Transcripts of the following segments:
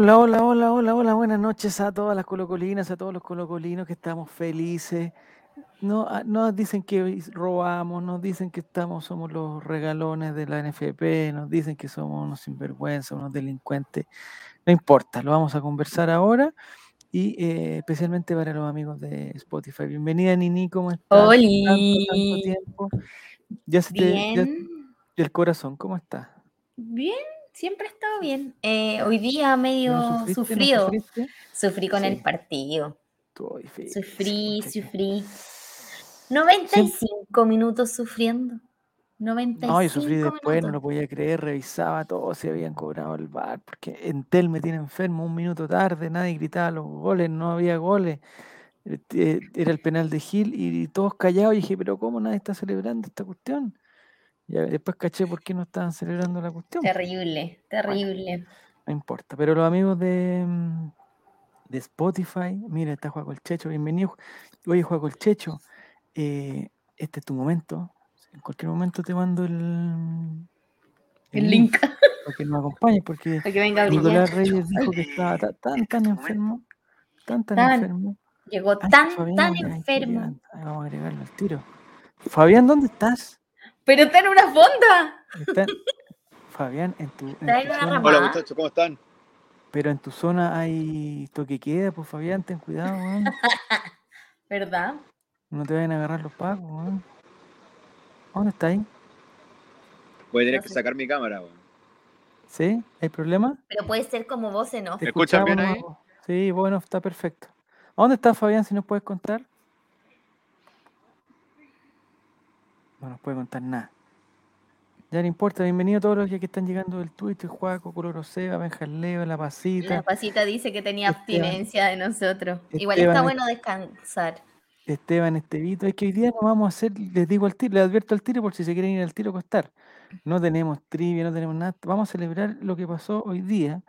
Hola, hola, hola, hola, hola, buenas noches a todas las colocolinas, a todos los colocolinos que estamos felices. No, ah, nos dicen que robamos, nos dicen que estamos, somos los regalones de la NFP, nos dicen que somos unos sinvergüenzas, unos delincuentes. No importa, lo vamos a conversar ahora y eh, especialmente para los amigos de Spotify. Bienvenida Nini, ¿cómo estás? Tanto, tanto tiempo. Ya se te, ya- Bien, el corazón, ¿cómo está? bien, siempre he estado bien. Eh, hoy día ¿No medio sufriste? ¿No sufrido. Sufrí con el partido. Feliz, Sufrí, sufrí. 95 minutos sufriendo. 95 No, yo sufrí después, no lo podía creer, revisaba todo si habían cobrado el bar, porque Entel me tiene enfermo un minuto tarde, nadie gritaba los goles, no había goles. Eh, Era el penal de Gil y todos callados. Y dije, pero ¿cómo nadie está celebrando esta cuestión? Después caché por qué no estaban celebrando la cuestión. Terrible, terrible. No importa. Pero los amigos de, mm, de Spotify, mira, está Juaco el Checho, bienvenido. Oye, Juaco el Checho, eh, este es tu momento. En cualquier momento te mando el, El link. para que nos acompañes, porque Para que venga a brillar. Nicolás Reyes dijo que estaba ta- tan, tan enfermo, tan, tan Tan enfermo. Llegó Ay, tan, Fabián, tan enfermo. Vamos a agregarlo al tiro. Fabián, ¿dónde estás? Pero está en una fonda. Está- Fabián, en tu, en zona. Hola muchachos, ¿cómo están? pero en tu zona hay toque queda, pues Fabián, ten cuidado, weón. ¿Verdad? No te vayan a agarrar los pagos, weón. ¿Dónde está ahí? Voy a tener No que sé. sacar mi cámara. weón. ¿Sí? ¿Hay problema? Pero puede ser como vos en off. ¿Te ¿Me escuchan bien ahí? Sí, bueno, está perfecto. ¿A dónde está Fabián, si nos puedes contar? No nos puede contar nada. Ya no importa, bienvenido a todos los que están llegando del Twitter, Juaco, Coloro Seba, Benjaleo, La Pasita, La pasita dice que tenía Esteban. abstinencia de nosotros. Igual está es- bueno descansar. Esteban Estevito. Es que hoy día no vamos a hacer, les digo al tiro, les advierto al tiro por si se quieren ir al tiro a costar. No tenemos trivia, no tenemos nada. Vamos a celebrar lo que pasó hoy día.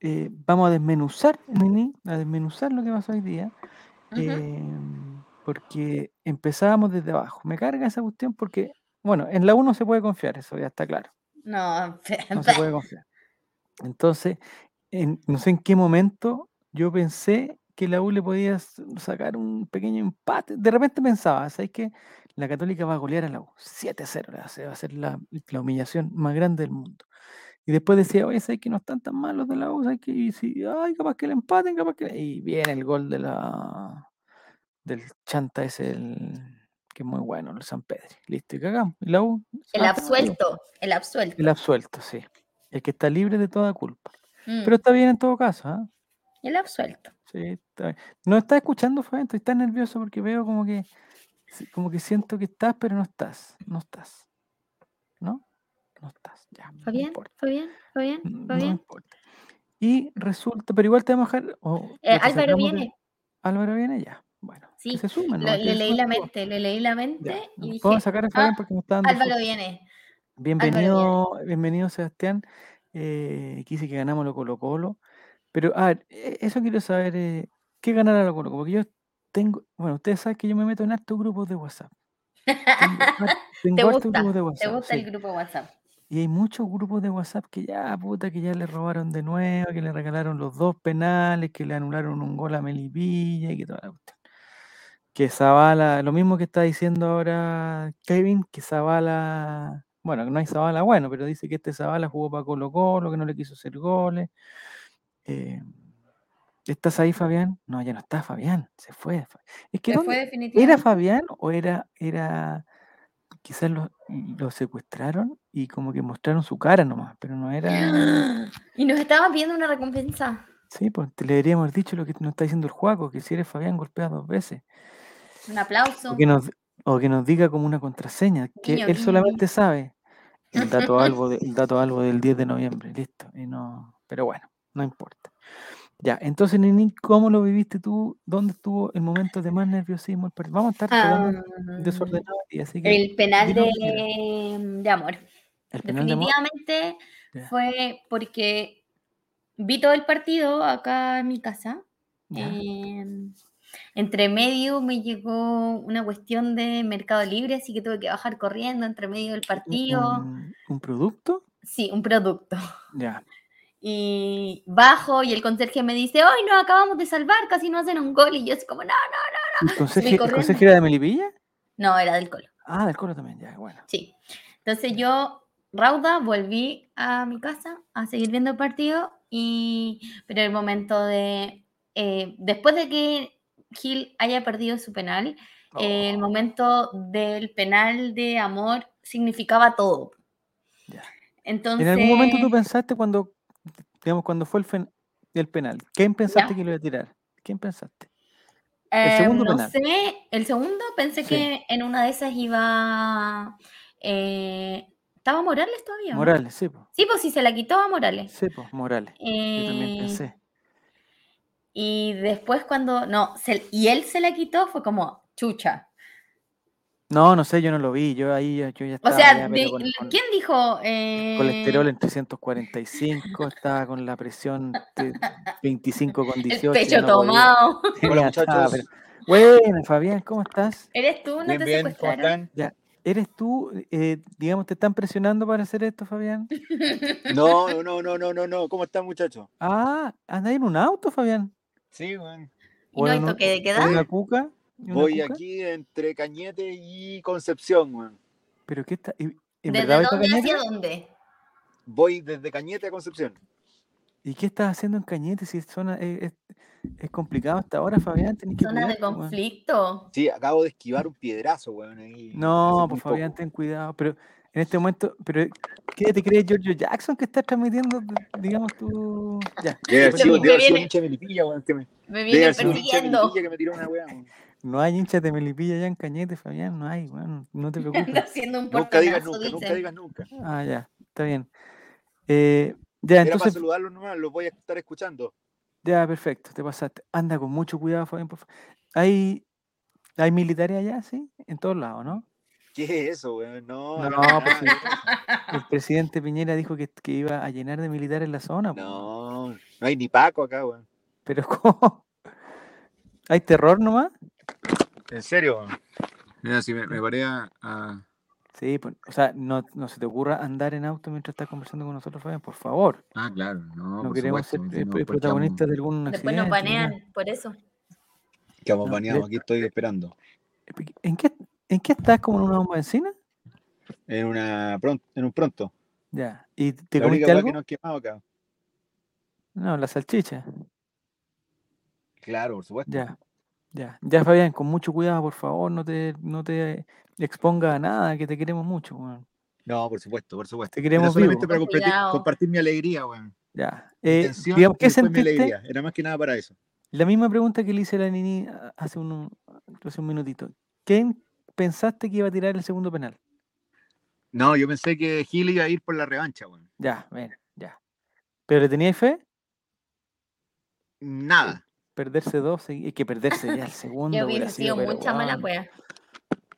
Eh, vamos a desmenuzar, Nini, a desmenuzar lo que pasó hoy día. Eh, porque empezábamos desde abajo. Me carga esa cuestión porque, bueno, en la 1 se puede confiar, eso ya está claro. No, No se puede confiar. Entonces, en- no sé en qué momento yo pensé que la U le podía sacar un pequeño empate. De repente pensaba, ¿sabes qué? La Católica va a golear a la U. 7-0 le va a ser la, la humillación más grande del mundo. Y después decía, oye, ¿sabes que no están tan mal los de la U? ¿Sabes que y si, ay, capaz que le empaten, capaz que... Y viene el gol de la del Chanta ese, el, que es muy bueno, el San Pedro. Listo, y cagamos. Y la U... El ah, absuelto, el absuelto. El absuelto, sí. El que está libre de toda culpa. Mm, Pero está bien en todo caso, ¿ah? El absuelto. Sí, está bien. No estás escuchando, estoy tan nervioso porque veo como que como que siento que estás, pero no estás. No estás. ¿No? No estás. Ya. no Fabián, importa, Fabián, Fabián, No Fabián. importa. Y resulta, pero igual te vamos a dejar. Eh, Álvaro viene. Álvaro viene ya. Le leí la mente, le leí la mente Ya. y dije, sacar a Fabián ah, porque me está dando Álvaro susto. viene. Bienvenido, bienvenido Sebastián. Eh, quise que ganamos lo Colo Colo. Pero, a ver, e- eso quiero saber, eh, ¿qué ganará lo Colo Colo? Porque yo tengo, bueno, ustedes saben que yo me meto en hartos grupos de WhatsApp. Tengo, ¿Te gusta? grupos de ¿Te WhatsApp. gusta sí. el grupo WhatsApp? Y hay muchos grupos de WhatsApp que ya, puta, que ya le robaron de nuevo, que le regalaron los dos penales, que le anularon un gol a Melipilla y que toda la cuestión. Que Zavala, lo mismo que está diciendo ahora Kevin, que Zavala, bueno, no hay Zavala bueno, pero dice que este Zavala jugó para Colo Colo, que no le quiso hacer goles. Eh, ¿Estás ahí, Fabián? No, ya no está Fabián, se fue. Es que ¿Se ¿dónde- fue ¿Era? Fabián o era, era, quizás lo, lo secuestraron y como que mostraron su cara nomás, pero no era... Y nos estaban pidiendo una recompensa. Sí, pues te le deberíamos haber dicho lo que nos está diciendo el Juaco, que si eres Fabián golpea dos veces. Un aplauso. O que nos, o que nos diga como una contraseña, que él solamente sabe el dato algo, de- el dato algo del 10 de noviembre, listo. Y no, pero bueno, no importa. Ya, entonces Nini, ¿cómo lo viviste tú? ¿Dónde estuvo el momento de más nerviosismo? Vamos a estar Ah, desordenados así que el penal de, de amor. el penal de amor. Definitivamente fue porque vi todo el partido acá en mi casa. Em, entre medio me llegó una cuestión de Mercado Libre, así que tuve que bajar corriendo entre medio del partido. Un, un producto? Sí, un producto. Ya. Y bajo y el conserje me dice, hoy nos acabamos de salvar, casi no hacen un gol. Y yo así como, no, no, ¿El conserje, el conserje era de Melipilla? no, era del colo. Ah, del Colo también, ya, bueno. Sí. Entonces yo, rauda, volví a mi casa a seguir viendo el partido. Y, pero el momento de, eh, después de que Gil haya perdido su penal, eh, el Oh, momento del penal de amor significaba todo. ya. Entonces, ¿En algún momento tú pensaste cuando, digamos, cuando fue el, penal? ¿Quién pensaste Ya. que lo iba a tirar? ¿Quién pensaste? el eh, segundo no penal. sé, el segundo pensé Sí. que en una de esas iba... eh, ¿Estaba Morales todavía? Morales, sí. Sí, pues sí, se la quitó a Morales. Sí, pues, Morales. Yo también pensé. Y después cuando, no, se- y él se la quitó, fue como, chucha. No, no sé, yo no lo vi. Yo ahí ya- yo ya O estaba sea, ya, de- con, con ¿quién dijo? eh, colesterol en 345, estaba con la presión de 25 con el 18. pecho ya no tomado. Ya Hola, estaba, muchachos. pero- Bueno, Fabián, ¿cómo estás? ¿Eres tú? ¿No Bien, te bien, están? ¿Eres tú, eh, digamos, te están presionando para hacer esto, Fabián? No, no, no, no, no, no. ¿Cómo están, muchachos? Ah, anda en un auto, Fabián. Sí, weón. ¿Y no hay toque de queda? una cuca? ¿Y una Voy cuca? aquí entre Cañete y Concepción, weón. ¿Pero qué está? ¿y- ¿En ¿Desde verdad dónde Cañete? hacia dónde? Voy desde Cañete a Concepción. ¿Y qué estás haciendo en Cañete si es zona, es, es- es complicado hasta ahora, Fabián? Tenés que Zona de weón. conflicto. Sí, acabo de esquivar un piedrazo, weón. Ahí, No, pues Fabián, poco. ten cuidado. Pero en este momento, pero ¿qué te crees Giorgio Jackson que está transmitiendo, digamos, tú? Ya. Debe haber Me sido, debe viene- un hincha de Melipilla, weón. Me, Me persiguiendo. Melipilla que me tiró una weá, weón. No hay hinchas de Melipilla allá en Cañete, Fabián, no hay, bueno, no te preocupes. Anda haciendo un Nunca digas nunca, nunca digas nunca. Ah, ya, está bien. Eh, ya, Era para entonces, saludarlos nomás, los voy a estar escuchando. ya, perfecto, te pasaste. Anda con mucho cuidado, Fabián, por favor. ¿Hay, hay militares allá, sí? En todos lados, ¿no? ¿Qué es eso, weón? No, No, acá pues El presidente Piñera dijo que, que iba a llenar de militares la zona. po. No, no hay ni Paco acá, weón. Pero ¿cómo? ¿Hay terror nomás? ¿En serio? weón? Mira, si me, me paré a, Sí, pues, o sea, no, no se te ocurra andar en auto mientras estás conversando con nosotros, Fabián, por favor. Ah, claro, no, No queremos supuesto, ser si no, protagonistas de vamos- algún Después nos accidente. nada. banean, por eso. Quedamos No, baneados, aquí estoy esperando. ¿En qué, ¿En qué estás? ¿Como en una bomba de encina? En una pronto, en un pronto. Ya. ¿Y te La comiste algo? que nos quemado acá. No, la salchicha. Claro, por supuesto. Ya. Ya. Ya, Fabián, con mucho cuidado, por favor, no te, no te exponga a nada, que te queremos mucho, weón. No, por supuesto, por supuesto. Te Era queremos solamente vivo. para compartir, mi alegría, weón. Ya. Eh, intención digamos, ¿qué mi sentiste? alegría. Era más que nada para eso. La misma pregunta que le hice a la Nini a- hace, un, hace un minutito. ¿Quién pensaste que iba a tirar el segundo penal? No, yo pensé que Gil iba a ir por la revancha, weón. Ya, ven, ya. ¿Pero le teníais fe? Nada. Perderse dos, es que perderse ya el segundo. Que hubiera sido pero, mucha mala wea.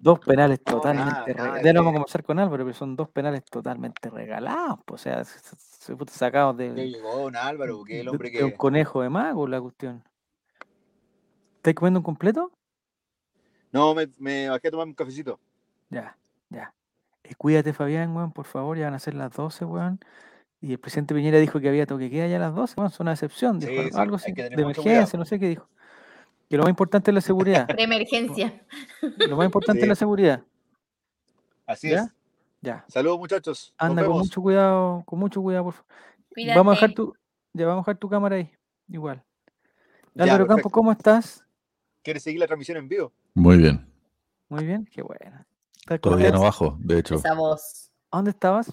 Dos penales No, totalmente nada, regalados. vamos a que- conversar con Álvaro, pero son dos penales totalmente regalados. O sea, sacados Que de, llegó don Álvaro, que es el de- hombre de un que. conejo de mago la cuestión. ¿Estás comiendo un completo? No, me, me bajé a tomar un cafecito. Ya, ya. Eh, cuídate, Fabián, weón, por favor, ya van a ser las 12, weón. Y el presidente Piñera dijo que había toque queda ya a las 12, weón, son una excepción, dijo Sí, algo- sí, algo hay así, que de emergencia, no sé qué dijo. Que lo más importante es la seguridad. De emergencia. lo más importante es la seguridad. Así ¿Ya? es. Ya. Saludos, muchachos. Anda con mucho cuidado, con mucho cuidado, por favor. Cuídate. Vamos a dejar tu, ya vamos a dejar tu cámara ahí, igual. Álvaro Campos. ¿cómo estás? ¿Quieres seguir la transmisión en vivo? Muy bien. Muy bien, qué bueno. ¿Estás Todavía no bajo, de hecho. Esa voz. ¿A ¿Dónde estabas?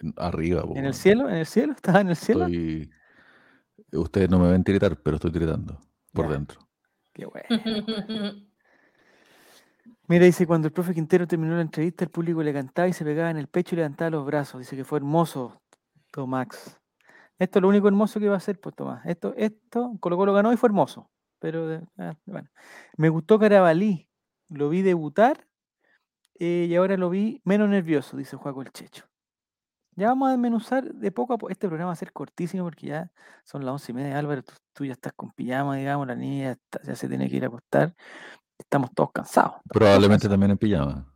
en- Arriba. po, ¿En el cielo? ¿En el cielo? ¿Estabas en el cielo? Estoy... Ustedes no me ven tiritar, pero estoy tiritando por Ya. dentro. Qué bueno. Mira, dice, cuando el profe Quintero terminó la entrevista, el público le cantaba y se pegaba en el pecho y levantaba los brazos. Dice que fue hermoso, Tomás. Esto es lo único hermoso que va a ser, pues, Tomás. Esto, esto, Colo Colo ganó y fue hermoso. Pero, eh, ah, bueno. Me gustó Carabalí. Lo vi debutar eh, y ahora lo vi menos nervioso, dice Juaco el Checho. Ya vamos a desmenuzar de poco a poco. Este programa va a ser cortísimo porque ya son las once y media. Álvaro, tú, tú ya estás con pijama, digamos, la niña ya, está- ya se tiene que ir a acostar. Estamos todos cansados. estamos todos Probablemente cansados. también en pijama.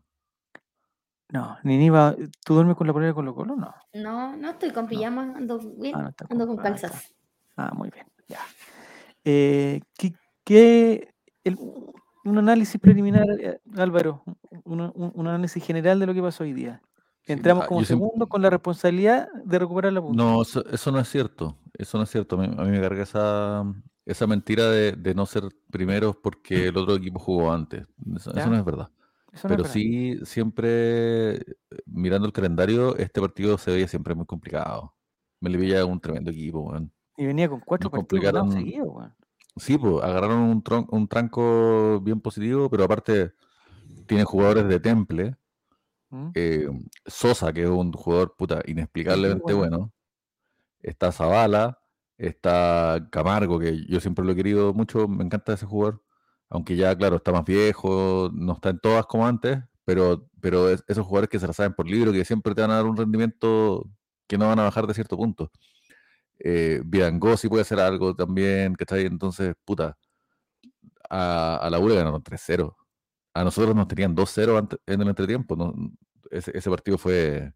No, Nini va. ¿Tú duermes con la polera de Colo Colo? No. No, no estoy con pijama, ando bien, Ah, no ando con calzas. Ah, muy bien, ya. Eh, ¿qué, qué- el- un análisis preliminar, eh, Álvaro, un, análisis general de lo que pasó hoy día. Entramos ah, como siempre- segundo con la responsabilidad de recuperar la punta. No, eso, eso no es cierto. Eso no es cierto. A mí, a mí me carga esa, esa mentira de, de no ser primeros porque el otro equipo jugó antes. Eso, no es verdad. No Pero sí, siempre eh, mirando el calendario, este partido se veía siempre muy complicado. Melipilla es un tremendo equipo, weón. Y venía con cuatro partidos seguidos, weón. Sí, pues agarraron un, tron- un tranco bien positivo, pero aparte tienen jugadores de temple. ¿Mm? eh, Sosa, que es un jugador puta inexplicablemente bueno. bueno. Está Zavala, está Camargo, que yo siempre lo he querido mucho, me encanta ese jugador. Aunque ya, claro, está más viejo, no está en todas como antes, pero, pero es- esos jugadores que se la saben por libro, que siempre te van a dar un rendimiento que no van a bajar de cierto punto. Eh, Vidangosi puede hacer algo también, ¿cachai? Entonces, puta, a, a la U le ganaron 3-0. A nosotros nos tenían 2-0 antes- en el entretiempo. ¿no? Ese, ese partido fue,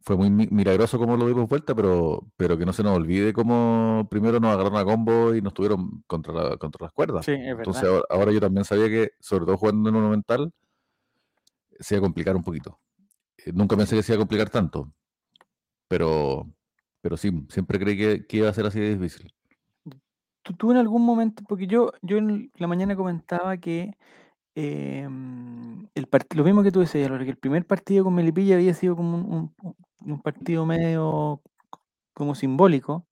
fue muy mi- milagroso como lo dimos vuelta, pero, pero que no se nos olvide cómo primero nos agarraron a combo y nos tuvieron contra, la- contra las cuerdas. Sí, es verdad. Entonces ahora, ahora yo también sabía que, sobre todo jugando en Monumental, se iba a complicar un poquito. Eh, nunca pensé que se iba a complicar tanto, pero, pero sí, siempre creí que, que iba a ser así de difícil. ¿Tú, tú en algún momento, porque yo, yo en la mañana comentaba que em, el part- lo mismo que tú decías, que el primer partido con Melipilla había sido como un, un- un- partido medio como simbólico,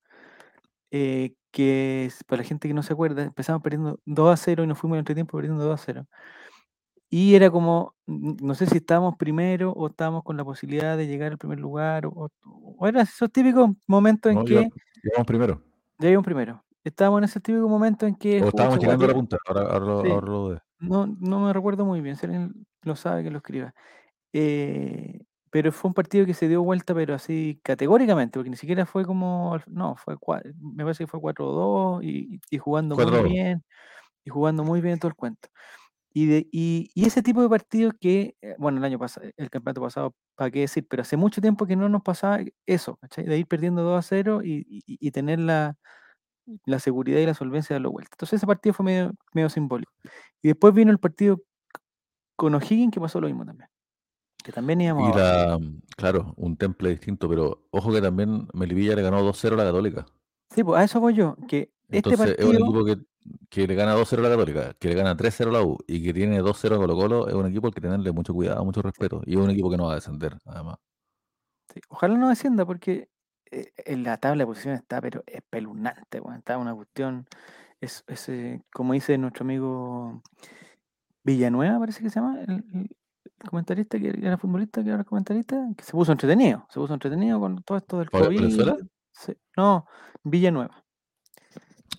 eh, que para la gente que no se acuerda, empezamos perdiendo 2 a 0 y nos fuimos al entretiempo perdiendo 2 a 0. Y era como, no sé si estábamos primero o estábamos con la posibilidad de llegar al primer lugar, o, o- eran esos típicos momentos en que íbamos- íbamos primero. ya íbamos primero. Estábamos en ese típico momento en que O estábamos llegando a la punta. Ahora, ahora, lo- Sí. ahora lo de. no, no me recuerdo muy bien, si alguien lo sabe que lo escriba. Eh, pero fue un partido que se dio vuelta, pero así categóricamente, porque ni siquiera fue como, no, fue me parece que fue 4-2 y, y jugando muy 4-2. bien, y jugando muy bien todo el cuento. Y, de, y, y ese tipo de partidos que, eh, bueno, el año pasado, el campeonato pasado, para qué decir, pero hace mucho tiempo que no nos pasaba eso, ¿cachai? De ir perdiendo 2 a 0 y, tener la, la seguridad y la solvencia de darlo vuelta. Entonces ese partido fue medio, medio simbólico. Y después vino el partido con O'Higgins que pasó lo mismo también. Que también íbamos Y la, claro, un temple distinto, pero ojo que también Melipilla le ganó 2-0 a la Católica. Sí, pues a eso voy yo, que este Entonces es un partido, equipo que, que le gana 2-0 a la Católica, que le gana 3-0 a la U y que tiene 2-0 a Colo Colo, es un equipo al que tenerle mucho cuidado, mucho respeto. Y es un equipo que no va a descender, además. sí, ojalá no descienda porque eh, en la tabla de posiciones está, pero espeluznante, weón, está una cuestión, es, es, eh, como dice nuestro amigo Villanueva, parece que se llama, el, comentarista que era futbolista, que ahora es comentarista, que se puso entretenido, se puso entretenido con todo esto del ¿Fabio COVID. Valenzuela? sí, no, Villanueva.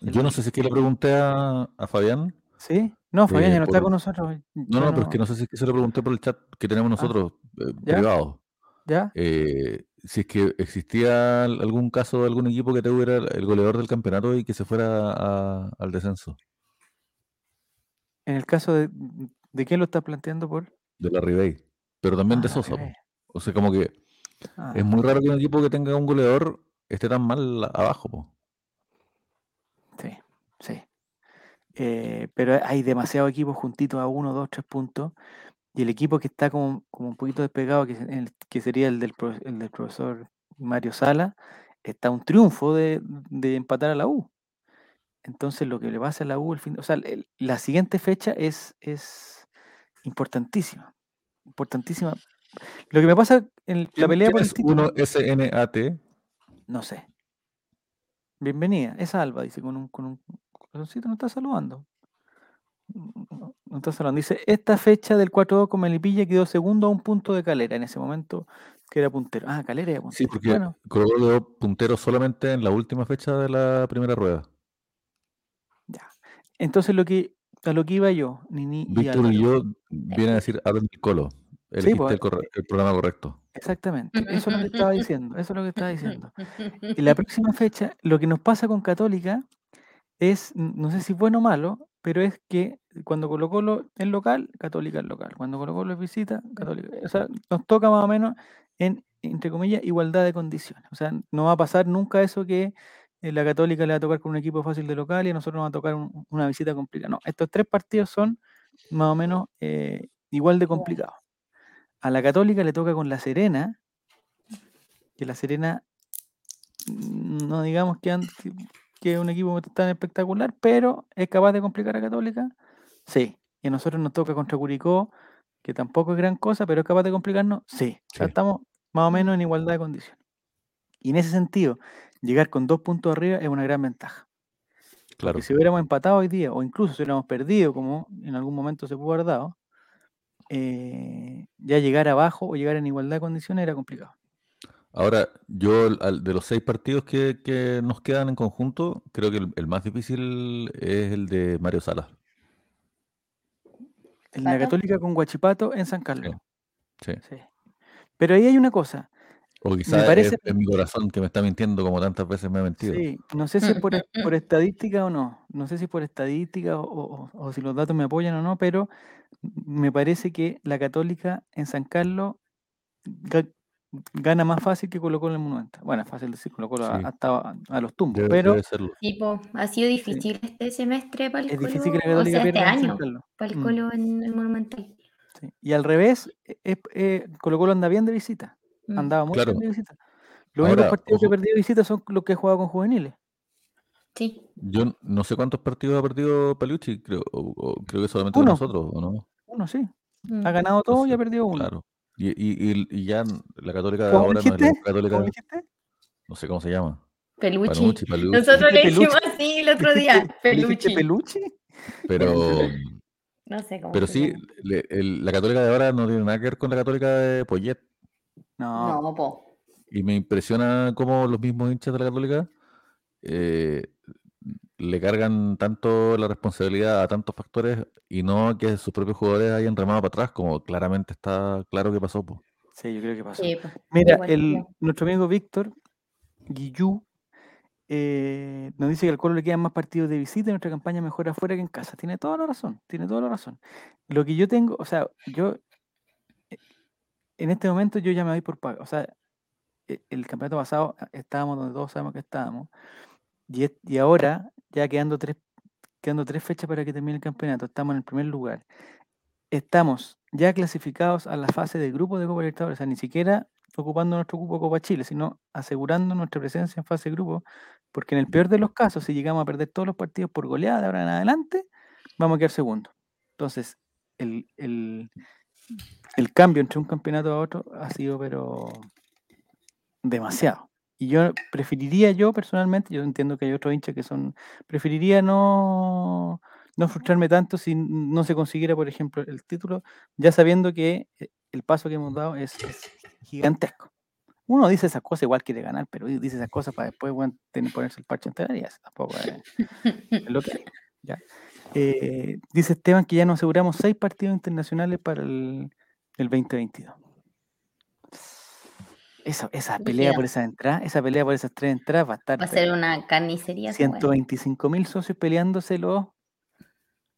Yo no sé si es que le pregunté a, a Fabián. ¿Sí? No, Fabián Eh, ya no está por- con nosotros. No, ya no, pero es que no sé si es que se lo pregunté por el chat que tenemos nosotros, eh, ¿Ya? privado. ¿Ya? eh, si es que existía al- algún caso de algún equipo que tuviera el el goleador del campeonato y que se fuera a- al descenso, En el caso de, ¿de quién lo está planteando por? de la Ribey, pero también Ah, de Sosa. O sea, como que Ah, es muy raro que un equipo que tenga un goleador esté tan mal abajo. po. Sí, sí. Eh, pero hay demasiados equipos juntitos a uno, dos, tres puntos. Y el equipo que está como, como un poquito despegado, que, el- que sería el del, el del profesor Mario Sala, está a un triunfo de, de empatar a la U. Entonces lo que le pasa a la U, el fin, o sea, el- la siguiente fecha es, es importantísima. Importantísima. Lo que me pasa en la ¿Quién- pelea por el título, SNAT? no sé. Bienvenida. Es Alba, dice con un, con un corazoncito, no está saludando. No, está saludando. Dice, esta fecha del 4-2 con Melipilla quedó segundo a un punto de Calera. En ese momento que era puntero. Ah, Calera era puntero. Sí, porque Bueno, quedó puntero solamente en la última fecha de la primera rueda. ya. Entonces lo que, a lo que iba yo, Nini Víctor y yo viene a decir hablen del Colo. Elegiste pues, el, corre- el programa correcto. Exactamente. Eso es lo que estaba diciendo. Eso es lo que estaba diciendo. Y la próxima fecha, lo que nos pasa con Católica es, no sé si bueno o malo, pero es que cuando Colo Colo es local, Católica es local. Cuando Colo Colo es visita, Católica. O sea, nos toca más o menos en, entre comillas, igualdad de condiciones. O sea, no va a pasar nunca eso que eh, la Católica le va a tocar con un equipo fácil de local y a nosotros nos va a tocar un- una visita complicada. No, estos tres partidos son más o menos eh, igual de complicados. A la Católica le toca con la Serena, que la Serena, mm, no digamos que, an- que- un equipo tan espectacular, pero es capaz de complicar a Católica. Sí. Y a nosotros nos toca contra Curicó, que tampoco es gran cosa, pero es capaz de complicarnos. Sí. O sea, Sí. estamos más o menos en igualdad de condiciones. Y en ese sentido, llegar con dos puntos arriba es una gran ventaja. Claro. Porque si hubiéramos empatado hoy día, o incluso si hubiéramos perdido, como en algún momento se pudo haber dado, eh, ya llegar abajo o llegar en igualdad de condiciones era complicado. Ahora, yo al- de los seis partidos que, que nos quedan en conjunto, creo que el, el más difícil es el de Mario Salas. En la. Católica con Guachipato en San Carlos. Sí. Sí. Pero ahí hay una cosa. O quizás parece- es, es mi corazón que me está mintiendo como tantas veces me ha mentido. Sí, no sé si es por, por estadística o no. No sé si es por estadística o, o- o si los datos me apoyan o no, pero me parece que la Católica en San Carlos ga- gana más fácil que Colo Colo en el Monumento. Bueno, es fácil decir Colo Colo ha- Sí. ha estado a, a los tumbos, Debe, pero debe serlo. Tipo, ha sido difícil este semestre para el es Colo, difícil que la o sea, este año para el Mm. Colo en el Monumental. Sí. Y al revés, e- es- eh, Colo Colo anda bien de visita. Mm. Andaba muy Claro. bien de visita. Los únicos Ahora, partidos que ojo. perdido de visita son los que he jugado con juveniles. Sí, Yo no sé cuántos partidos ha perdido Palucci, creo, o- o creo que solamente con Uno. nosotros, ¿o no? Uno sí. Mm. Ha ganado todo y ha perdido uno. Claro. Y, y, y, ya la católica de ¿Cómo ahora no es la dijiste? católica, ¿Cómo dijiste? no sé cómo se llama. Peluche. Panucci, Palucci. Nosotros le Dijiste dijimos así el otro día. ¿Dijiste Peluche. peluche? Pero, No sé cómo. pero se sí, llama. le- el- la católica de ahora no tiene nada que ver con la católica de Poyet. No, No, po. Y me impresiona cómo los mismos hinchas de la Católica eh, le cargan tanto la responsabilidad a tantos factores y no que sus propios jugadores hayan remado para atrás, como claramente está claro que pasó. po. sí, yo creo que pasó. Sí. Mira, el, nuestro amigo Víctor Guillú eh, nos dice que al Colo le quedan más partidos de visita y nuestra campaña mejor afuera que en casa. Tiene toda la razón, tiene toda la razón. Lo que yo tengo, o sea, yo en este momento yo ya me voy por pago. O sea, e- el campeonato pasado ah, estábamos donde todos sabemos que estábamos. Y, y ahora, ya quedando tres, quedando tres fechas para que termine el campeonato, estamos en el primer lugar. Estamos ya clasificados a la fase de grupo de Copa Libertadores, o sea, ni siquiera ocupando nuestro cupo Copa Chile, sino asegurando nuestra presencia en fase de grupo, porque en el peor de los casos, si llegamos a perder todos los partidos por goleada de ahora en adelante, vamos a quedar segundos. Entonces, el, el, el cambio entre un campeonato a otro ha sido, pero demasiado. Y yo preferiría yo personalmente, yo entiendo que hay otros hinchas que son, preferiría no, no frustrarme tanto si no se consiguiera, por ejemplo, el título, ya sabiendo que eh, el paso que hemos dado es, es gigantesco. Uno dice esas cosas, igual quiere ganar, pero dice esas cosas para después bueno, tener, ponerse el parche en nariz, Tampoco es, es lo que hay. ¿ya? Eh, dice Esteban que ya nos aseguramos seis partidos internacionales para el, el 2022. Esa, esa pelea por Brígido. esas entradas, esa pelea por esas tres entradas va a estar Va a ser una carnicería esa wea. 125 mil socios peleándose los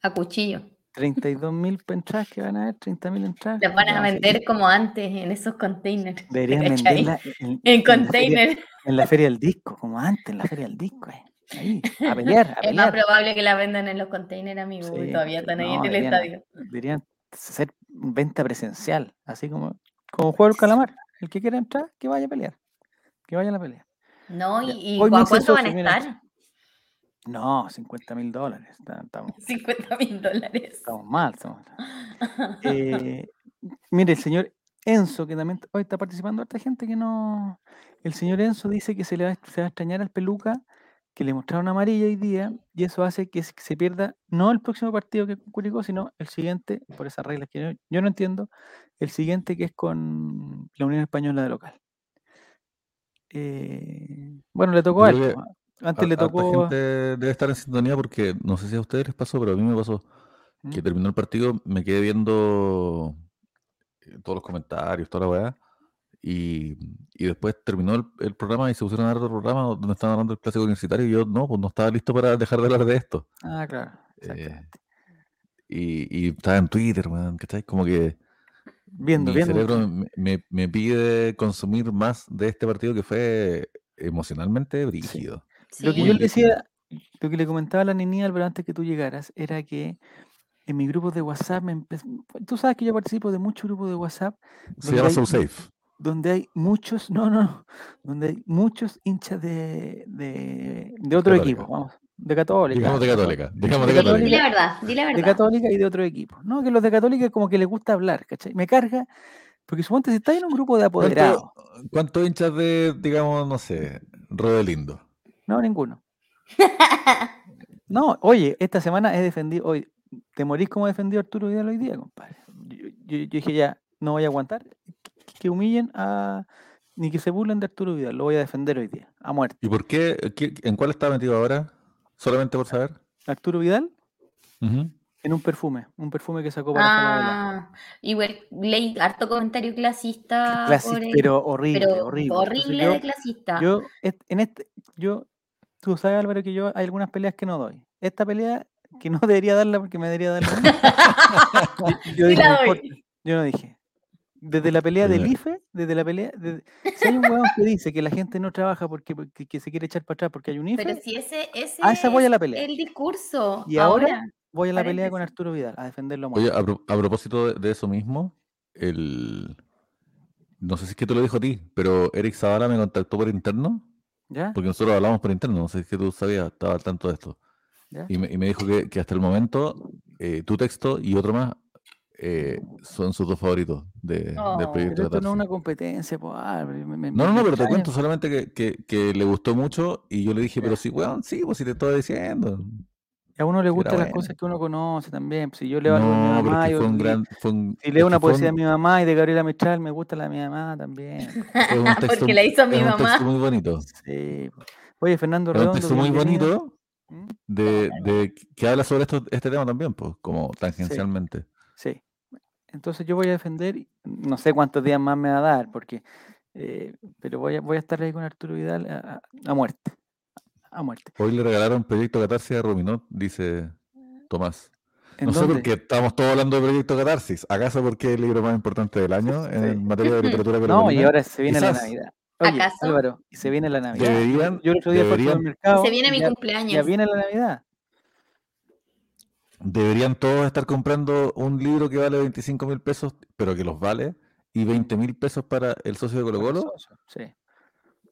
a cuchillo. 32 mil entradas que van a haber, 30 mil entradas. Las van a vender como antes en esos containers. ¿te Deberían cachai? venderla en, En en la feria, container. en la feria del disco, como antes, en la feria del disco. eh, Ahí, a pelear, a Es más probable que la vendan en los containers, amigos. Sí, todavía están ahí no, en el estadio. Deberían hacer venta presencial, así como, como juego del calamar. El que quiera entrar, que vaya a pelear. Que vaya a la pelea. No, y, ¿a cuánto van a mira. estar? No, 50 mil dólares. Estamos, 50 mil dólares. estamos mal. Estamos Eh, mire, el señor Enzo, que también hoy está participando harta gente que no. El señor Enzo dice que se le va, se va a extrañar al peluca, que le mostraron amarilla hoy día, y eso hace que se pierda no el próximo partido que es con Curicó, sino el siguiente, por esas reglas que yo, yo no entiendo, el siguiente que es con la Unión Española de local. Eh, bueno, le tocó a él. Yo creo po, a- Antes le tocó. gente debe estar en sintonía porque no sé si a ustedes les pasó, pero a mí me pasó que ¿Mm? terminó el partido, me quedé viendo eh, todos los comentarios, toda la weá, y, y después terminó el, el programa y se pusieron a dar otro programa donde estaban hablando del clásico universitario y yo no, pues no estaba listo para dejar de hablar de esto. Ah, claro. exactamente. y, y estaba en Twitter, weón, ¿cachai? Como que Viendo, mi viendo. cerebro me, me- me pide consumir más de este partido que fue emocionalmente brígido. Lo que yo le decía, lo que le comentaba a la niña Álvaro antes que tú llegaras, era que en mi grupo de WhatsApp, me empe- tú sabes que yo participo de muchos grupos de WhatsApp Se llama hay, So Safe. Donde hay muchos, no, no, no, donde hay muchos hinchas de, de, de otro Católica. equipo, vamos, de Católica. Digamos de Cató- Católica. Digamos de de Católica. Di la verdad, la de verdad. Católica y de otro equipo. No, que los de Católica como que les gusta hablar, ¿cachai? Me carga, porque suponte si estás en un grupo de apoderados, ¿Cuánto- ¿Cuántos hinchas de, digamos, no sé, Rodelindo? no, ninguno. No, oye, esta semana he defendido, hoy, ¿te morís como ha defendido Arturo Vidal hoy día, compadre? Yo, yo- yo dije ya, no voy a aguantar que, humillen a, ni que se burlen de Arturo Vidal, lo voy a defender hoy día, a muerte. ¿Y por qué? qué- ¿En cuál está metido ahora? Solamente por saber. Arturo Vidal en un perfume, un perfume que sacó para. Ah, igual leí harto comentario clasista. Clasi- por el- pero horrible, pero horrible. Entonces horrible yo- de clasista. Yo, en este, yo, tú sabes, Álvaro, que yo hay algunas peleas que no doy. Esta pelea que no debería darla porque me debería darla. yo, dije, la "No doy". importa". Yo no dije. Desde la pelea del. IFE, desde la pelea. de- si hay un huevón que dice que la gente no trabaja porque, porque que se quiere echar para atrás porque hay un IFE, Pero si ese, ese A esa voy a es la pelea. el discurso. Y ahora- ahora. voy a la pelea con. Arturo Vidal a defenderlo Oye, a, pro- a propósito de, de eso mismo, el... no sé si es que te lo dijo a ti, pero Eric Zavala me contactó por interno, ¿Ya? porque nosotros hablamos por interno, no sé si es que tú sabías, estaba al tanto de esto. ¿Ya? Y me, y me dijo que, que hasta el momento eh, tu texto y otro más eh, son sus dos favoritos de, del Oh. proyecto Pero esto no es una competencia, pues, Álvaro, me- me- No, no, no, pero te cuento solamente que, que, que le gustó mucho y yo le dije, pero sí, weón, sí, pues si te estoy diciendo. A uno le gustan las cosas que uno conoce también. pues, Si yo leo algo de mi No, pero es mamá, yo fue un le- gran... Fue un, Si leo una poesía de un- mi mamá y de Gabriela Mistral, me gusta la de mi mamá también. es un texto, Porque la hizo mi es un mamá. texto muy bonito. Sí. po. Oye, Fernando Es un Redondo. texto muy bonito ¿Mm? de, de que habla sobre esto, este tema también, pues, como tangencialmente. Sí. Entonces yo voy a defender, y no sé cuántos días más me va a dar, porque, eh, pero voy a, voy a estar ahí con Arturo Vidal a, a- muerte. A muerte. Hoy le regalaron Proyecto Catarsis a Ruminot, dice Tomás. ¿En No sé por qué estamos todos hablando de Proyecto Catarsis. ¿Acaso porque es el libro más importante del año en Sí. materia de literatura No, y ahora se viene la. Navidad. Oye, ¿Acaso? Álvaro, y se viene la Navidad. Deberían- yo el otro día fui al deberían- supermercado. Se viene y mi ya, cumpleaños. ya viene la Navidad. Deberían todos estar comprando un libro que vale 25 mil pesos, pero que los vale, y 20 mil pesos para el socio de Colo Colo. Sí.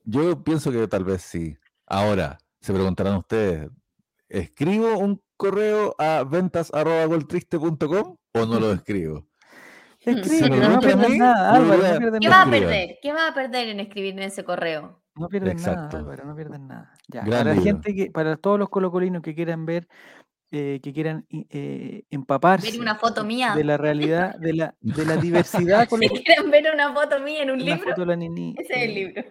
Yo pienso que tal vez sí. Ahora, se preguntarán ustedes, ¿escribo un correo a ventas.goltriste.com o no lo escribo? Escribe, no pierdes mí, nada, Álvaro, no pierdes ¿Qué va a nada. perder? ¿Qué va a perder en escribir en ese correo? No pierden nada. Álvaro, no pierden nada. Ya, para la gente que, para todos los colocolinos que quieran ver, eh, que quieran eh, empaparse Ver una foto mía. de la realidad, de la, de la diversidad Si quieren ver una foto mía en un una libro, foto de la Nini, ese es el eh, libro.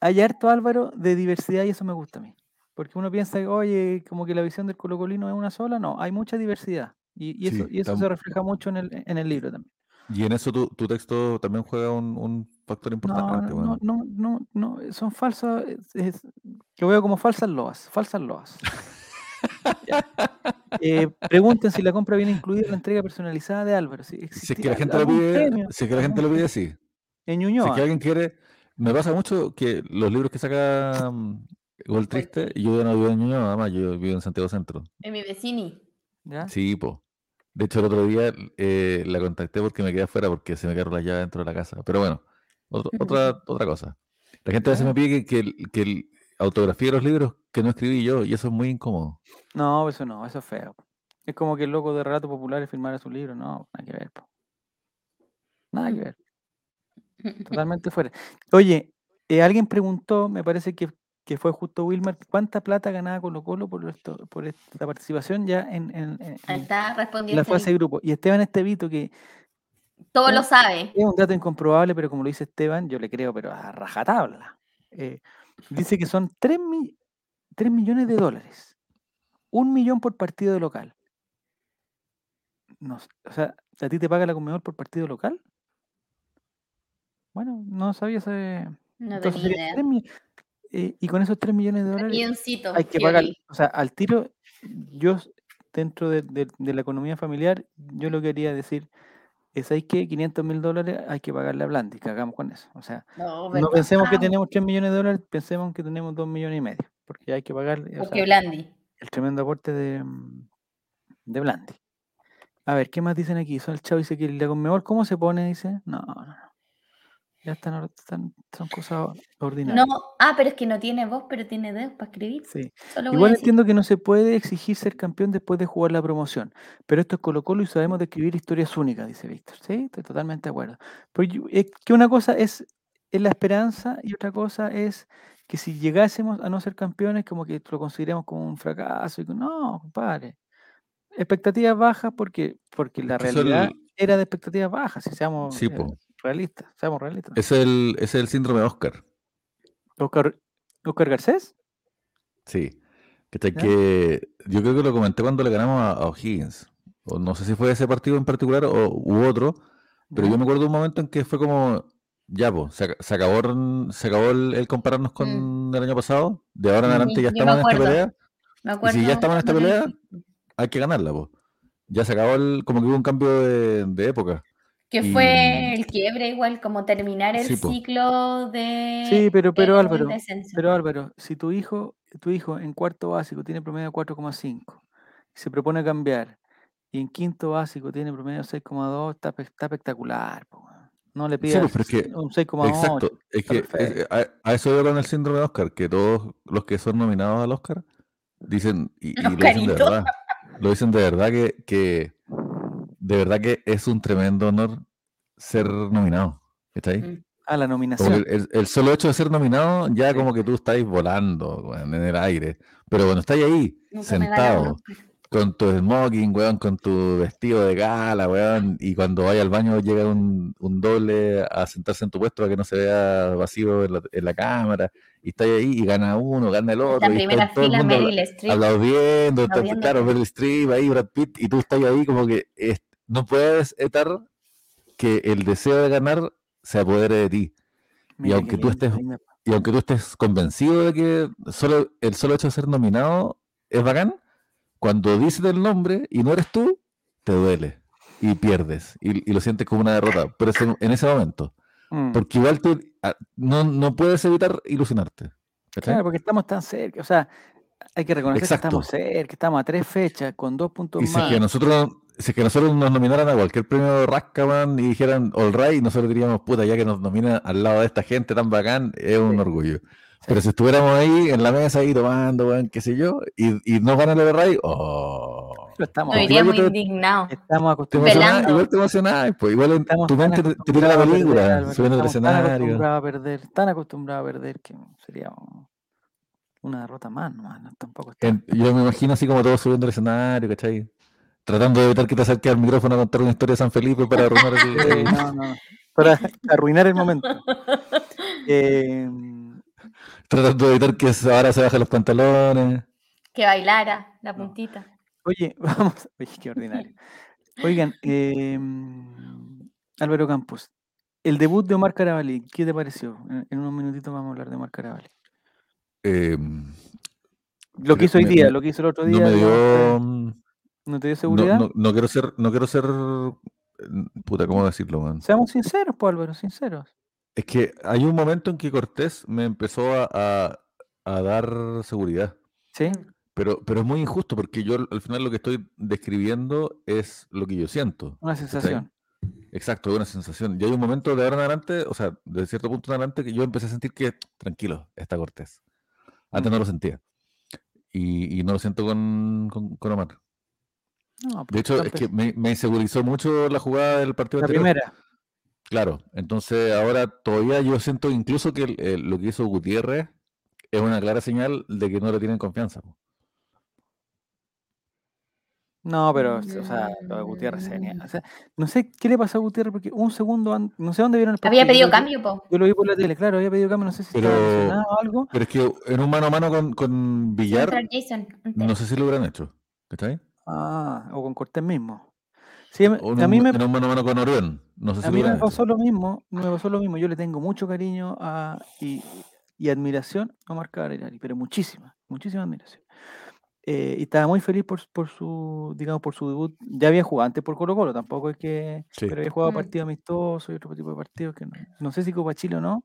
Hay harto Álvaro de diversidad y eso me gusta a mí. Porque uno piensa, que, oye, como que la visión del colocolino es una sola, no, hay mucha diversidad. Y, y eso, Sí, y eso tam- se refleja mucho en el, en el libro también. Y en eso tu, tu texto también juega un, un factor No, importante. no, bueno. no, no, no, no, son falsas, es- es- que veo como falsas loas, falsas loas. Eh, pregunten si la compra viene incluida en la entrega personalizada de Álvaro. Si, Si es que la gente lo pide, premio, si es que la gente lo pide, sí. En Si es Ñuñoa. que alguien quiere, me pasa mucho que los libros que saca mm, Gol Triste, y yo ya no vivo en Ñuñoa, además, yo vivo en Santiago Centro. En mi vecini. ¿ya? Sí, po. De hecho, el otro día eh, la contacté porque me quedé afuera porque se me quedaron las llaves dentro de la casa. Pero bueno, otro- otra, otra cosa. La gente a veces me pide que, que, el- que autografíe los libros que no escribí yo, y eso es muy incómodo. No, eso no, eso es feo. Es como que el loco de Relatos Populares firmara su libro. No, nada que ver. po. Nada que ver. Totalmente fuera. Oye, eh, alguien preguntó, me parece que, que fue justo Wilmar, ¿cuánta plata ganaba Colo Colo por, esto, por esta participación ya en, en- en- Ahí en está la fase de grupo? Y Esteban Estevito, que Todo lo sabe. es un dato incomprobable, pero como lo dice Esteban, yo le creo, pero a rajatabla. eh, dice que son 3, millones de dólares. Un millón por partido local. No, o sea, ¿a ti te paga la Conmebol por partido local? Bueno, no sabía ese... No Entonces tenía idea. eh, y con esos 3 millones de dólares hay que pagar, o sea, al tiro, yo dentro de, de- de la economía familiar, yo lo quería decir es ahí que 500 mil dólares hay que pagarle a Blandi, que hagamos con eso. O sea, No, no pensemos que Ah, tenemos 3 millones de dólares, pensemos que tenemos 2 millones y medio, porque hay que pagarle o Porque sea, Blandi. el tremendo aporte de, mm, de Blandi. A ver, ¿qué más dicen aquí? Son el Chavo dice que la Conmebol, ¿cómo se pone? Dice, no, no, no. Ya están, están- son cosas ordinarias. No, ah, pero es que no tiene voz, pero tiene dedos para escribir. Sí. Igual entiendo que no se puede exigir ser campeón después de jugar la promoción, pero esto es Colo Colo y sabemos de escribir historias únicas, dice Víctor. Sí, estoy totalmente de acuerdo. Yo- es que una cosa es, es la esperanza y otra cosa es que si llegásemos a no ser campeones, como que lo consideremos como un fracaso. Y, que- no, compadre. Expectativas bajas porque, porque la eso realidad el- era de expectativas bajas, si seamos Sí, eh, realistas, seamos realistas. Es el, es el síndrome de Oscar. Oscar, Oscar Garcés, Sí. Que yo creo que lo comenté cuando le ganamos a, a O'Higgins. O no sé si fue ese partido en particular o u otro, pero ¿ya? yo me acuerdo de un momento en que fue como, ya, pues, se, ac- se acabó, el- se acabó el, el compararnos con el año pasado. De ahora en Mm. adelante ya estamos en esta pelea. Me Y acuerdo si ya estamos en esta pelea, hay que ganarla, pues. Ya se acabó el, como que hubo un cambio de, de época. Que Y- fue el quiebre igual, como terminar el Sí, ciclo de Sí, pero, pero eh, Álvaro, pero Álvaro, si tu hijo, tu hijo en cuarto básico tiene promedio 4,5 y se propone cambiar y en quinto básico tiene promedio 6,2, está, está espectacular. po. No le Sí, pidas pues, pero es que- un 6,8. Exacto. Es que es- a, a eso veo con el síndrome de Oscar, que todos los que son nominados al Oscar dicen, y, y lo dicen de verdad, lo dicen de verdad que, que de verdad que es un tremendo honor ser nominado. ¿Está ahí? Mm. Ah, la nominación. el, el solo hecho de ser nominado, ya Sí. como que tú estás volando en el aire. Pero cuando estás ahí, Nunca sentado. Con tu smoking, weón, con tu vestido de gala, weón, y cuando vaya al baño llega un, un doble a sentarse en tu puesto para que no se vea vacío en la, en la cámara, y estás ahí y gana uno, gana el otro, y primera está todo el fila, Meryl Streep. aplaudiendo, está- claro, Meryl Streep ahí, Brad Pitt, y tú estás ahí como que es- no puedes evitar que el deseo de ganar se apodere de ti. Mira aunque tú estés-. Y aunque tú estés convencido de que solo, el solo hecho de ser nominado es bacán, cuando dices el nombre y no eres tú, te duele y pierdes y, y lo sientes como una derrota. Pero es en, en ese momento, Mm. porque igual tú ah, no, no puedes evitar ilusionarte. Claro, porque estamos tan cerca. O sea, hay que reconocer que estamos cerca, estamos a tres fechas con dos puntos Y si es más. que nosotros, si es que nosotros nos nominaran a cualquier premio Rasca, man, y dijeran All Right, nosotros diríamos, puta, ya que nos nominan al lado de esta gente tan bacán, es un orgullo. Pero si estuviéramos ahí en la mesa, ahí tomando, weón, qué sé yo, y, y no ganan el All Right, oh. Estamos, No iríamos indignados. estamos acostumbrados. igual te emocionás, pues igual en Estamos tu mente te, tira la acostumbrados a perder, película, subiendo al estamos tan escenario. acostumbrados a perder, tan acostumbrados a perder que sería un- una derrota más, nomás, no, tampoco está. En- yo me imagino así como todos subiendo al escenario, ¿cachai? Tratando de evitar que te acerques al micrófono a contar una historia de San Felipe para arruinar el, el- no, no, para arruinar el momento. Eh, tratando de evitar que ahora se bajen los pantalones. Que bailara la puntita. oye, vamos, oye, qué ordinario. Oigan, eh, Álvaro Campos, el debut de Omar Carabalí, ¿qué te pareció? En, unos minutitos vamos a hablar de Omar Carabalí. Eh, Lo que Me- hizo hoy me- día, me- lo que hizo el otro no día, me digamos, dio. ¿te- mm, ¿no te dio No, seguridad? no, no quiero ser, no quiero ser. mm, Puta, ¿cómo decirlo, man? Seamos sinceros, pues Álvaro, sinceros. Es que hay un momento en que Cortés me empezó a, a- a dar seguridad. ¿Sí? Pero, pero es muy injusto porque yo al- al final lo que estoy describiendo es lo que yo siento. Una sensación. Exacto, una sensación. Y hay un momento de ahora en adelante, o sea, de cierto punto en adelante, que yo empecé a sentir que, tranquilo, está Cortés. Antes no Mm. lo sentía. Y, y no lo siento con, con, con Omar. No, De pues, hecho, es que me insegurizó mucho la jugada del partido la anterior. primera. Claro, entonces ahora todavía yo siento incluso que el- el- lo que hizo Gutiérrez es una clara señal de que no le tienen confianza. po. No, pero, o sea, lo de Gutiérrez. O sea, no sé qué le pasó a Gutiérrez porque un segundo antes, no sé dónde vieron el partido. Había pedido yo cambio, po. Yo lo vi por la tele, claro, había pedido cambio, no sé si estaba Pero- lesionado o algo. Pero es que en un mano a mano con, con Villar, Jason. no sé si lo hubieran hecho. ¿Cachai? Ah, o con Cortés mismo. Sí, a mí- O en a un, mí me, en un mano a mano con Orión. No sé si a mí me pasó lo mismo, me pasó lo mismo. Yo le tengo mucho cariño a, y, y admiración a Cabrera, pero muchísima, muchísima admiración. eh, y estaba muy feliz por, por su, digamos, por su debut. Ya había jugado antes por Colo Colo, tampoco es que, Sí. pero había jugado Mm. partidos amistosos y otro tipo de partidos que no, no sé si Copa Chile o no,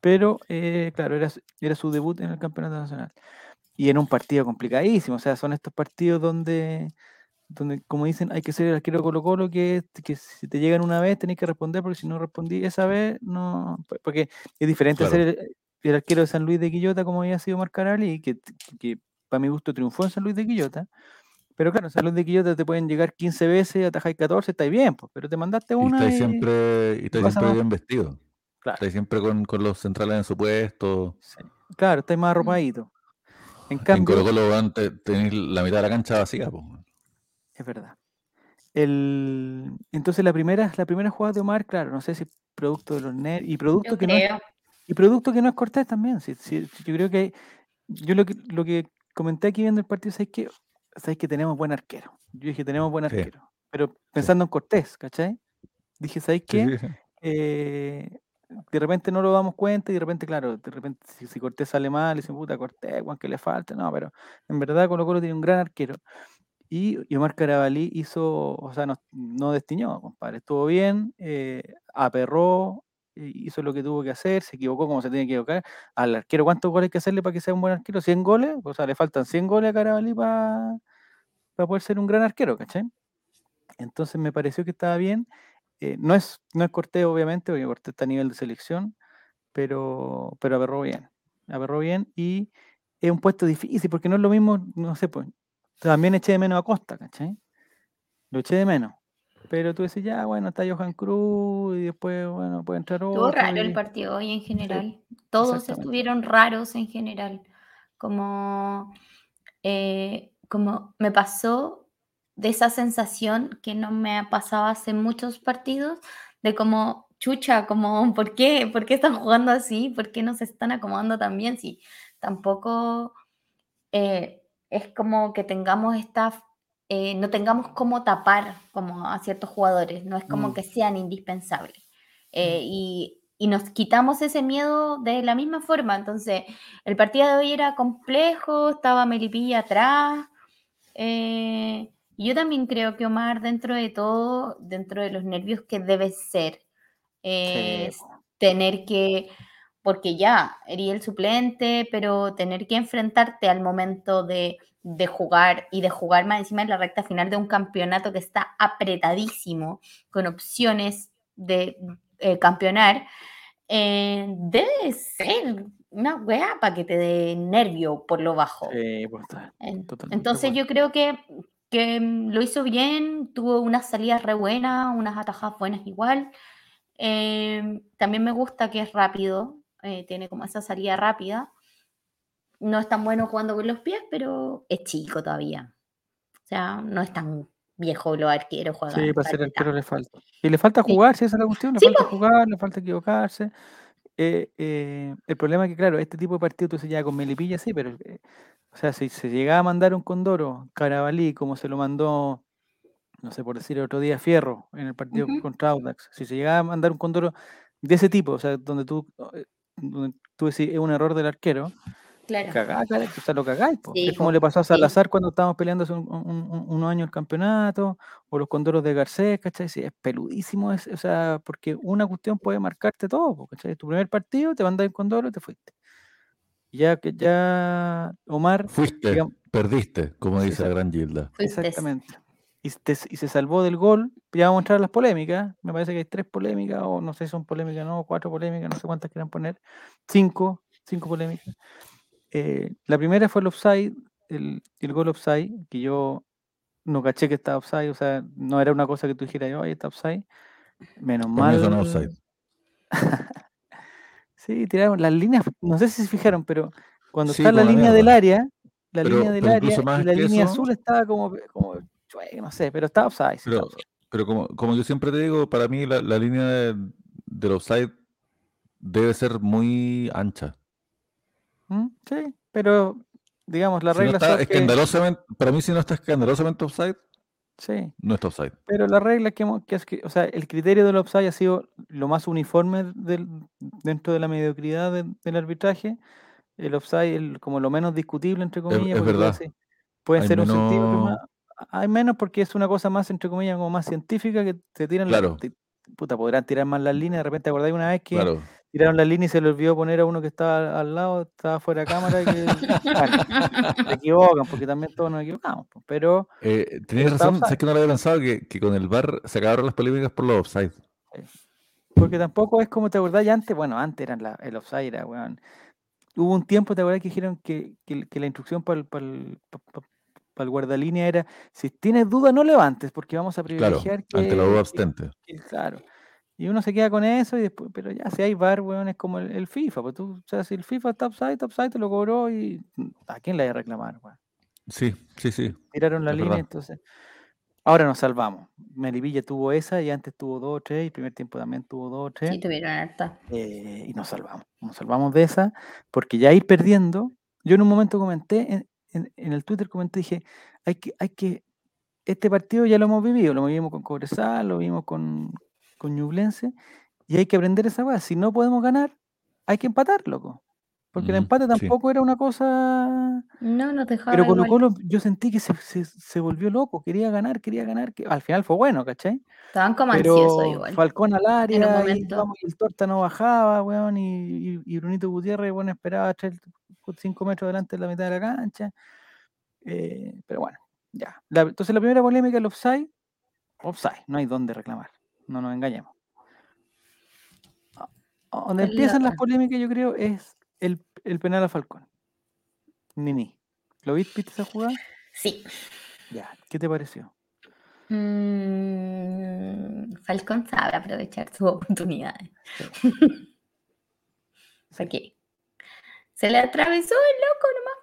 pero eh, claro, era, su- era su debut en el Campeonato Nacional. Y en un partido complicadísimo, o sea, son estos partidos donde, donde como dicen, hay que ser el arquero de Colo Colo, que, que si te llegan una vez tenés que responder, porque si no respondí esa vez, no, po- porque es diferente Claro. ser el, el arquero de San Luis de Quillota, como había sido Marcarali, que, que para mi gusto triunfó en San Luis de Quillota. Pero claro, en San Luis de Quillota te pueden llegar 15 veces, atajáis 14, estáis bien, pues, pero te mandaste Y una estáis y- siempre, y estáis siempre bien vestido. Claro, Estáis siempre con, con los centrales en su puesto. sí, claro, estáis más arropaditos. En En cambio, Colo Colo te- tenéis la mitad de la cancha vacía. po. Es verdad. El, entonces la primera, la primera jugada de Omar, claro, no sé si producto de los nervios y producto Yo que no es, creo. y producto que no es Cortés también. sí, sí, yo creo que yo lo que lo que comenté aquí viendo el partido es que sabes que tenemos buen arquero. Yo dije tenemos buen Sí. arquero, pero pensando en Cortés, ¿cachai? Dije, ¿sabéis Sí, qué? sí, sí. Eh, de repente no lo damos cuenta y de repente, claro, de repente si, si Cortés sale mal, dicen, puta, Cortés, Juan, que le falta. No, pero en verdad Colo Colo tiene un gran arquero. Y, Omar Carabalí hizo, o sea, no, no destiñó, compadre. Estuvo bien, eh, aperró, hizo lo que tuvo que hacer, se equivocó como se tiene que equivocar. Al arquero, ¿cuántos goles hay que hacerle para que sea un buen arquero? ¿100 goles? O sea, le faltan 100 goles a Carabalí para poder ser un gran arquero, ¿cachai? Entonces me pareció que estaba bien. Eh, no, es, no es Cortés, obviamente, porque Cortés está a nivel de selección, pero, pero aperró bien. Aperró bien y es un puesto difícil porque no es lo mismo, no sé, pues. También eché de menos a Costa, ¿cachai? Lo eché de menos. Pero tú decís, ya, bueno, está Johan Cruz y después, bueno, puede entrar Estuvo otro. raro el partido hoy en general. Todos exactamente. estuvieron raros en general. Como, eh, como me pasó de esa sensación que no me ha pasado hace muchos partidos, de como, chucha, como, ¿por qué? ¿Por qué están jugando así? ¿Por qué no se están acomodando tan bien? Si tampoco eh, es como que tengamos esta, eh, no tengamos cómo tapar como a ciertos jugadores, no es como Mm. que sean indispensables. Eh, y, y nos quitamos ese miedo de la misma forma. Entonces, el partido de hoy era complejo, estaba Melipilla atrás. eh, yo también creo que Omar, dentro de todo, dentro de los nervios que debe ser, es po. tener que, porque ya, eres el suplente, pero tener que enfrentarte al momento de, de jugar y de jugar más encima en la recta final de un campeonato que está apretadísimo, con opciones de eh, campeonar, eh, debe ser una weá para que te dé nervio por lo bajo. Sí, pues, Entonces yo creo que, que mm, lo hizo bien, tuvo unas salidas re buenas, unas atajadas buenas igual. Eh, también me gusta que es rápido, eh, tiene como esa salida rápida. No es tan bueno jugando con los pies, pero es chico todavía. O sea, no es tan viejo los arqueros juegan. Sí, para ser arquero le falta. Y le falta jugar, si esa es la cuestión, le Sí, falta jugar, le falta equivocarse. Eh, eh, el problema es que, claro, este tipo de partido tú se ya con Melipilla, sí, pero, eh, o sea, si se llegaba a mandar un Condoro, Carabalí, como se lo mandó, no sé, por decir el otro día, Fierro, en el partido contra Audax, si se llegaba a mandar un Condoro de ese tipo, o sea, donde tú, donde tú decís es un error del arquero, Claro. cagá, cara, o sea, lo cagáis. Sí, Es como le pasó a sí. Salazar cuando estábamos peleando hace un- un- un- unos años el campeonato, o los condoros de Garcés, ¿cachai? Sí, es peludísimo, es- o sea, porque una cuestión puede marcarte todo, ¿cachai? Tu primer partido, te mandas el condoro y te fuiste. Ya que ya Omar, Fuiste, digamos, perdiste, como dice la gran Gilda. Fuiste. exactamente. Y, te- y se salvó del gol, ya vamos a entrar a las polémicas, me parece que hay tres polémicas, o no sé si son polémicas, no, cuatro polémicas, no sé cuántas quieran poner, cinco, cinco polémicas. Eh, la primera fue el offside, el, el gol offside, que yo no caché que estaba offside, o sea, no era una cosa que tú dijeras, oye, está offside. Menos no mal. offside. sí, tiraron las líneas, no sé si se fijaron, pero cuando Sí, está la línea del área, la Pero- línea del área y la línea eso- azul estaba como, como no sé, pero estaba offside. Pero, offside. pero como, como yo siempre te digo, para mí la, la línea de- del offside debe ser muy ancha. ¿Mm? Sí, pero digamos, las Si no está son que- escandalosamente, para mí si no está escandalosamente offside, sí, no está offside. Pero la regla que hemos, que es que, o sea, el criterio del offside ha sido lo más uniforme del, dentro de la mediocridad de- del arbitraje. El offside es como lo menos discutible, entre comillas. es verdad. Pueden Hay ser un centímetro más. Hay menos porque es una cosa más, entre comillas, como más científica que te tiran la- Claro. te- puta, podrán tirar más las líneas. De repente, ¿acordáis una vez que Claro. tiraron las líneas y se le olvidó poner a uno que estaba al lado, estaba fuera de cámara? Y que, bueno, se equivocan, porque también todos nos equivocamos. Pero Eh, tenías está razón, sé que no lo había pensado que, que con el VAR se acabaron las polémicas por los offside. Porque tampoco es como te acordás, ya antes, bueno, antes eran la, el offside, era, weón. Hubo un tiempo, te acordás que dijeron que, que, que la instrucción para el, para el, pa- pa- pa el guardalínea era, si tienes duda no levantes, porque vamos a Claro, privilegiar que, ante la duda abstente. que- claro. Y uno se queda con eso y después, pero ya si hay VAR, weón, es como el, el FIFA, pues tú, o sea, si el FIFA está está offside, te lo cobró y mm, ¿a quién le hay a reclamar, weón? Sí, sí, sí. Tiraron la Es línea, verdad. entonces. Ahora nos salvamos. Melipilla tuvo esa y antes tuvo dos o tres, y el primer tiempo también tuvo dos o tres. Sí, tuvieron harta. eh, y nos salvamos. Nos salvamos de esa, porque ya ir perdiendo. Yo en un momento comenté, en, el Twitter comenté, dije, hay que, hay que, este partido ya lo hemos vivido, lo vivimos con Cobresal, lo vimos con, con Ñublense, y hay que aprender esa cosa. Si no podemos ganar, hay que empatar, loco. Porque el Mm, empate sí. tampoco era una cosa No, nos dejaba pero Colo igual. Colo yo sentí que se, se- se volvió loco, quería ganar, quería ganar, que al final fue bueno, ¿cachai? Estaban como ansiosos igual. Falcón al área, y, momento. vamos, y el Torta no bajaba, weón, y, y, y Brunito Gutiérrez, bueno, esperaba 5 metros delante de la mitad de la cancha. eh, pero bueno, ya. La- entonces la primera polémica, el offside, offside, no hay dónde reclamar, no nos engañemos. Donde empiezan las polémicas, yo creo, es el, el penal a Falcón. Nini. ¿Lo viste, viste esa jugada? Sí. Ya, ¿qué te pareció? Mm, Falcón sabe aprovechar sus oportunidades. ¿Para qué? Se le atravesó el loco nomás.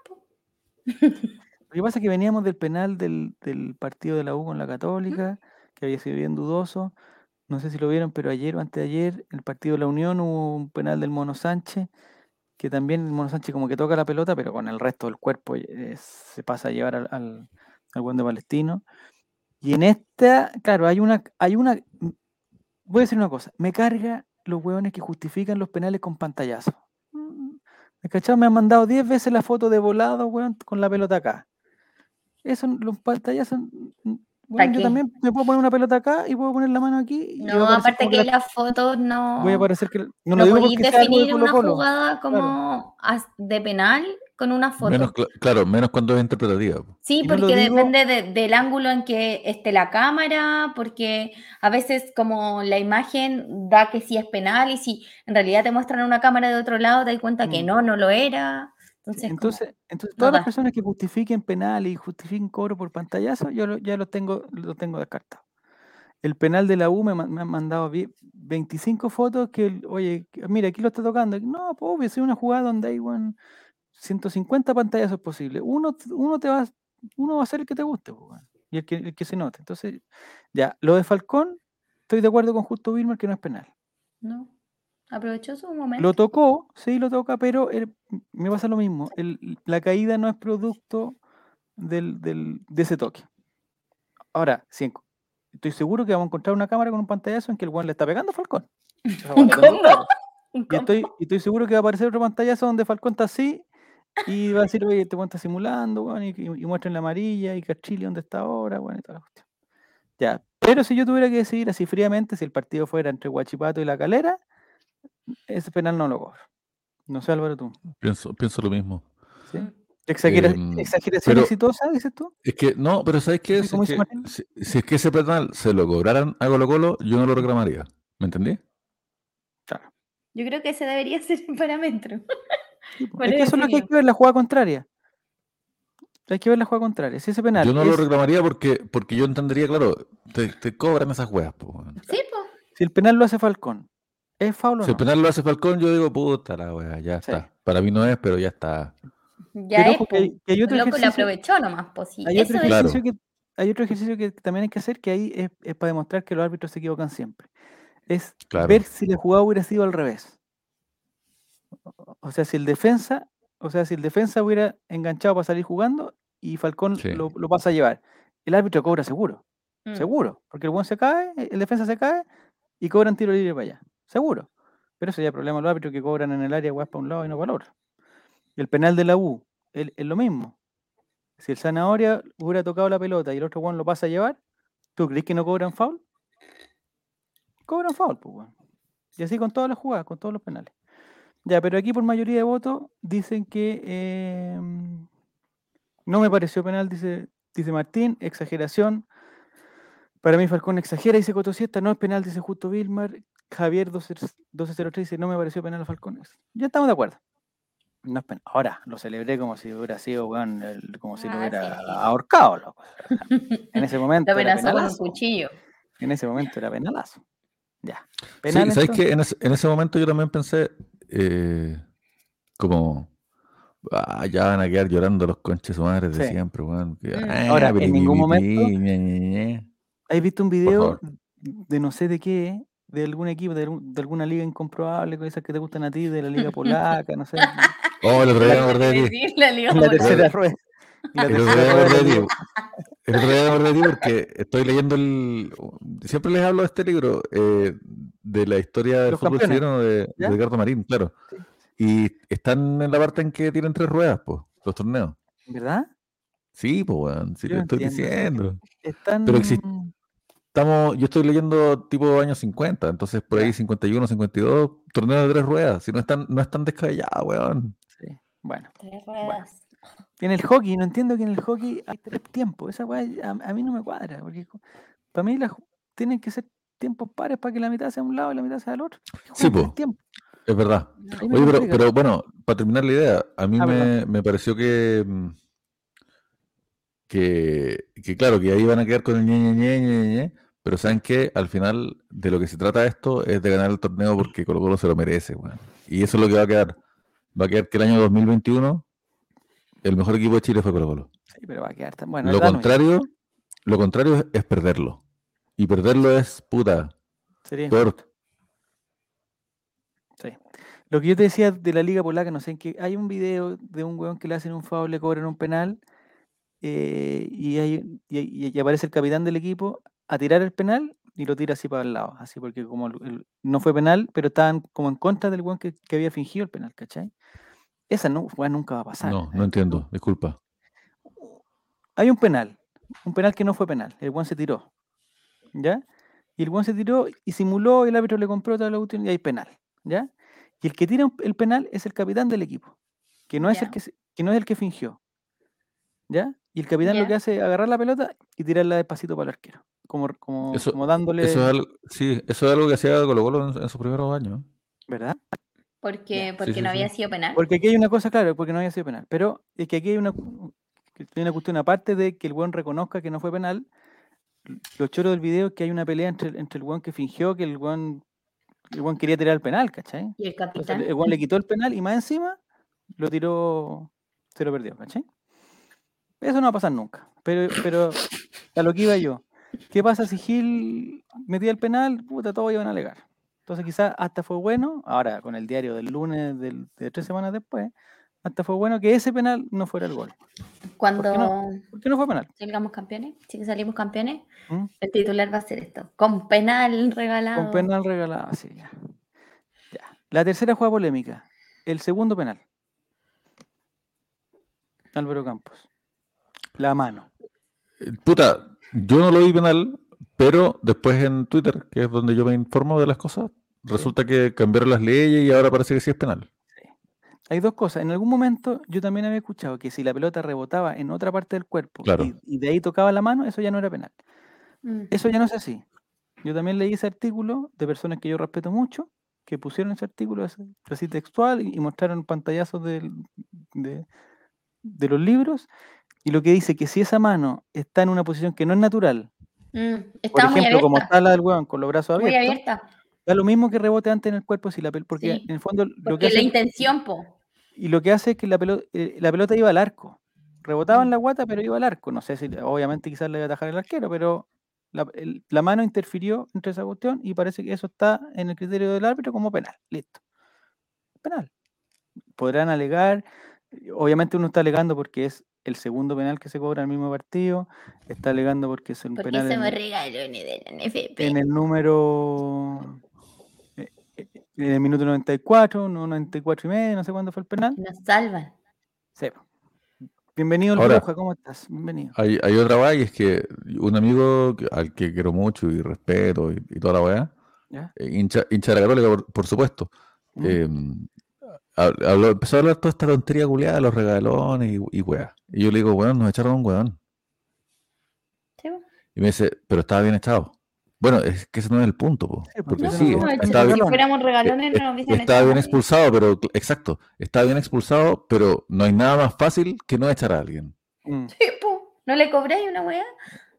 Lo que pasa es que veníamos del penal del, del partido de la U con la Católica, que había sido bien dudoso. No sé si lo vieron, pero ayer o antes de ayer, el partido de la Unión hubo un penal del Mono Sánchez, que también el Mono Sánchez como que toca la pelota, pero con el resto del cuerpo eh, se pasa a llevar al, al, al buen de Palestino. Y en esta, claro, hay una, hay una, voy a decir una cosa, me carga los hueones que justifican los penales con pantallazos. Mm, ¿Me cachado? Me han mandado 10 veces la foto de volado, weón, con la pelota acá. Eso, los pantallazos, mm, bueno, yo qué? también me puedo poner una pelota acá y puedo poner la mano aquí. y No, aparte que la- las fotos no. voy a parecer que, no, no lo podéis de definir una jugada como de penal con una foto. Menos, cla- claro, menos cuando es interpretativa. Sí, Y no lo porque digo- depende de- del ángulo en que esté la cámara, porque a veces como la imagen da que sí es penal y si en realidad te muestran una cámara de otro lado te das cuenta que Mm. no, no lo era. Entonces, como- Entonces, no todas las personas que justifiquen penal y justifiquen cobro por pantallazo, yo lo- ya lo tengo, lo tengo descartado. El penal de la U me, me han mandado vi- 25 fotos que, oye, mira, aquí lo está tocando. No, pues obvio, es una jugada donde hay weón, 150 pantallazos posibles. Uno, uno te va, uno va a ser el que te guste, pues, y el que, el que se note. Entonces, ya, lo de Falcón, estoy de acuerdo con Justo Wilmer que no es penal. no, aprovechó su momento. Lo tocó, sí, lo toca, pero el- me pasa lo mismo. el- la caída no es producto del, del- de ese toque. Ahora, sí, enco- estoy seguro que vamos a encontrar una cámara con un pantallazo en que el guan le está pegando a Falcón. Un combo. Y estoy, y estoy seguro que va a aparecer otro pantallazo donde Falcón está así y va a decir, oye, este weón está simulando, y, y, y muestren la amarilla y Cachili dónde está ahora, y toda la cuestión. Ya, pero si yo tuviera que decidir así fríamente, si el partido fuera entre Guachipato y La Calera, ese penal no lo cobro. No sé, Álvaro, tú. Pienso, pienso lo mismo. ¿sí? Mm. Exagera- Em, ¿Exageración pero- exitosa, dices tú? Es que, no, pero ¿sabes qué? Es que, si, si es que ese penal se lo cobraran a Colo Colo, yo no lo reclamaría. ¿Me entendí? Claro. Yo creo que ese debería ser el parámetro. Sí, Es que eso es lo que hay que ver, la jugada contraria. Hay que ver la jugada contraria. Si ese penal Yo no lo reclamaría porque, porque yo entendería, claro, te, te cobran esas po. Sí, pues. si el penal lo hace Falcón, ¿es foul o Si el no? penal lo hace Falcón, yo digo, puta la wea, ya Sí. está. Para mí no es, pero ya está. Ya Pero es, que po. hay- que hay otro El loco lo aprovechó nomás, pues sí. Hay Eso otro, Claro. que, hay otro ejercicio que también hay que hacer, que ahí es, es para demostrar que los árbitros se equivocan siempre. Es Claro. ver si la jugada hubiera sido al revés. O- O sea, si el defensa, o sea, si el defensa hubiera enganchado para salir jugando y Falcón Sí. lo, lo pasa a llevar, el árbitro cobra seguro, Mm. seguro, porque el buen se cae, el defensa se cae y cobran tiro libre para allá, seguro. Pero es problema de los árbitros que cobran en el área guas para un lado y no para el otro. El penal de la U, es lo mismo. Si el zanahoria hubiera tocado la pelota y el otro weón lo pasa a llevar, ¿tú crees que no cobran foul? Cobran foul, pues. Y así con todas las jugadas, con todos los penales. Ya, pero aquí por mayoría de votos dicen que em, no me pareció penal, dice, dice Martín, exageración. Para mí Falcón exagera, dice Cotosieta, no es penal, dice Justo Vilmar. Javier 12 1203 dice, no me pareció penal a Falcón. Ya estamos de acuerdo. No es penal. Ahora, lo celebré como si hubiera sido, weón, el- como si lo Ah, hubiera sí. ahorcado. loco. En ese momento Te era amenazó con un penalazo. cuchillo. En ese momento era penalazo. Ya. Sí, Penal, ¿sabes entonces? qué? En ese, en ese momento yo también pensé, eh, como, ah, ya van a quedar llorando los conches su madre de Sí. siempre, weón. que, Mm. ah, Ahora, en ningún momento-. ¿Has visto un video de no sé de qué? De algún equipo, de, alguna liga incomprobable, con esas que te gustan a ti, de la liga polaca, no sé. Oh, el otro día me acordé de ti. La liga La por- tercera rueda. La El otro tercera día me rueda de acordé la de ti. El otro día me acordé de ti porque estoy leyendo el. Siempre les hablo de este libro, eh, de la historia del Los fútbol chileno de, de. Edgardo Marín, claro. Y están en la parte en que tienen tres ruedas, pues, los torneos. ¿Verdad? Sí, pues, weón, sí Yo lo estoy entiendo. diciendo. Están. Pero existe- Estamos, yo estoy leyendo tipo años 50, entonces por ahí Ya. 51, 52, torneos de tres ruedas. Si no están, no están descabellados, weón. Sí, Bueno, Tres ruedas. en el hockey, no entiendo que en el hockey hay tres tiempos. Esa weá a, a mí no me cuadra. Porque para mí las tienen que ser tiempos pares para que la mitad sea a un lado y la mitad sea al otro. Sí, tiempos. Es verdad. Oye, pero, pero bueno, para terminar la idea, a mí Ah, me, me pareció que, mm, que, que claro, que ahí van a quedar con el ñe, ñe, ñe, ñe, pero saben que al final de lo que se trata esto es de ganar el torneo porque Colo Colo se lo merece, weón. Y eso es lo que va a quedar. Va a quedar que el año 2021 el mejor equipo de Chile fue Colo Colo. Sí, pero va a quedar tan bueno. lo contrario, lo contrario es, perderlo. Y perderlo es puta, sería. Sí. Lo que yo te decía de la liga polaca, no sé en qué. Hay un video de un weón que le hacen un foul, le cobran un penal. Eh, y, hay, y, aparece el capitán del equipo a tirar el penal y lo tira así para el lado. Así porque como el- el- no fue penal, pero estaban como en contra del weón que, que había fingido el penal, ¿cachai? Esa no, nunca va a pasar. No, no entiendo, disculpa. hay un penal, un penal que no fue penal, el Juan se tiró, ¿ya? Y el Juan se tiró y simuló, el árbitro le compró toda la cuestión y hay penal, ¿ya? Y el que tira el penal es el capitán del equipo, que no es el que, que no es el que fingió, ¿ya? Y el capitán lo que hace es agarrar la pelota y tirarla despacito para el arquero, como, como, Eso- como dándole, Eso es algo, sí, eso es algo que hacía Colo Colo en, en sus primeros años. ¿verdad? Porque, porque sí, no sí. había sido penal. Porque aquí hay una cosa, claro, porque no había sido penal, pero es que aquí hay una, hay una cuestión aparte de que el buen reconozca que no fue penal. Lo choro del video es que hay una pelea entre, el- entre el buen que fingió que el buen, el buen quería tirar el penal, ¿cachai? Y el Entonces, capitán. el buen le quitó el penal y más encima lo tiró, se lo perdió, ¿cachai? Eso no va a pasar nunca. Pero, pero a lo que iba yo, ¿qué pasa si Gil metía el penal? Puta, todos iban a alegar. Entonces quizás hasta fue bueno, ahora con el diario del lunes del- de tres semanas después, hasta fue bueno que ese penal no fuera el gol. Cuando ¿Por qué no fue penal? salgamos campeones, si salimos campeones, ¿Mm? el titular va a ser esto. Con penal regalado. Con penal regalado, así ya. Ya. La tercera jugada polémica, el segundo penal. Álvaro Campos. La mano. Puta, yo no lo vi penal, pero después en Twitter, que es donde yo me informo de las cosas, resulta que cambiaron las leyes y ahora parece que sí es penal. Hay dos cosas. En algún momento yo también había escuchado que si la pelota rebotaba en otra parte del cuerpo Claro. y, y de ahí tocaba la mano, eso ya no era penal. Mm. Eso ya no es así. Yo también leí ese artículo de personas que yo respeto mucho, que pusieron ese artículo así, así textual y, y mostraron pantallazos de, de los libros. Y lo que dice que si esa mano está en una posición que no es natural, Mm. por muy ejemplo, como está la del hueón con los brazos Muy abiertos, abierta. da lo mismo que rebote antes en el cuerpo si la porque Sí, en el fondo lo que hace la intención, po. y lo que hace es que la pelota, la pelota iba al arco. Rebotaba en Mm. la guata, pero iba al arco. No sé si, obviamente, quizás le iba a atajar el arquero, pero la, el- la mano interfirió entre esa cuestión y parece que eso está en el criterio del árbitro como penal. Listo. Penal. Podrán alegar, eh, obviamente uno está alegando porque es el segundo penal que se cobra en el mismo partido, está alegando porque es un Porque penal en, me regalones de la NFP. en el número, eh, eh, en el minuto 94, no 94 y medio, no sé cuándo fue el penal. Nos salvan. Sí. Bienvenido, Ahora- ¿cómo estás? Bienvenido. Hay, hay otra weá y es que un amigo al que quiero mucho y respeto y, y toda la weá, eh, hincha, hincha de la católica, por, por supuesto, Mm. eh, hab- habló- empezó a hablar toda esta tontería culiada de los regalones y, y weá. Y yo le digo, weón, nos echaron un weón. Sí. Y me dice, pero estaba bien echado. Bueno, es que ese no es el punto, po, pues, porque no, sí, no, estaba bien, si fuéramos regalones, eh, no nos hubiesen estaba bien expulsado, pero exacto, estaba bien expulsado, pero no hay nada más fácil que no echar a alguien. Mm. Sí, po. ¿No le cobráis una weá?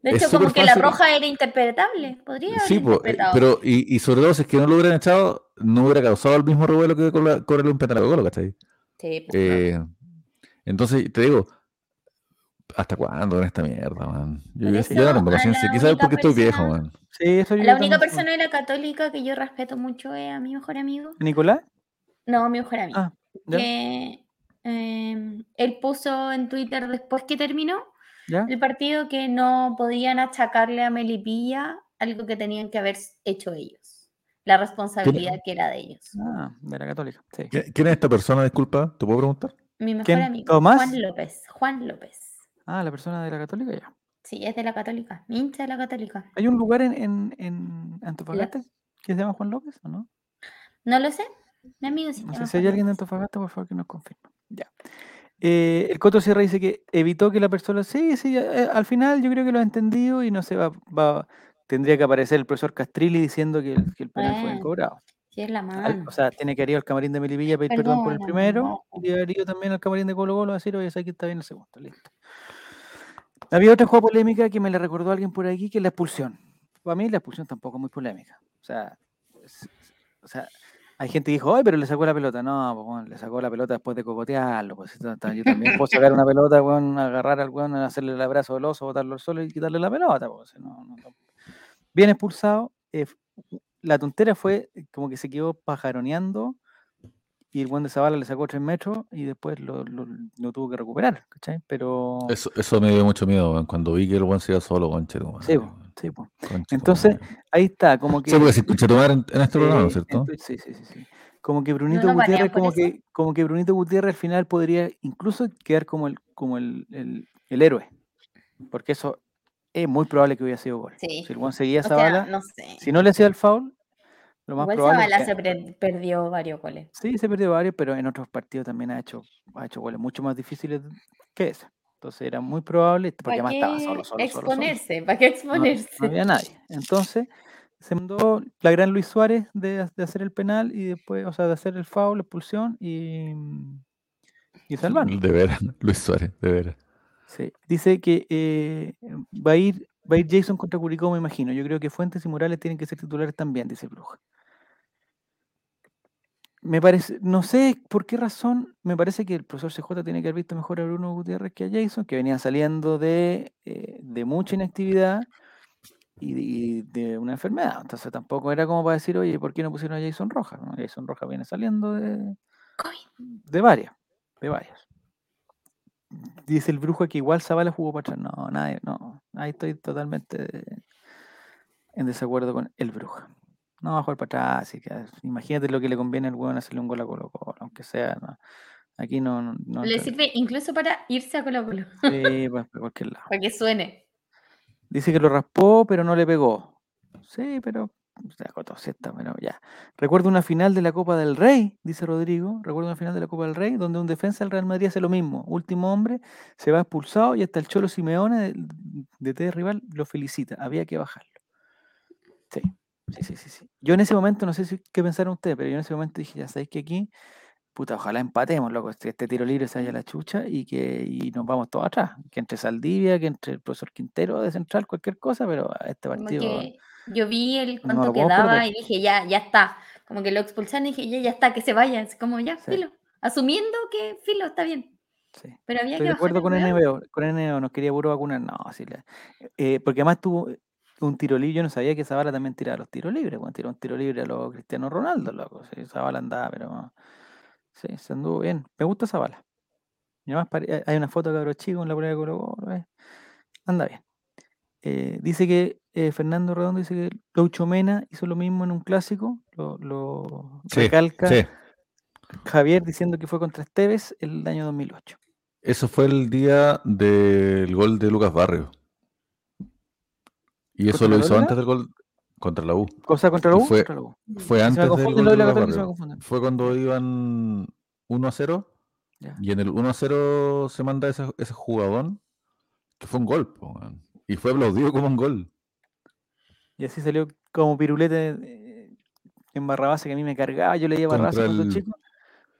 De Es hecho, como que la roja era interpretable. Podría haber Sí, po, eh, interpretado. pero y, y sobre todo si es que no lo hubieran echado, no hubiera causado el mismo revuelo que con la- cobrarle un penal a Colo, ¿cachai? Sí, po. Eh, entonces, te digo, ¿hasta cuándo con esta mierda, man? Yo, eso, ya no tengo paciencia, la quizás única porque estoy viejo, persona- man. Sí, eso yo La única persona de la católica que yo respeto mucho es a mi mejor amigo. ¿Nicolás? No, mi mejor amigo. Ah, ¿ya? que eh, él puso en Twitter después que terminó ¿Ya? el partido que no podían achacarle a Melipilla algo que tenían que haber hecho ellos. La responsabilidad que era de ellos. Ah, de la Católica. Sí. ¿Qui- ¿Quién es esta persona, disculpa? ¿Te puedo preguntar? Mi mejor ¿Quién? amigo. ¿Tomás? Juan López. Juan López. Ah, la persona de la Católica ya. Sí, es de la Católica. Mi hincha de la Católica. ¿Hay un lugar en, en, en Antofagasta que se llama Juan López o no? No lo sé. Mi amigo sí. No se sé si hay alguien de. Antofagasta, por favor, que nos confirme. Ya. Eh, el Coto Sierra dice que evitó que la persona. Sí, sí, eh, al final yo creo que lo ha entendido y no se va. va tendría que aparecer el profesor Castrilli diciendo que el, que el penal fue Bueno, incobrado. Sí, es la mano. o sea, tiene que haber ido al camarín de Melipilla a pedir perdón por el primero y haber ido también al camarín de Colo Colo a decir, oye, que está bien el segundo. Listo. Había otra jugada polémica que me la recordó alguien por aquí, que es la expulsión. Para mí la expulsión tampoco es muy polémica. O sea, es- o sea, hay gente que dijo, ay, pero le sacó la pelota. No, pues, bueno, le sacó la pelota después de cocotearlo. Pues, yo también puedo sacar una pelota, weón, agarrar al weón, hacerle el abrazo del oso, botarlo al suelo y quitarle la pelota. Pues, no, no. Bien expulsado. eh, la tontera fue como que se quedó pajaroneando y el buen de Zavala le sacó tres metros y después lo, lo- lo tuvo que recuperar, ¿cachai? Pero... Eso, eso me dio mucho miedo, cuando vi que el weón se iba solo, conche tu madre, Sí, po, sí, po. Entonces, ahí está, como que... Sí, porque si conche tu madre en, en este programa, ¿no es Sí, cierto? entonces- sí, sí, sí, sí. Como que Brunito Gutiérrez, como eso? que, como que Brunito Gutiérrez al final podría incluso quedar como el, como el, el- el héroe. Porque eso es muy probable que hubiera sido gol. Sí. Si el buen seguía a sea, Zavala, no sé. si no le hacía el foul, lo más Igual probable es que- se pre- perdió varios goles. Sí, se perdió varios, pero en otros partidos también ha hecho, ha hecho goles mucho más difíciles que ese. Entonces era muy probable, porque ¿Para además estaba qué solo, solo, solo, solo. exponerse? ¿Para qué No- exponerse? No, había nadie. Entonces se mandó la gran Luis Suárez de, de hacer el penal y después, o sea, de hacer el foul, la expulsión y, y salvarnos. De veras, Luis Suárez, de veras. Sí. Dice que eh, va a ir va a ir Jason contra Curicó, me imagino. Yo creo que Fuentes y Morales tienen que ser titulares también, dice Bruja. Me parece, no sé por qué razón, me parece que el profesor CJ tiene que haber visto mejor a Bruno Gutiérrez que a Jason, que venía saliendo de, eh, de mucha inactividad y de, y de una enfermedad. Entonces tampoco era como para decir, oye, ¿por qué no pusieron a Jason Rojas? ¿no? Jason Rojas viene saliendo de, de varias, de varias. Dice el brujo que igual Zavala jugó para atrás. No, nadie, no. Ahí estoy totalmente en desacuerdo con el brujo. No va a jugar para atrás, así que imagínate lo que le conviene al hueón hacerle un gol a Colo Colo, aunque sea, no. aquí no, no, no Le sirve incluso para irse a Colo Colo, sí, pues, por cualquier lado. para que suene. Dice que lo raspó, pero no le pegó. Sí, pero pero ya. Recuerdo una final de la Copa del Rey, dice Rodrigo. Recuerdo una final de la Copa del Rey donde un defensa del Real Madrid hace lo mismo. Último hombre, se va expulsado y hasta el Cholo Simeone de, de T rival lo felicita. Había que bajarlo. Sí, sí, sí, sí, sí. Yo en ese momento, no sé si qué pensaron ustedes, pero yo en ese momento dije, ya sabéis que aquí, puta, ojalá empatemos, loco, este, este tiro libre se vaya a la chucha y que y nos vamos todos atrás. Que entre Saldivia, que entre el profesor Quintero de central, cualquier cosa, pero este partido. Yo vi el cuánto quedaba perder. y dije, ya, ya está. Como que lo expulsaron y dije, ya, ya está, que se vaya. Es como, ya, Sí. filo. Asumiendo que filo está bien. Sí. Pero había Estoy que de acuerdo con. NBO, con NBO, nos quería puro vacunar, no, le- eh, porque además tuvo un tiro libre, yo no sabía que Zavala también tiraba los tiros libres, bueno, tiró un tiro libre a los Cristiano Ronaldo, loco, sí, Zavala andaba, pero sí, se anduvo bien, me gusta Zavala. Y además hay- una foto de cabros chicos en la prueba de Colo Colo, eh, anda bien. Eh, dice que eh, Fernando Redondo dice que Gaucho Mena hizo lo mismo en un clásico, lo, lo Sí, recalca sí. Javier diciendo que fue contra Esteves el año 2008. Eso fue el día del gol de Lucas Barrio. Y eso ¿Contra lo hizo antes del gol contra la U. ¿Cosa contra la U? fue- Contra la U. Fue antes del gol de Lucas Barrio. Fue cuando iban 1 a 0 Ya. y en el 1 a 0 se manda ese, ese jugadón que fue un gol. po, weón. Y fue aplaudido como un gol. Y así salió como pirulete eh, en Barrabás, que a mí me cargaba. Yo leía Barrabás cuando el- chico.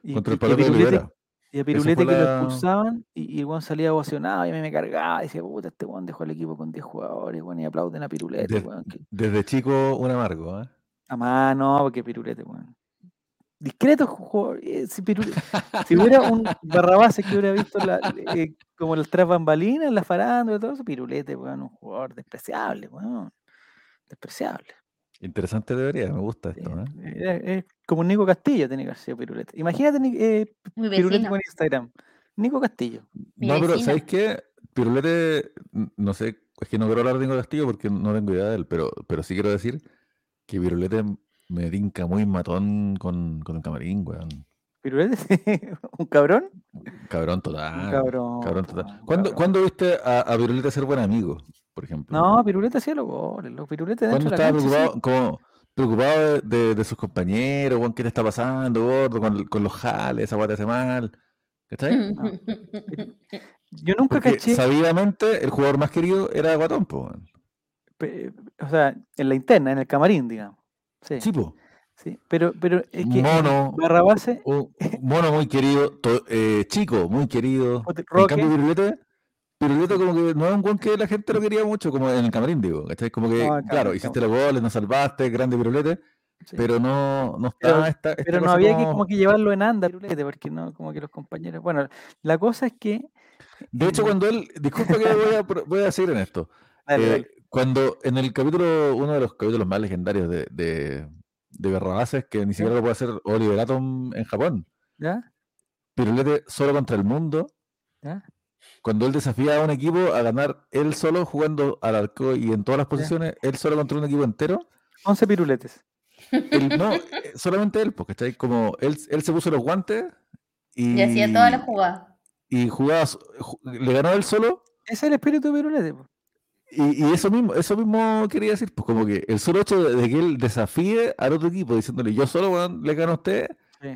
Y, Contra y el Palote de Pirulete, y a Pirulete que lo expulsaban y, y el weón salía ovacionado y a mí me cargaba. Decía, puta, este weón dejó el equipo con 10 jugadores, weón, y aplauden a Pirulete, De- que- Desde chico, un amargo. ¿eh? A más, no, porque Pirulete, weón. Discreto jugador. eh, Si, hubiera un Barrabás que hubiera visto la, eh, como las tras bambalinas, la farándula y todo eso, Pirulete, weón, un jugador despreciable, weón. Despreciable. Interesante debería, me gusta Sí, esto. ¿eh? Es, es como Nico Castillo tiene que haber sido Pirulete. Imagínate eh, Pirulete con Instagram. Nico Castillo. Mi No, pero. ¿sabéis qué? Pirulete, no sé, es que no quiero hablar de Nico Castillo porque no tengo idea de él, pero, pero sí quiero decir que Pirulete me dinca muy matón con, con el camarín, weón. Pirulete, un cabrón. Cabrón total. Un cabrón. Cabrón total. ¿Cuándo, cabrón. ¿cuándo viste a, a Pirulete ser buen amigo, por ejemplo? No, Pirulete hacía los goles. Los Pirulete dentro ¿Cuándo de la estaba cancha. sí. preocupado, como, preocupado de, de- sus compañeros, weón, qué te está pasando, gordo, con, con los jales, esa te hace mal? ¿Cachai? Yo nunca Porque caché. sabidamente el jugador más querido era Guatón, po, O sea, en la interna, en el camarín, digamos. Sí, Sí, po. sí. Pero, pero es que. Mono. Barrabase, Un mono muy querido, to- eh, chico, muy querido. Roque. En cambio, Pirulete, Pirulete como que no es un guan que la gente lo quería mucho, como en el camarín, digo, ¿cachai? Como que, No, claro, camarín, hiciste los goles, nos salvaste, grande Pirulete, sí. pero no, no está Pero- esta, esta Pero no había que como- que llevarlo en anda, Pirulete, porque no, como que los compañeros. Bueno, la cosa es que. De hecho, cuando él, disculpa que voy a, voy a seguir en esto, dale, eh, dale. Cuando en el capítulo, uno de los capítulos más legendarios de, de, de Barrabases, que ni siquiera lo puede hacer Oliver Atom en Japón, ¿Ya? Pirulete solo contra el mundo, ¿Ya? cuando él desafía a un equipo a ganar él solo jugando al arco y en todas las posiciones, él solo contra un equipo entero, 11 piruletes. él, no, eh, solamente él, porque está como él, él se puso los guantes y, Y hacía todas las jugadas. y jugaba, le ganó él solo Ese es el espíritu de Pirulete. po. Y, y eso mismo, eso mismo quería decir, pues como que el solo hecho de, de que él desafíe al otro equipo diciéndole yo solo le gano a usted, Sí.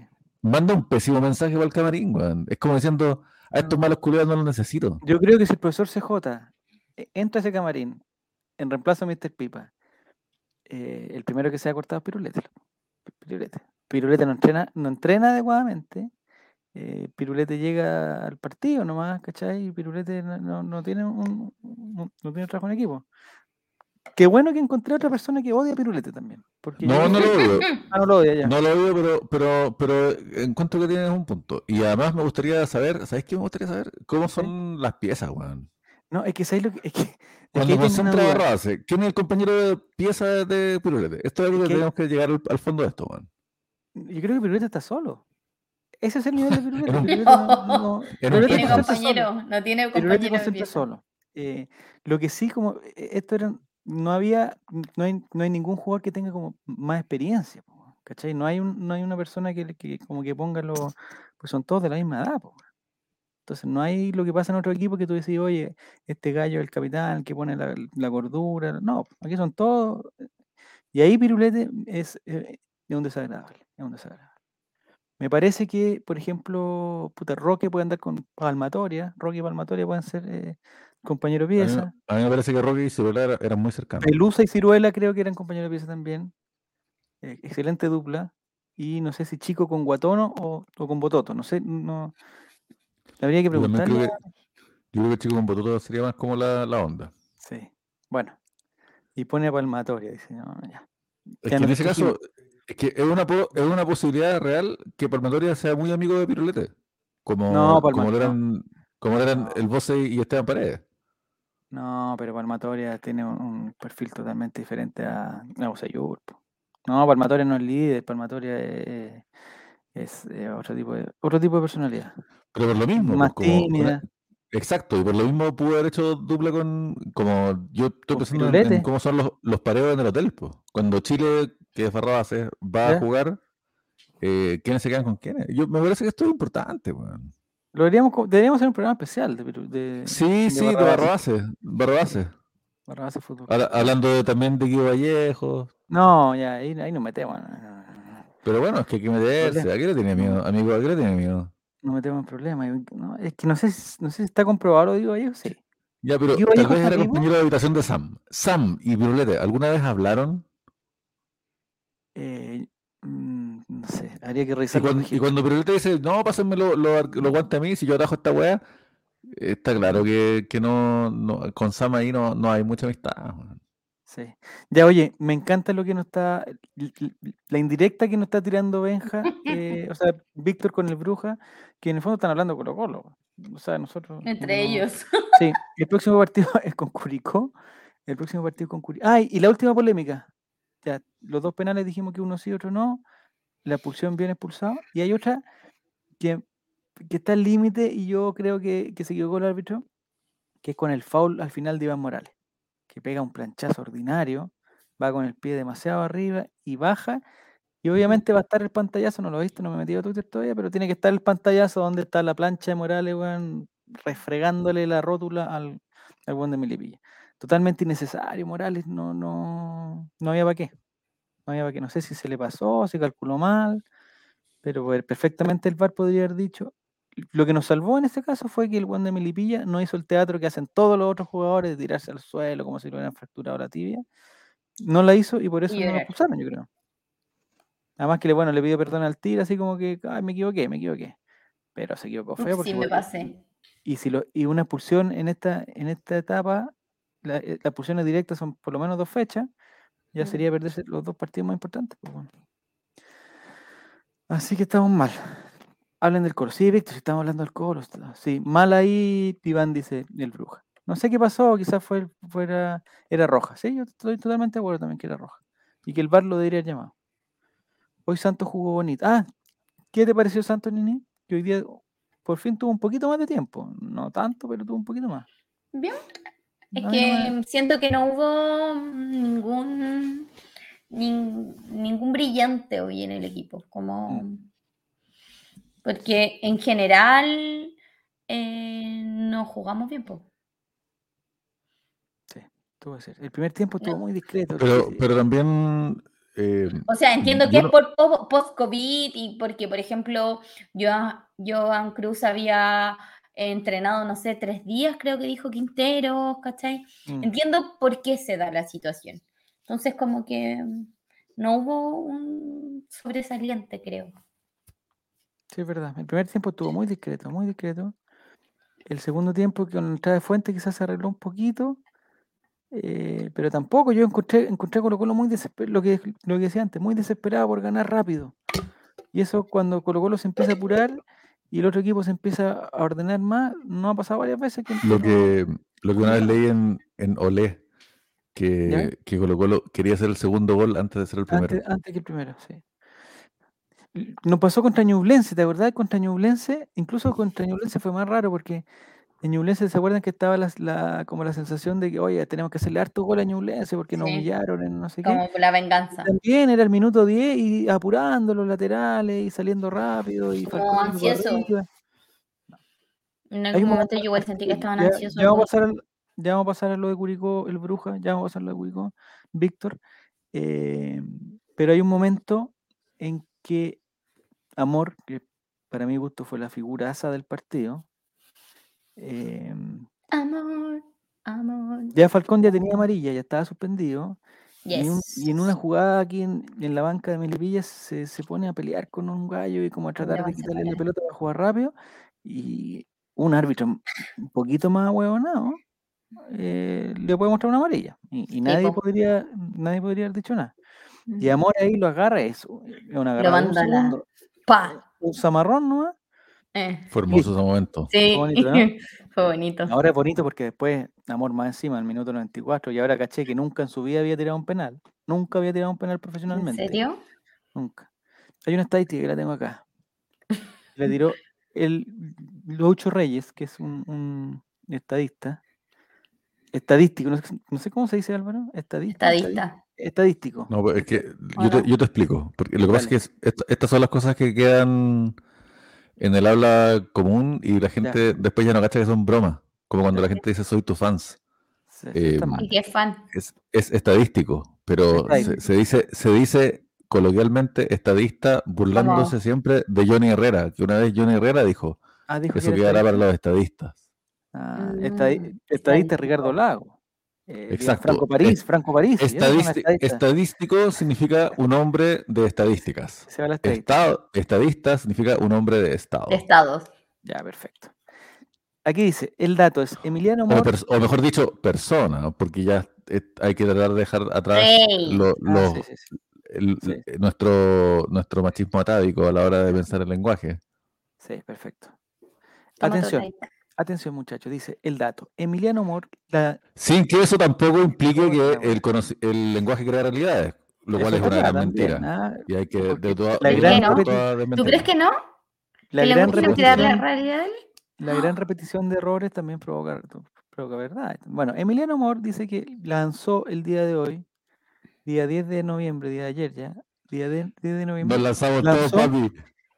manda un pésimo mensaje para el camarín, weón. Es como diciendo a estos No. malos culiados no los necesito. Yo creo que si el profesor CJ eh, entra a ese camarín en reemplazo a Mr. Pipa, eh, el primero que se ha cortado es Pirulete. Pirulete. Pirulete no entrena, no entrena adecuadamente. Eh, Pirulete llega al partido nomás, ¿cachai? Y Pirulete no, no- no tiene un, no tiene trabajo en equipo. Qué bueno que encontré otra persona que odia a Pirulete también. Porque No, no lo odio. Ah, no lo odia ya. No lo odio, pero, pero, pero encuentro que tienes un punto. Y además me gustaría saber, ¿sabes qué me gustaría saber? ¿Cómo son las piezas, weón? No, es que ¿sabes lo que? Es que, Cuando concentra ¿quién es el compañero de pieza de Pirulete? Esto es algo Es que que- tenemos que llegar al, al fondo de esto, weón. Yo creo que Pirulete está solo. Ese es el nivel de un- Pirulete no- no- Pirulete Tiene compañero, no tiene compañero solo. Eh, lo que sí, como eh, esto era, no había, no hay, no hay ningún jugador que tenga como más experiencia, ¿cachai? No hay un, no hay una persona que, que como que ponga los, pues son todos de la misma edad, po. Entonces no hay lo que pasa en otro equipo que tú decís, oye, este gallo es el capitán, el que pone la, la gordura. No, aquí son todos. Y ahí Pirulete es, eh, es un desagradable, es un desagradable. Me parece que, por ejemplo, puta, Roque puede andar con Palmatoria, Roque y Palmatoria pueden ser eh, compañeros de A mí, pieza. a mí me parece que Rocky y Ciruela era- eran muy cercanos. Pelusa y Ciruela creo que eran compañeros pieza también. Eh, excelente dupla. Y no sé si Chico con Guatono o, o con Bototo. No sé, no. Habría que Yo preguntarle. creo que, yo creo que Chico con Bototo sería más como la, la onda. Sí. Bueno. Y pone a Palmatoria, dice, no, ya. Es que en ese caso. Es que es una, es una posibilidad real que Palmatoria sea muy amigo de Pirulete. Como, No, como lo eran, como lo eran No. el Bose y Esteban Paredes. No, pero Palmatoria tiene un, un perfil totalmente diferente a, a. No, Palmatoria no es líder, Palmatoria es, es, otro, tipo de, otro tipo de personalidad. Pero por lo mismo. Más pues, como tímida. Exacto, y por lo mismo pudo haber hecho dupla con. Como yo estoy pensando en, cómo son los, los pareos en el hotel. Pues. Cuando Chile, que es Barrabás, va a jugar, eh, ¿quiénes se quedan con quiénes? Yo, me parece que esto es importante. Lo deberíamos, deberíamos hacer un programa especial de, de, Sí, de sí, de Barrabás. Barrabase. Barrabase. Barrabás Fútbol. Habla- hablando de- también de Guido Vallejo. No, ya, ahí, ahí nos metemos. No, no, no. Pero bueno, es que hay que meterse. ¿A qué le tiene miedo? Amigo, ¿a qué le tiene miedo? Nos metemos en problemas. y- no, es que no sé, si- no sé si está comprobado lo digo Vallejo, sí. Ya, pero ¿Guido tal vez era compañero de habitación de Sam. Sam y Pirulete, ¿alguna vez hablaron? Eh, mm, no sé, habría que Y revisar cuando, y cuando Pirulete dice, no, pásenme lo, lo guantes a mí, si yo atajo esta weá, está claro que, que no, no- con Sam ahí no, no hay mucha amistad. Sí. Ya, oye, me encanta lo que nos está, la indirecta que nos está tirando Benja, eh, o sea, Víctor con el Bruja, que en el fondo están hablando Colo Colo. O sea, nosotros. Entre no- ellos. Sí, el próximo partido es con Curicó. El próximo partido es con Curicó. Ah, y la última polémica. Ya, los dos penales dijimos que uno sí, otro no. La expulsión bien expulsado. Y hay otra que, que está al límite y yo creo que, que se equivocó el árbitro, que es con el foul al final de Iván Morales, que pega un planchazo ordinario, va con el pie demasiado arriba y baja. Y obviamente va a estar el pantallazo, no lo he visto, no me he metido a Twitter todavía, pero tiene que estar el pantallazo donde está la plancha de Morales, refregándole la rótula al, al de Melipilla. Totalmente innecesario, Morales, no, no, no había para qué. No había para qué. No sé si se le pasó, si calculó mal, pero perfectamente el VAR podría haber dicho. Lo que nos salvó en este caso fue que el buen de Melipilla no hizo el teatro que hacen todos los otros jugadores de tirarse al suelo como si le hubieran fracturado la tibia. No la hizo y por eso no lo expulsaron, yo creo. Además que le, bueno, le pidió perdón al Tigre, así como que, ay, me equivoqué, me equivoqué. Pero se equivocó feo porque Sí, me pasé. y si lo, y una expulsión en esta, en esta etapa, la- eh, las expulsiones directas son por lo menos dos fechas, ya Mm. sería perderse los dos partidos más importantes. pues, bueno. Así que estamos mal. Hablen del coro. Sí, Víctor, si estamos hablando del coro. está- Sí, mal ahí, Iván dice el bruja. No sé qué pasó, quizás fue, fuera, era roja. Sí, yo estoy totalmente de acuerdo también que era roja. Y que el VAR lo debería haber llamado. Hoy Santos jugó bonito. Ah, ¿qué te pareció Santos, Nini? Que hoy día por fin tuvo un poquito más de tiempo. No tanto, pero tuvo un poquito más. Bien. Es no que siento que no hubo ningún nin- ningún brillante hoy en el equipo. Como porque en general eh, no jugamos bien. po. Tuvo que ser. El primer tiempo estuvo No. muy discreto. Pero, sí, pero también... eh, O sea, entiendo Yo que no- es por po- post-COVID y porque, por ejemplo, Joan, Joan Cruz había entrenado, no sé, tres días, creo que dijo Quintero, ¿cachai? mm, Entiendo por qué se da la situación. Entonces, como que no hubo un sobresaliente, creo. Sí, es verdad. El primer tiempo estuvo muy discreto, muy discreto. El segundo tiempo, con la entrada de Fuente, quizás se arregló un poquito. eh, pero tampoco yo encontré, encontré a Colo Colo muy desesperado, lo que, lo que decía antes, muy desesperado por ganar rápido. Y eso cuando Colo Colo se empieza a apurar y el otro equipo se empieza a ordenar más, no ha pasado varias veces que, Lo que, lo que una vez leí en, en Olé, que, que Colo Colo quería hacer el segundo gol antes de ser el primero. Antes, antes que el primero, sí. Nos pasó contra Ñublense, ¿te acordás? Contra Ñublense, incluso contra Ñublense fue más raro porque en Ñublense se acuerdan que estaba la, como la sensación de que, oye, tenemos que hacerle harto gol a Ñublense porque nos Sí. humillaron en no sé qué. Como la venganza. También era el minuto 10 y apurando los laterales y saliendo rápido y Como ansioso. En Hay algún un momento momento- yo igual sentí que estaban ya, ansiosos. ya vamos a muy- pasar al- ya vamos a pasar a lo de Curicó, el Bruja, ya vamos a pasar a lo de Curicó, Víctor. eh, pero hay un momento en que Amor, que para mi gusto fue la figura asa del partido, eh, Amor, amor. ya Falcón ya tenía amarilla, ya estaba suspendido. Y, un- y en una Yes. jugada aquí en, en la banca de Melipilla se, se pone a pelear con un gallo y como a tratar de quitarle la pelota para jugar rápido. Y un árbitro un poquito más huevonado eh, le puede mostrar una amarilla. Y, y nadie, po. podría, nadie podría haber dicho nada. Y. Amor ahí lo agarra, es una agarrada de un manda a la- segundo, Pa. un zamarrón nomás. Eh, Fue hermoso ese momento. Sí, bonito, ¿no? fue bonito. Ahora es bonito porque después Amor más encima, al minuto 94, y ahora caché que nunca en su vida había tirado un penal. Nunca había tirado un penal ¿En profesionalmente. serio? Nunca. Hay una estadística que la tengo acá. Le tiró el Lucho Reyes, que es un, un estadista. Estadístico, no sé, no sé cómo se dice Álvaro. Estadista. Estadista. Estadístico. No, pues es que ¿O yo te, yo te explico. Porque lo que pasa es que es- est- estas son las cosas que quedan en el habla común y la gente después ya no cacha que son bromas. Como cuando la gente dice soy tu fans. Sí, Eh. Y que es fan. Es, es estadístico, pero se, dice, se dice coloquialmente estadista burlándose ¿Cómo? siempre de Johnny Herrera, que una vez Johnny Herrera dijo, Ah, dijo eso que era quedará para estadista. los estadistas. Ah, Mm, estadi- estadista es Ricardo Lago. Eh, Exacto. Franco París, Es- Franco París. estadístico significa un hombre de estadísticas. Se estadista. Estado, estadista significa un hombre de Estado. De estados. Ya, perfecto. Aquí dice, el dato es Emiliano O, Mor. o mejor dicho, persona, ¿no? porque ya eh, hay que tratar de dejar atrás lo- Ah, lo- sí, sí, sí. el- sí. nuestro, nuestro machismo atávico a la hora de pensar el lenguaje. Sí, perfecto. Atención. Atención muchachos, dice el dato. Emiliano Mor, la, Sin que eso tampoco implique que el, lenguaje crea realidades, lo cual eso es una gran también, mentira. ah, Y hay que de toda, la gran toda ¿Tú crees que no? la ¿Que le gran la repetición, realidad? la gran repetición de errores también provoca, provoca verdad. Bueno, Emiliano Mor dice que lanzó el día de hoy, día 10 de noviembre, día de ayer ya, día de, 10 de noviembre, Nos lanzamos lanzó todos, papi.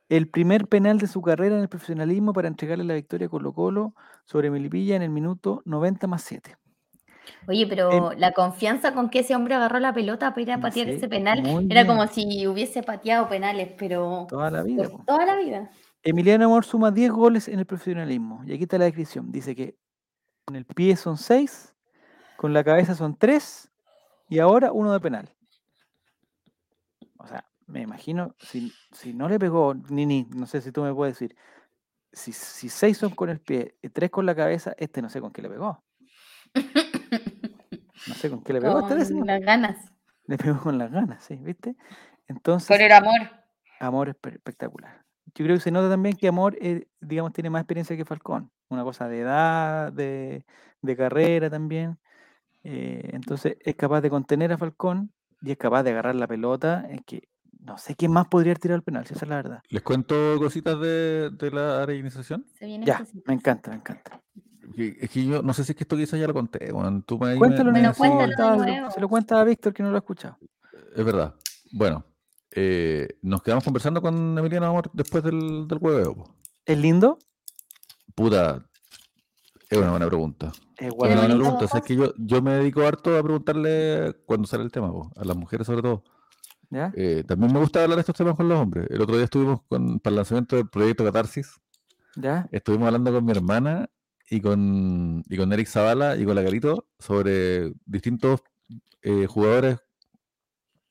El primer penal de su carrera en el profesionalismo para entregarle la victoria a Colo Colo sobre Melipilla en el minuto 90 más 7. Oye, pero la confianza con que ese hombre agarró la pelota para ir a patear Sí, ese penal era bien. como si hubiese pateado penales, pero Toda la vida. po. toda la vida. Emiliano Amor suma 10 goles en el profesionalismo. Y aquí está la descripción. Dice que con el pie son 6, con la cabeza son 3 y ahora uno de penal. Me imagino, si, si no le pegó, Nini, no sé si tú me puedes decir, si, si 6 son con el pie y 3 con la cabeza, este no sé con qué le pegó. No sé con qué le pegó. Este Con las ganas. Le pegó con las ganas, sí, ¿viste? Entonces, Con el amor. Amor es pe- espectacular. Yo creo que se nota también que Amor, eh, digamos, tiene más experiencia que Falcón. Una cosa de edad, de, de carrera también. Eh, entonces es capaz de contener a Falcón y es capaz de agarrar la pelota. Es que no sé quién más podría tirado el penal, si esa es la verdad. Les cuento cositas de, de la arenización. Se vienen Ya, cositas. me encanta, me encanta. Es que yo no sé si es que esto quizás ya lo conté, Juan. Tú me, me- Cuéntalo, me Nino, Bueno, se lo decís- cuéntalo de cuenta- nuevo. se lo cuenta a Víctor que no lo ha escuchado. Es verdad. Bueno, eh, nos quedamos conversando con Emiliano Amor después del, del hueveo. ¿Es lindo? Puta, es una buena pregunta. Es Es una buena pregunta. Sabes que yo, yo me dedico harto a preguntarle cuando sale el tema, po, a las mujeres sobre todo. ¿Ya? Eh, también me gusta hablar de estos temas con los hombres. El otro día estuvimos con, para el lanzamiento del proyecto Catarsis. ¿Ya? Estuvimos hablando con mi hermana y con, y con Eric Zavala y con la Carito sobre distintos eh, jugadores,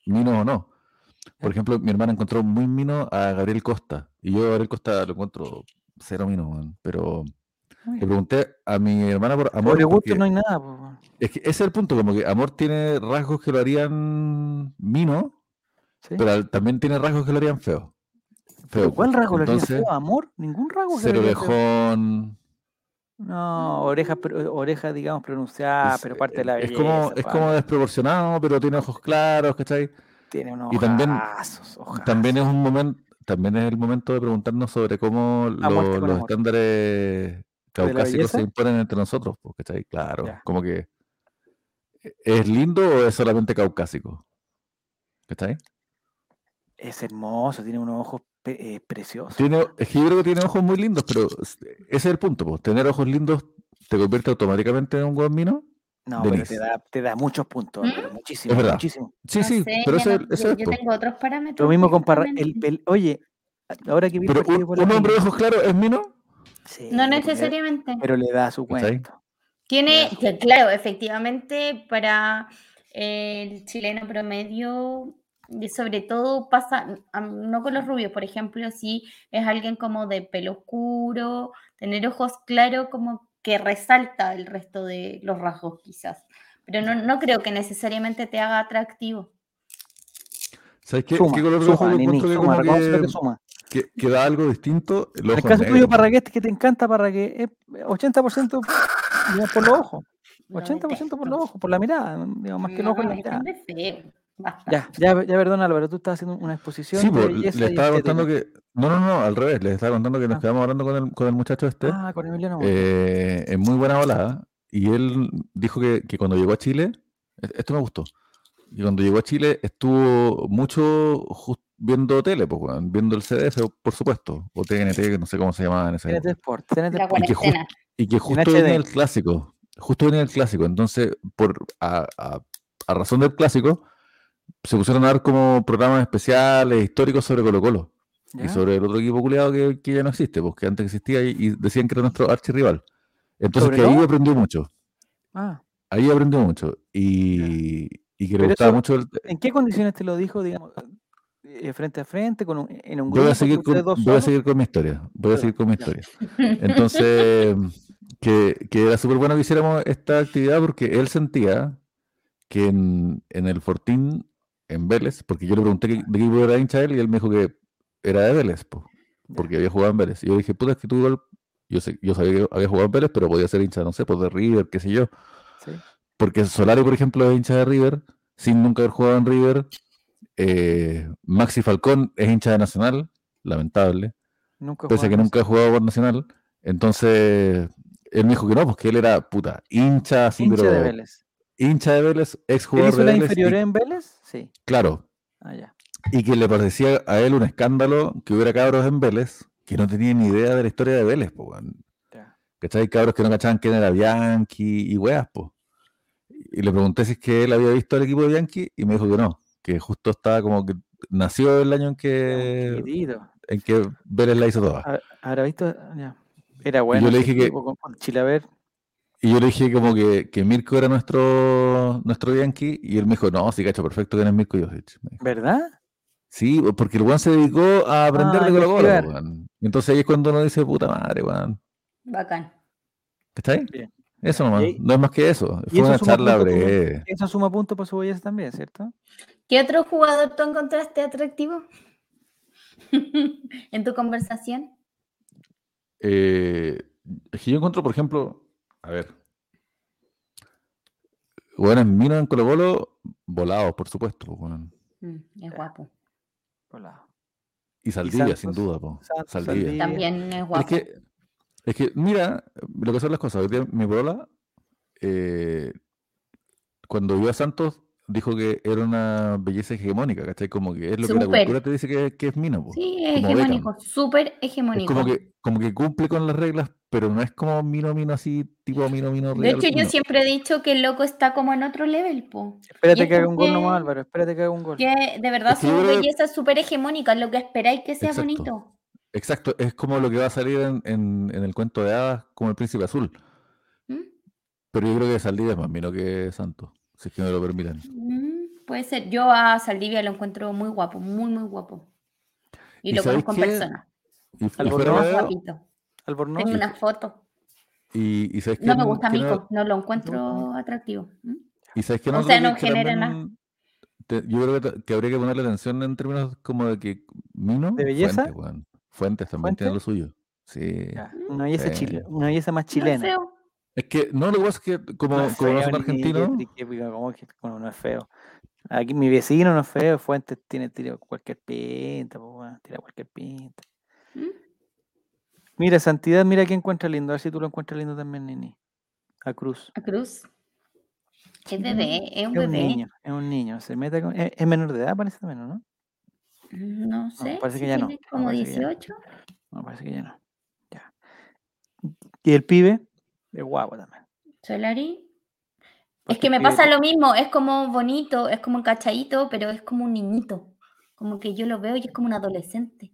minos o no. Por ejemplo, mi hermana encontró muy mino a Gabriel Costa. Y yo a Gabriel Costa lo encuentro cero mino, pero Muy le pregunté a mi hermana por amor. Por gusto porque- no hay nada. Es que ese es el punto, como que Amor tiene rasgos que lo harían mino, ¿Sí? pero también tiene rasgos que lo harían feo. ¿Pero Feo. ¿Cuál rasgo le haría feo? ¿Amor? ¿Ningún rasgo? feo? lejón. No, orejas, orejas, digamos, pronunciadas, es, pero parte de la es belleza. como, es como desproporcionado, pero tiene ojos claros, ¿cachai? Tiene unos y también- ojazos, También es un momento, también es el momento de preguntarnos sobre cómo lo- los amor. estándares caucásicos se imponen entre nosotros, pues, ¿cachai? Claro, Ya. como que ¿es lindo o es solamente caucásico? ¿Cachai? Es hermoso, tiene unos ojos eh, preciosos. Tiene, es que yo creo que tiene ojos muy lindos, pero s- ese es el punto, pues. Tener ojos lindos te convierte automáticamente en un buen mino. No, pero te da, te da muchos puntos, ¿Mm? pero muchísimo, Es verdad. muchísimo. Sí, No sí, sé, pero ese, no- ese yo, es, yo tengo otros parámetros. Lo mismo con Parra- el, Oye, ahora que vi Pero un, hombre de ojos claros es mino. sí, No pero le- necesariamente. Pero le da su cuento. Tiene, que, claro, efectivamente, para el chileno promedio, y sobre todo pasa, no con los rubios, por ejemplo, si es alguien como de pelo oscuro, tener ojos claros, como que resalta el resto de los rasgos, quizás. Pero no, no creo que necesariamente te haga atractivo. ¿Sabes qué? Suma, ¿Qué color de encuentro que, suma, que, que suma. que- que da algo distinto? El ojo el caso tuyo, negro. Parragués, que te encanta Parragués, es 80% digamos, por los ojos. Lo 80% por los ojos, por la mirada, digamos, más que el ojo en la es mirada. Ya, ya, ya, perdón, Álvaro, tú estás haciendo una exposición Sí, de pues, le estaba contando que. No, no, no, al revés. Les estaba contando que nos Ah. quedamos hablando con el, con el muchacho este. Ah, con Emiliano. Eh, en muy buena volada. Y él dijo que, que cuando llegó a Chile. e- Esto me gustó. Y cuando llegó a Chile estuvo mucho. jus- viendo tele, pues, weón, viendo el CDF, por supuesto, o TNT, que no sé cómo se llamaba en ese TNT Sport, TNT Sport. Y que cuarentena. Y que justo venía el clásico. Justo venía el clásico. Entonces, por a, a- a razón del clásico, se pusieron a dar como programas especiales, históricos sobre Colo Colo. ¿Ya? Y sobre el otro equipo culiado que, que ya no existe, porque antes existía y, y decían que era nuestro archirrival. Entonces, ¿Sobre que ahí aprendió mucho. Ah, Ahí aprendió mucho. Y, y que le gustaba eso- mucho el, ¿En qué condiciones te lo dijo, digamos, eh, frente a frente, con un, en un grupo? voy a seguir con, dos voy a seguir con mi historia. Voy a seguir con mi historia. Entonces, que, que era súper bueno que hiciéramos esta actividad porque él sentía que en, en el Fortín, en Vélez, porque yo le pregunté qué- de qué equipo era hincha él y él me dijo que era de Vélez, po, porque había jugado en Vélez. Y yo dije, puta, es que tú igual, yo, sé, yo sabía que había jugado en Vélez, pero podía ser hincha, no sé, pues de River, qué sé yo. Sí. Porque Solari, por ejemplo, es hincha de River, sin nunca haber jugado en River. Eh, Maxi Falcón es hincha de Nacional, lamentable, Nunca pese a que nunca ha jugado por Nacional. Entonces, él me dijo que no, pues que él era puta, hincha así, Hincha pero de Vélez. hincha de Vélez, ex ¿Él jugador hizo de la Vélez. y- inferior en Vélez? Sí. claro, Ah, ya. y que le parecía a él un escándalo que hubiera cabros en Vélez que no tenían ni idea de la historia de Vélez, ya. ¿Cachai? Cabros que no cachaban quién era Bianchi y weas, po. Y le pregunté si es que él había visto al equipo de Bianchi y me dijo que no, que justo estaba como que nació el año en que, en que Vélez la hizo toda. Ah, ¿Habrá visto? Ya. Era bueno. le ese dije que- con Chilaver. Y yo le dije como que, que Mirko era nuestro, nuestro Bianchi y él me dijo, no, sí, cacho, perfecto que no es Mirko Josic. ¿Verdad? Sí, porque el weón se dedicó a aprender Ah, de Colo. Entonces ahí es cuando uno dice, puta madre, weón. Bacán. ¿Está Bien. Eso nomás, Y ahí- no es más que eso. Fue eso una suma charla como- breve. Eso suma punto para su belleza también, ¿cierto? ¿Qué otro jugador tú encontraste atractivo? en tu conversación. Eh, es que yo encuentro, por ejemplo, a ver. Bueno, en Mino en Colo Colo, volados, por supuesto. Mm, es guapo. Hola. Y Saldivia, sin Santos, duda. po. Santos, Saldivia. Saldivia. También es Es guapo. que, es que, mira, lo que son las cosas. Hoy día mi brola, cuando vio a Santos, dijo que era una belleza hegemónica, ¿cachai? Como que es lo que la cultura te dice que, que es Mino. po. Sí, es como hegemónico, súper Es hegemónico. como que, como que cumple con las reglas, pero no es como Mino Mino así, tipo Mino Mino De real, hecho, yo siempre he dicho que el loco está como en otro level, po. Espérate que haga un gol nomás, Álvaro. Espérate que haga un gol. Que de verdad Es creo que- belleza es súper hegemónica, es lo que esperáis que sea Exacto. bonito. Exacto, es como lo que va a salir en, en- en el cuento de hadas, como el príncipe azul. ¿Mm? Pero yo creo que Saldivia es más Mino que Santos, si es que me lo permiten. Mm, puede ser. Yo a Saldivia lo encuentro muy guapo, muy, muy guapo. Y, ¿Y lo conozco en persona. Y, y Albornoz, guapito. Albornoz. Tengo una foto. y, y sabéis No me gusta Mico, no lo encuentro atractivo. ¿Mm? Y sabes que O no sea, no genera nada. te- yo creo que, habría que ponerle atención en términos como de que Mino, ¿De belleza? Fuentes. Fuentes también tiene lo suyo. Sí. Ya, Una belleza, Sí. chile- una belleza más No es chilena. feo. Es que no, lo que pasa es que como, No es como no son argentinos, ni- ni- ni- ¿Cómo que bueno, no es feo? Aquí mi vecino no es feo, Fuentes tiene tira cualquier pinta, tira cualquier pinta. ¿Mm? Mira, Santidad, mira que encuentra lindo, a ver si tú lo encuentras lindo también, Nini. A Cruz. A Cruz. Es bebé, es un Es un bebé. niño, es un niño. Se mete con- es, es menor de edad, parece también, ¿o ¿no? No sé. parece que ya no, tiene no, Como parece que ya no. 18. No, parece que ya no. Ya. Y el pibe es guapo también. Solari. Es que me pasa lo mismo, es como bonito, es como cachadito, pero es como un niñito. Como que yo lo veo y es como un adolescente.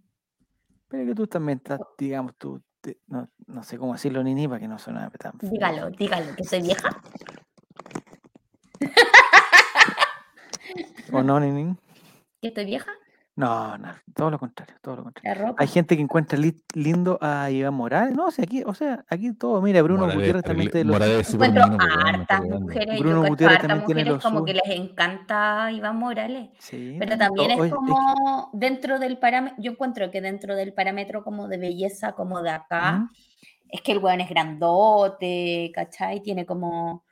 Pero que tú también estás, digamos, tú, te- no, no sé cómo decirlo, Nini, para que no suene tan. Dígalo, dígalo, que soy vieja. ¿O no, Nini? ¿Que estoy vieja? No, no, todo lo contrario, todo lo contrario. Hay gente que encuentra li- lindo a Iván Morales. No, o sea, aquí, o sea, aquí todo, mira, Bruno Morales, Gutiérrez también terrible- te lo- Morales es Encuentro hartas cagando. mujeres, Bruno yo Gutiérrez hartas también tiene mujeres lo como suyo. que les encanta Iván Morales. Sí, Pero no, también es que- como dentro del parámetro, yo encuentro que dentro del parámetro como de belleza, como de acá, ¿Mm? es que el weón es grandote, ¿cachai? Tiene como...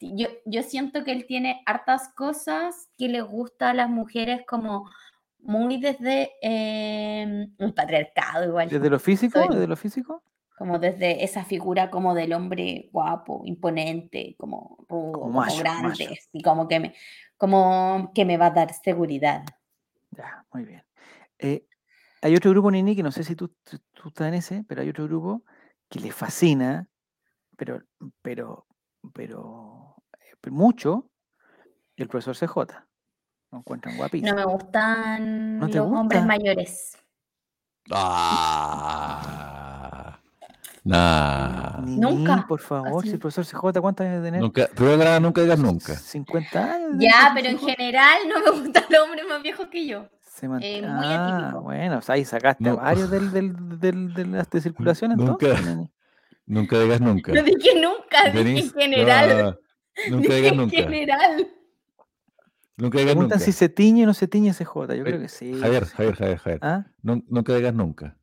Yo, yo siento que él tiene hartas cosas que le gusta a las mujeres como muy desde eh, un patriarcado igual, ¿Desde lo físico? Soy- ¿Desde lo físico? como desde esa figura como del hombre guapo, imponente, como rudo, Como como, macho, grande, macho. y como que me, como que me va a dar seguridad. Ya, muy bien. Eh, hay otro grupo, Nini, que no sé si tú, tú- tú estás en ese, pero hay otro grupo que le fascina, pero, pero, pero, eh, pero mucho, el profesor CJ. Lo encuentran guapísimo. No me gustan ¿No te los hombres mayores. Ah, nah. Nunca, por favor, si así. el profesor CJ, ¿cuántos años tener? Nunca, nada, nunca digas nunca. 50 años. Ya, pero en general no me gustan los hombres más viejos que yo. Se mant- eh, muy ah, atípico. bueno, o sea, ahí sacaste a varios del, del, del, de las de circulación Nunca. entonces. Nini. Nunca digas nunca. No dije nunca, dije en general. no, nunca Dije digas en nunca. general. Preguntan Nunca digas nunca. si se tiñe o no se tiñe CJ. Yo creo que sí. Javier. Javier, Javier, Javier. ¿Ah? Nunca digas nunca.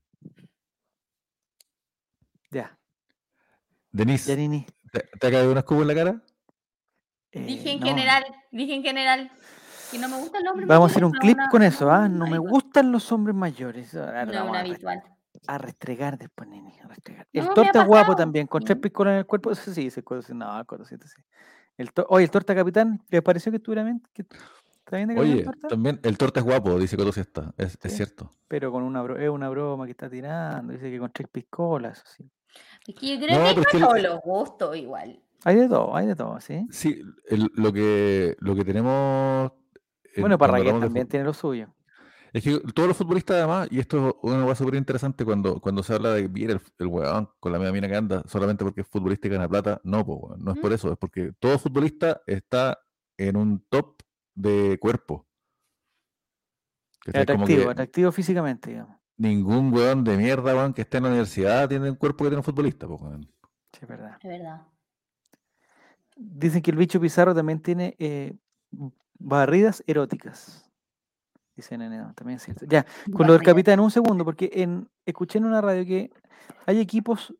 Ya, Denise, ya Nini. ¿te, te ha caído una escupo en la cara? Eh, Dije en no. general, dije en general. Que no me gustan los hombres Vamos a hacer un clip una- con eso, ¿ah? No me gustan los hombres mayores. Ahora No, re- habitual. a restregar después, Nini. A restregar. No, El torta es guapo también, con tres piscolas en el cuerpo. Eso sí, ese codo sí. No, el codo sí, sí. El to- Oye, el torta capitán, ¿les pareció que estuviera bien? ¿Que ¿Está bien Oye, torta? también el torta es guapo, dice Coto Siesta. Es, es Sí. cierto. Pero con una, bro- es una broma que está tirando. Dice que con tres piscolas, eso sí. Es que yo creo No, que hay es el- todos los gustos igual. Hay de todo, hay de todo, ¿sí? Sí, el- lo, que, lo que tenemos. en- Bueno, Parragués de también tiene lo suyo. Es que todos los futbolistas, además, y esto es una cosa súper interesante cuando, cuando se habla de mira el, el weón con la media mina que anda solamente porque es futbolista y gana plata. No, po, no es por eso, es porque todo futbolista está en un top de cuerpo. Atractivo, que atractivo físicamente, digamos. ningún weón de mierda, weón, que esté en la universidad tiene el cuerpo que tiene un futbolista, po, weón. Sí, es verdad. Es verdad. Dicen que el bicho Pizarro también tiene eh, barridas eróticas. Dice Neneo, también es cierto. Ya, con lo del capitán, un segundo, porque en, escuché en una radio que hay equipos,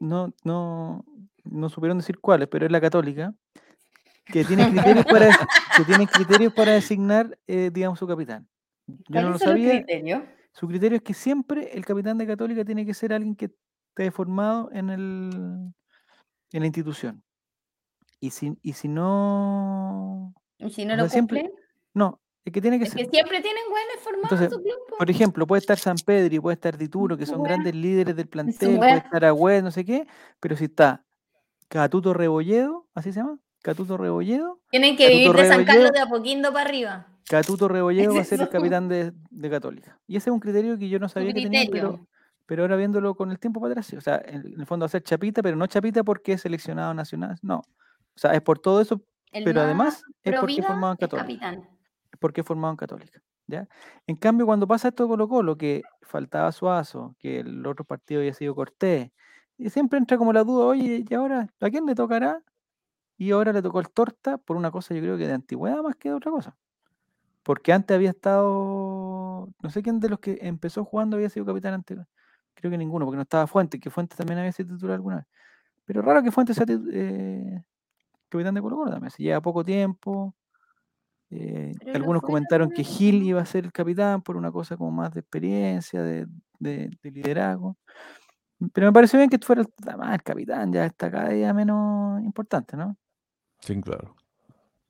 no, no, no supieron decir cuáles, pero es la católica, que tienen criterios para, que tienen criterios para designar, eh, digamos, su capitán. Yo no lo ¿Cuáles son los sabía. criterios? Su criterio es que siempre el capitán de Católica tiene que ser alguien que esté formado en, el, en la institución. Y si, y si no. Y si no lo siempre- cumplen, No, es que tiene que es ser. que siempre tienen buenos formados Entonces, en su club. po. Por ejemplo, puede estar San Pedro y puede estar Dituro, que son grandes líderes del plantel, puede estar Agüed, no sé qué, pero si está Catuto Rebolledo, ¿así se llama? Catuto Rebolledo, Tienen que Catuto vivir de San. Carlos de Apoquindo para arriba. Catuto Rebolledo va a ser el capitán de, de Católica. Y ese es un criterio que yo no sabía que tenía, pero, pero ahora viéndolo con el tiempo para atrás, sí, o sea, en, en el fondo va a ser Chapita, pero no Chapita porque es seleccionado nacional, no. O sea, es por todo eso, El pero más además es porque formado en Católica. capitán. Porque formado en Católica. ¿ya? En cambio, cuando pasa esto de Colo Colo, que faltaba Suazo, que el otro partido había sido Cortés, y siempre entra como la duda, oye, ¿y ahora a quién le tocará? Y ahora le tocó el Torta por una cosa yo creo que de antigüedad más que de otra cosa. Porque antes había estado, no sé quién de los que empezó jugando había sido capitán antes, creo que ninguno, porque no estaba Fuentes, que Fuentes también había sido titular alguna vez. Pero raro que Fuentes sea eh, capitán de Colo Colo también, se lleva poco tiempo. Eh, algunos comentaron que Gil iba a ser el capitán por una cosa como más de experiencia, de, de- de liderazgo. Pero me pareció bien que fuera el, además, el capitán, ya está cada día menos importante, ¿no? Sí, claro.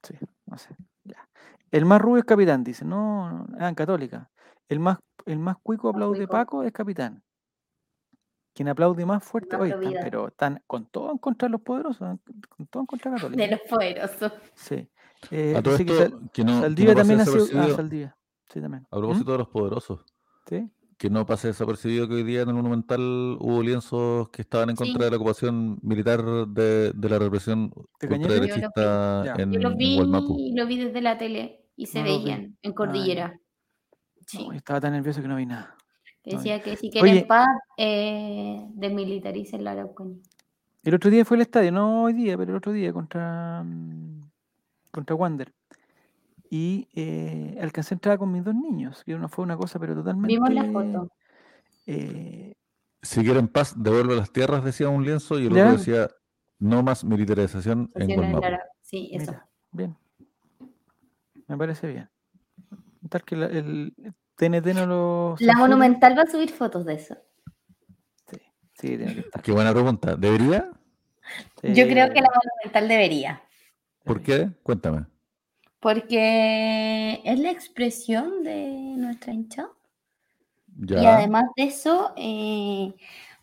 Sí, no sé. Ya. El más rubio es capitán, dice. No, no, ah, en Católica. El más, el más cuico aplaude cuico. Paco es capitán. Quien aplaude más fuerte, Más están, vida. pero están con todo en contra de los poderosos, con todo en contra de Católica. De los poderosos. Sí. Eh, A todo que esto, Sal- que no, que Saldivia no también ha sido. Ah, Saldivia. Sí, también. a ¿Mm? propósito de los poderosos, Sí. que no pase desapercibido que hoy día en el Monumental hubo lienzos que estaban en Sí. contra de la ocupación militar de, de la represión ¿De Cañete? ultraderechista Ya. en, Yo los en vi, Gualmapu. lo vi desde la tele y se No veían en. Cordillera. Sí. No, yo estaba tan nervioso que no vi nada. decía que si quieren Oye. paz, eh, desmilitaricen la Araucanía. El otro día fue al estadio, no hoy día, pero el otro día contra, mm, contra Wander. Y eh, alcancé a entrar con mis dos niños, que no fue una cosa, pero totalmente. Vimos la foto. eh, Si quieren paz, devuelve las tierras, decía un lienzo, y el Ya. otro decía no más militarización en la- Sí, eso. mira, bien. Me parece bien. Tal que la- el TNT no lo. La. Monumental va a subir fotos de eso. Sí, sí, tiene que estar. Qué buena pregunta. ¿Debería? Yo creo que la Monumental debería. ¿Por qué? Cuéntame. Porque es la expresión de nuestra hinchada. Ya. Y además de eso, eh,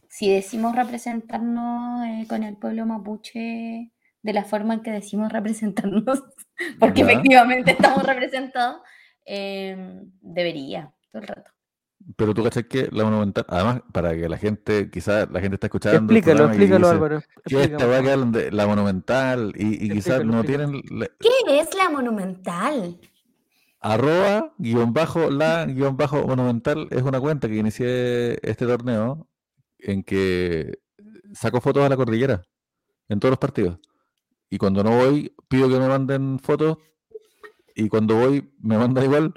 si decimos representarnos eh, con el pueblo mapuche de la forma en que decimos representarnos, porque Ya. efectivamente estamos representados, eh, debería, todo el rato. Pero tú cachas que la monumental, además, para que la gente, quizás la gente está escuchando. Explícalo, explícalo, dice, Álvaro. ¿Qué explica, esta favor. hablan de la monumental? Y, y quizás no tienen la- ¿Qué es la monumental? arroba guion bajo la guion bajo monumental es una cuenta que inicié este torneo en que saco fotos a la cordillera en todos los partidos. Y cuando no voy, pido que me manden fotos. Y cuando voy, me mandan igual.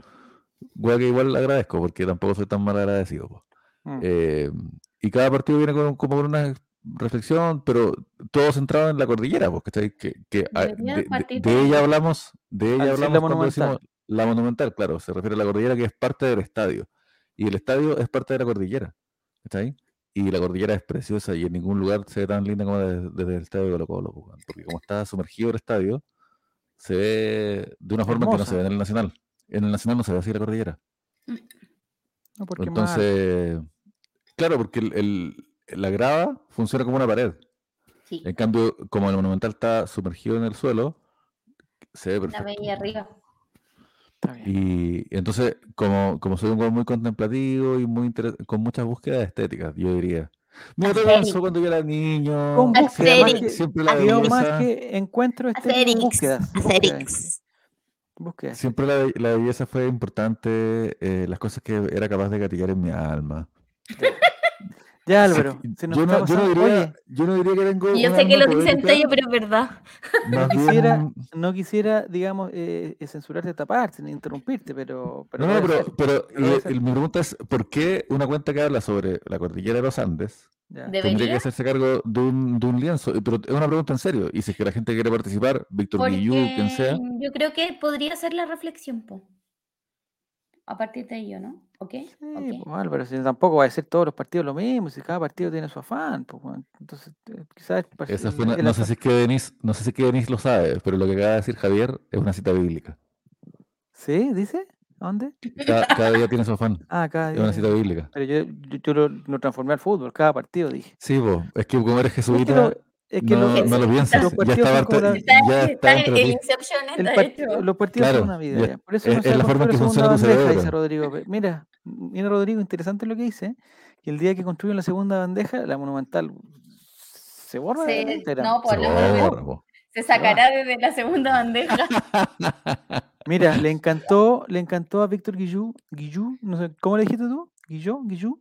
Weá que igual agradezco, porque tampoco soy tan mal agradecido. po. Mm. Eh, y cada partido viene con, como con una reflexión, pero todo centrado en la cordillera, pues, ¿cachai? Que, que a- de, ella ahí. hablamos, de ella decir la hablamos cuando monumental. decimos la monumental, claro, se refiere a la cordillera que es parte del estadio. Y el estadio es parte de la cordillera, ¿cachai? Y la cordillera es preciosa y en ningún lugar se ve tan linda como desde, desde el estadio de Colo Colo, porque como está sumergido el estadio, se ve de una forma que no se ve en el Nacional. En el Nacional no se ve así la cordillera. No, porque. Entonces, claro, porque el- el- la grava funciona como una pared. Sí, En cambio, como el monumental está sumergido en el suelo, se ve la perfecto. veía arriba. Está bien. Y entonces, como, como soy un weón muy contemplativo y muy interes- con muchas búsquedas estéticas, yo diría. Aesthetic. pensó cuando yo era niño. Con búsqueda, más Aesthetic. que, Siempre la más que encuentro búsquedas. Siempre la, la belleza fue importante, eh, las cosas que era capaz de gatillar en mi alma. Ya, Álvaro, se nos yo, no, yo, no diría, Oye, yo no diría que tengo. Y yo sé que lo dicen ellos, pero es verdad. más quisiera- no quisiera, digamos, eh, eh, censurarte esta parte, ni interrumpirte, pero... pero No, no, pero, pero mi pregunta es, ¿por qué una cuenta que habla sobre la cordillera de los Andes ya. Tendría que hacerse cargo de un, de un lienzo? Pero es una pregunta en serio. Y si es que la gente quiere participar, Víctor Guillú, quien sea, yo creo que podría ser la reflexión, po. A partir de ello, ¿no? ¿Ok? Sí, ok. pues, Álvaro, si tampoco va a ser todos los partidos lo mismo, si cada partido tiene su afán, pues, bueno, entonces eh, quizás esa fue una- no sé si es que Denis, no sé si es que Denis lo sabe, pero lo que acaba de decir Javier es una cita bíblica. ¿Sí? ¿Dice? ¿A ¿Dónde? Cada, cada día tiene su afán. Ah, cada Es una día. cita bíblica. Pero yo, yo, yo lo, lo transformé al fútbol, cada partido dije. Sí, vos, es que como eres Es que, jesuita, lo, es que no, los- no lo piensas. los Ya partidos está, son como parte- la- Está, ya está está en. Inception el está part- los partidos Claro, son una vida. ya-. Por eso es- no es se la forma en que funciona segunda tu bandeja, cerebro. dice Rodrigo. Mira, mira Rodrigo, interesante lo que dice, que el día que construyen la segunda bandeja, la monumental se borra Instagram. no, pues, Se lo de- borra, po. Se sacará desde la segunda bandeja. Mira, le encantó, le encantó a Víctor Guillú, Guillú, no sé, ¿cómo le dijiste tú? Guilló, Guillú,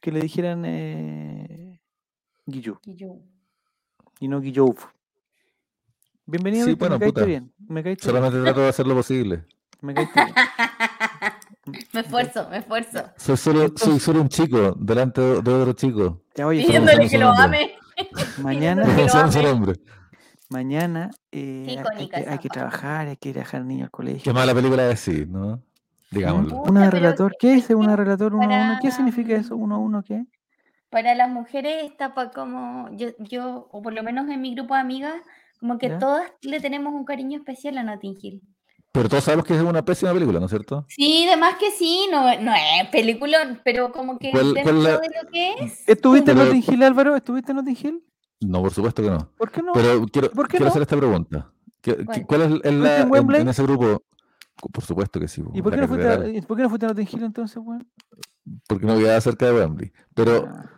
que le dijeran eh, Guillú Y yo, y no Guillouf. Bienvenido, Sí, Víctor, bueno, me caíste puta. bien, me caíste bien, Solamente trato de hacer lo posible. me caíste bien. Me esfuerzo, me esfuerzo. Soy solo, soy Entonces- solo un chico delante de de otro chico. Ya, oye, Pidiéndole que lo ame. mañana, que lo Somos ame. hombre. Mañana eh, hay, que, hay trabajar, hay que ir a dejar al niño al colegio. Qué mala película es, sí, ¿no? Digámoslo. Una relator, ¿qué dice una relator uno a uno? ¿Qué para- significa eso uno a uno? ¿Qué? Para las mujeres está como yo, yo, o por lo menos en mi grupo de amigas, como que ¿Ya? todas le tenemos un cariño especial a Notting Hill. Pero todos sabemos que es una pésima película, ¿no es cierto? Sí, además que sí, no, no es película, pero como que ¿Cuál- dentro cuál la- de lo que es. ¿Estuviste en Notting Hill, Álvaro? ¿Estuviste en Notting Hill? No, por supuesto que no. ¿Por qué no? Pero quiero, ¿Por qué quiero no? hacer esta pregunta. ¿Qué- qué- ¿Cuál? ¿Cuál es, es la, en en, Wembley? en ese grupo? Por supuesto que sí. ¿Y po, por qué, no fuiste a, por qué no fuiste a Notting Hill entonces, weón? Porque no quedaba cerca de Wembley. Pero, Ah,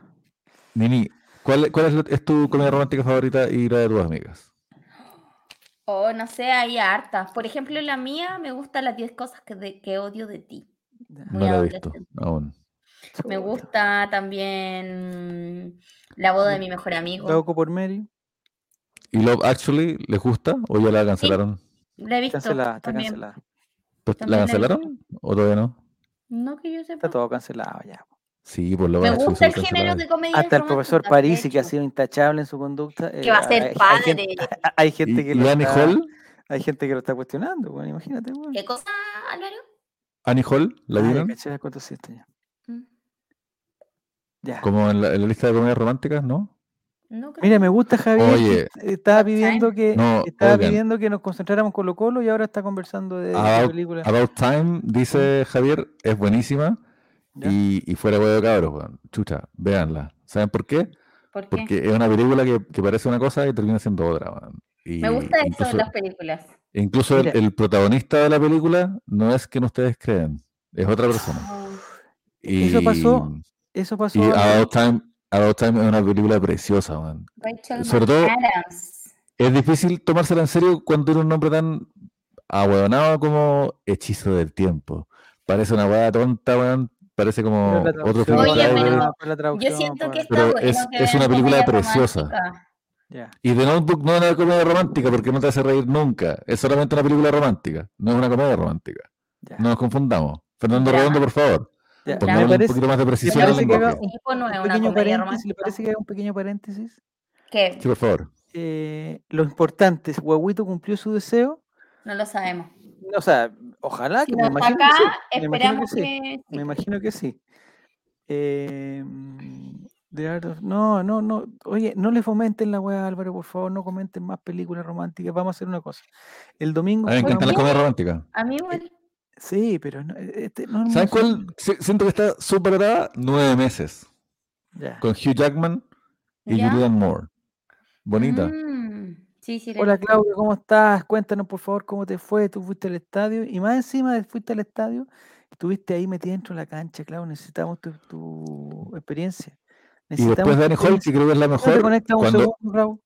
Nini, ¿cuál, cuál es, tu comida romántica favorita y la de tus amigas? O no sé, hay hartas. Por ejemplo, la mía me gusta las 10 cosas que, de- que odio de ti. No la he visto aún. Me gusta también la boda de mi mejor amigo. Loco por Mary. ¿Y Love Actually les gusta o ya la cancelaron? La he visto Cancelada, está también. cancelada. Pues, ¿La cancelaron o todavía no? No que yo sepa. Está todo cancelado ya. Sí, por Love Me Actually gusta el género de comedia Hasta el profesor Parisi, que ha sido intachable en su conducta. Que va a eh, ser hay- hay padre. gente- Hay gente que ¿Y, lo está- Hall? Hay gente que lo está cuestionando, bueno, imagínate, weón. ¿Qué cosa, Álvaro? ¿Annie Hall? ¿La ya vieron? caché cuánto sí está ya. Como en la, en la lista de comedias románticas, ¿no? Mira, me gusta Javier. Oye. estaba pidiendo que No, estaba oigan. pidiendo que nos concentráramos con Colo Colo y ahora está conversando de, About, películas. About Time, dice Javier, es buenísima. Y, y fuera huevo cabros. Chucha, véanla. ¿Saben por qué? ¿Por qué? Porque es una película que, que parece una cosa y termina siendo otra. Y Me gusta eso incluso, de las películas. incluso el, protagonista de la película no es quien ustedes creen, es otra persona. Oh, Y, Eso pasó, Eso pasó. y. About Time, About Time es una película preciosa, weón. Rachel Sobre todo-. Es difícil tomársela en serio cuando tiene un nombre tan ahueonado como Hechizo del Tiempo. Parece una weá tonta, weón. Parece como otro film Oye, pero- Yo siento que está Pero es- que es vean una película preciosa. romántica. Y The Notebook no es una comedia romántica porque no te hace reír nunca. Es solamente una película romántica. No es una comedia romántica. No nos confundamos. Fernando Drama. Redondo, por favor. Ya, Pongámosle un parece, poquito más de ¿le precisión al parece que haga un, un pequeño comedia paréntesis? ¿Le romántica. parece que haga un pequeño paréntesis? ¿Qué? Sí, por favor. Eh, lo importante es, Huehuito cumplió su deseo. No lo sabemos. O sea, ojalá Si que no me imagino acá, que sí. Me imagino que esperamos sí. que... Me imagino que sí. Eh, no, no, no. Oye, no le fomenten la weá, Álvaro, por favor, no comenten más películas románticas. Vamos a hacer una cosa. El domingo A mí me las mu- comedias románticas. A mí igual. Sí, pero no, eh, este, no ¿Sabes cuál? Si- Siento que está superada nueve meses. Con Hugh Jackman y ¿Ya? Julianne Moore. Bonita. Mm, Sí, sí. Hola visto. Claudia, ¿cómo estás? Cuéntanos por favor cómo te fue. Tú fuiste al estadio y más encima de fuiste al estadio, estuviste ahí metida dentro de la cancha, Claudia. Necesitamos tu, tu experiencia. Y Necesitamos después tu Danny Hall, que creo que es la mejor, conectas un cuando, segundo, Clau.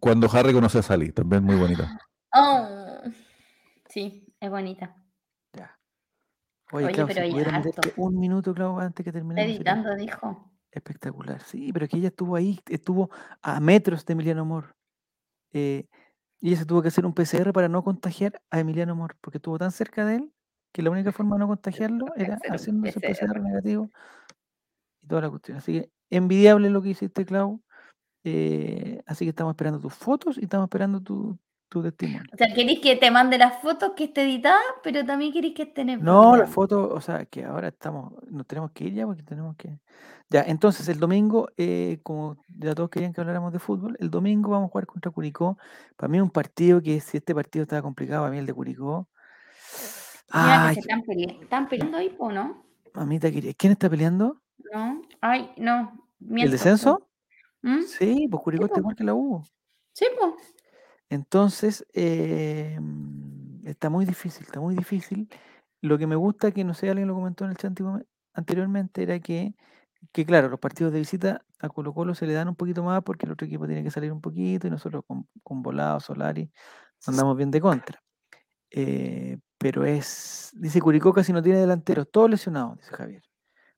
cuando Harry conoce a Sally. También muy bonita. Oh, Sí, es bonita. Oye, Oye, Clau, pero si ya harto. un minuto, Clau, antes que sería editando, dijo. espectacular. Sí, pero es que ella estuvo ahí, estuvo a metros de Emiliano Amor. Eh, y ella se tuvo que hacer un PCR para no contagiar a Emiliano Amor, porque estuvo tan cerca de él que la única forma de no contagiarlo era Hacer un. PCR negativo y toda la cuestión. Así que envidiable lo que hiciste, Clau. Eh, así que estamos esperando tus fotos y estamos esperando tu, tu testimonio. O sea, queréis que te mande las fotos que esté editada, pero también queréis que esté en No, la programa. foto, o sea, que ahora estamos, nos tenemos que ir ya porque tenemos que... Ya, entonces el domingo, eh, como ya todos querían que habláramos de fútbol, el domingo vamos a jugar contra Curicó. Para mí un partido que si este partido estaba complicado, a mí el de Curicó... Mira Ay, que se están, pele- están peleando ahí, ¿o no? mamita ¿quién está peleando? No. Ay, no. ¿El descenso? ¿Mm? Sí, pues Curicó está po. igual que la U. Sí, pues. Entonces, eh, mm, está muy difícil, está muy difícil. Lo que me gusta, que no sé, alguien lo comentó en el chat anteriormente, era que, que, claro, los partidos de visita a Colo Colo se le dan un poquito más porque el otro equipo tiene que salir un poquito y nosotros con, con Volado, Solari, andamos bien de contra. Eh, pero es, dice Curicó casi no tiene delanteros, todos lesionados, dice Javier.